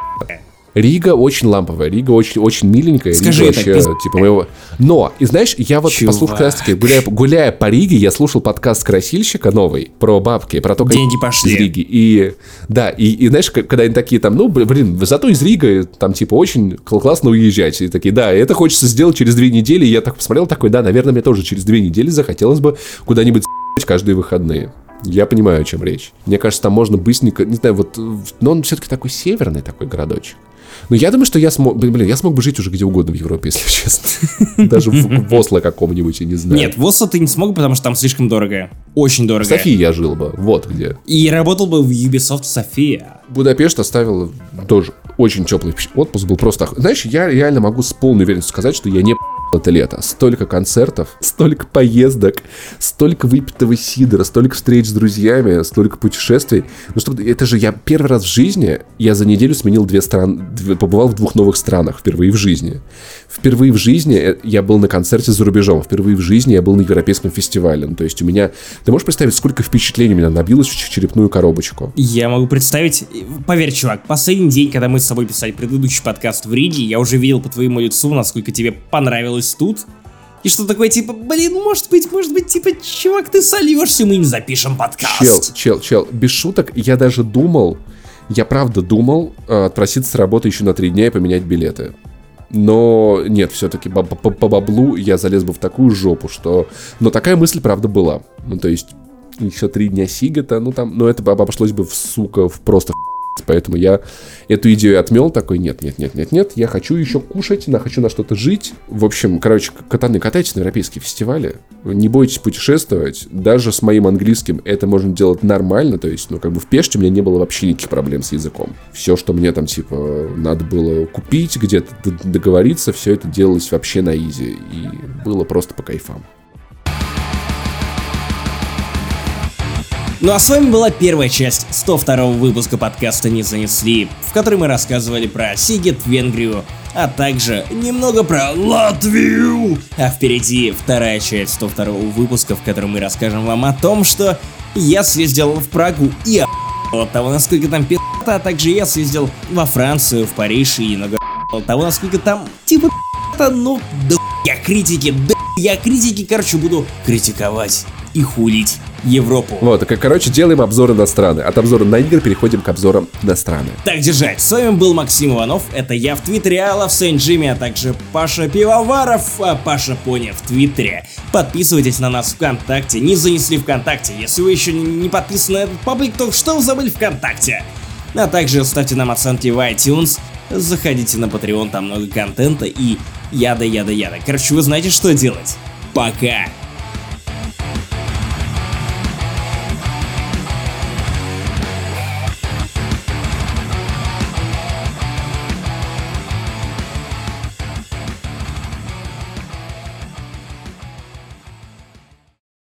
Рига очень ламповая, Рига очень, очень миленькая. Скажи Рига это, вообще, типа моего... Но, и знаешь, я вот Чувак. послушал как раз таки, гуляя, гуляя по Риге, я слушал подкаст Красильщика новый про бабки, про то, как Деньги пошли. из Риги. И, да, и, и знаешь, когда они такие там, ну, блин, зато из Рига там, типа, очень классно уезжать. И такие, да, это хочется сделать через две недели. И я так посмотрел, такой, да, наверное, мне тоже через две недели захотелось бы куда-нибудь каждые выходные. Я понимаю, о чем речь. Мне кажется, там можно быстренько, не знаю, вот, но он все-таки такой северный такой городочек. Но я думаю, что я смог, блин, я смог бы жить уже где угодно в Европе, если честно. Даже в Осло каком-нибудь, я не знаю. Нет, в Осло ты не смог, потому что там слишком дорого. Очень дорого. В Софии я жил бы, вот где. И работал бы в Ubisoft София. Будапешт оставил тоже очень теплый отпуск, был просто... Знаешь, я реально могу с полной уверенностью сказать, что я не это лето. Столько концертов, столько поездок, столько выпитого сидора, столько встреч с друзьями, столько путешествий. Ну, чтобы это же я первый раз в жизни, я за неделю сменил две страны, побывал в двух новых странах впервые в жизни. Впервые в жизни э, я был на концерте за рубежом, впервые в жизни я был на европейском фестивале. Ну, то есть у меня... Ты можешь представить, сколько впечатлений меня набилось в черепную коробочку? Я могу представить... Поверь, чувак, последний день, когда мы с тобой писали предыдущий подкаст в Риге, я уже видел по твоему лицу, насколько тебе понравилось тут. И что такое, типа, блин, может быть, может быть, типа, чувак, ты сольешься, мы не запишем подкаст. Чел, чел, чел, без шуток, я даже думал, я правда думал э, отпроситься с работы еще на три дня и поменять билеты. Но нет, все-таки по, по, по баблу я залез бы в такую жопу, что... Но такая мысль, правда, была. Ну, то есть, еще три дня сигата, ну там, ну это обошлось бы в, сука, в просто Поэтому я эту идею отмел, такой, нет, нет, нет, нет, нет, я хочу еще кушать, я хочу на что-то жить. В общем, короче, катаны, катайтесь на европейские фестивали, не бойтесь путешествовать, даже с моим английским это можно делать нормально, то есть, ну, как бы в Пеште у меня не было вообще никаких проблем с языком. Все, что мне там, типа, надо было купить, где-то договориться, все это делалось вообще на изи, и было просто по кайфам. Ну а с вами была первая часть 102 выпуска подкаста «Не занесли», в которой мы рассказывали про Сигет, Венгрию, а также немного про Латвию. А впереди вторая часть 102 выпуска, в котором мы расскажем вам о том, что я съездил в Прагу и от того, насколько там пи***то, а также я съездил во Францию, в Париж и много от того, насколько там типа пи***то, ну да я критики, да я критики, короче, буду критиковать и хулить Европу. Вот, так, короче, делаем обзоры на страны. От обзора на игры переходим к обзорам на страны. Так держать. С вами был Максим Иванов. Это я в Твиттере, Алла в Сент-Джиме, а также Паша Пивоваров, а Паша Пони в Твиттере. Подписывайтесь на нас ВКонтакте. Не занесли ВКонтакте. Если вы еще не подписаны на этот паблик, то что вы забыли ВКонтакте? А также ставьте нам оценки в iTunes. Заходите на Patreon, там много контента и яда-яда-яда. Короче, вы знаете, что делать. Пока!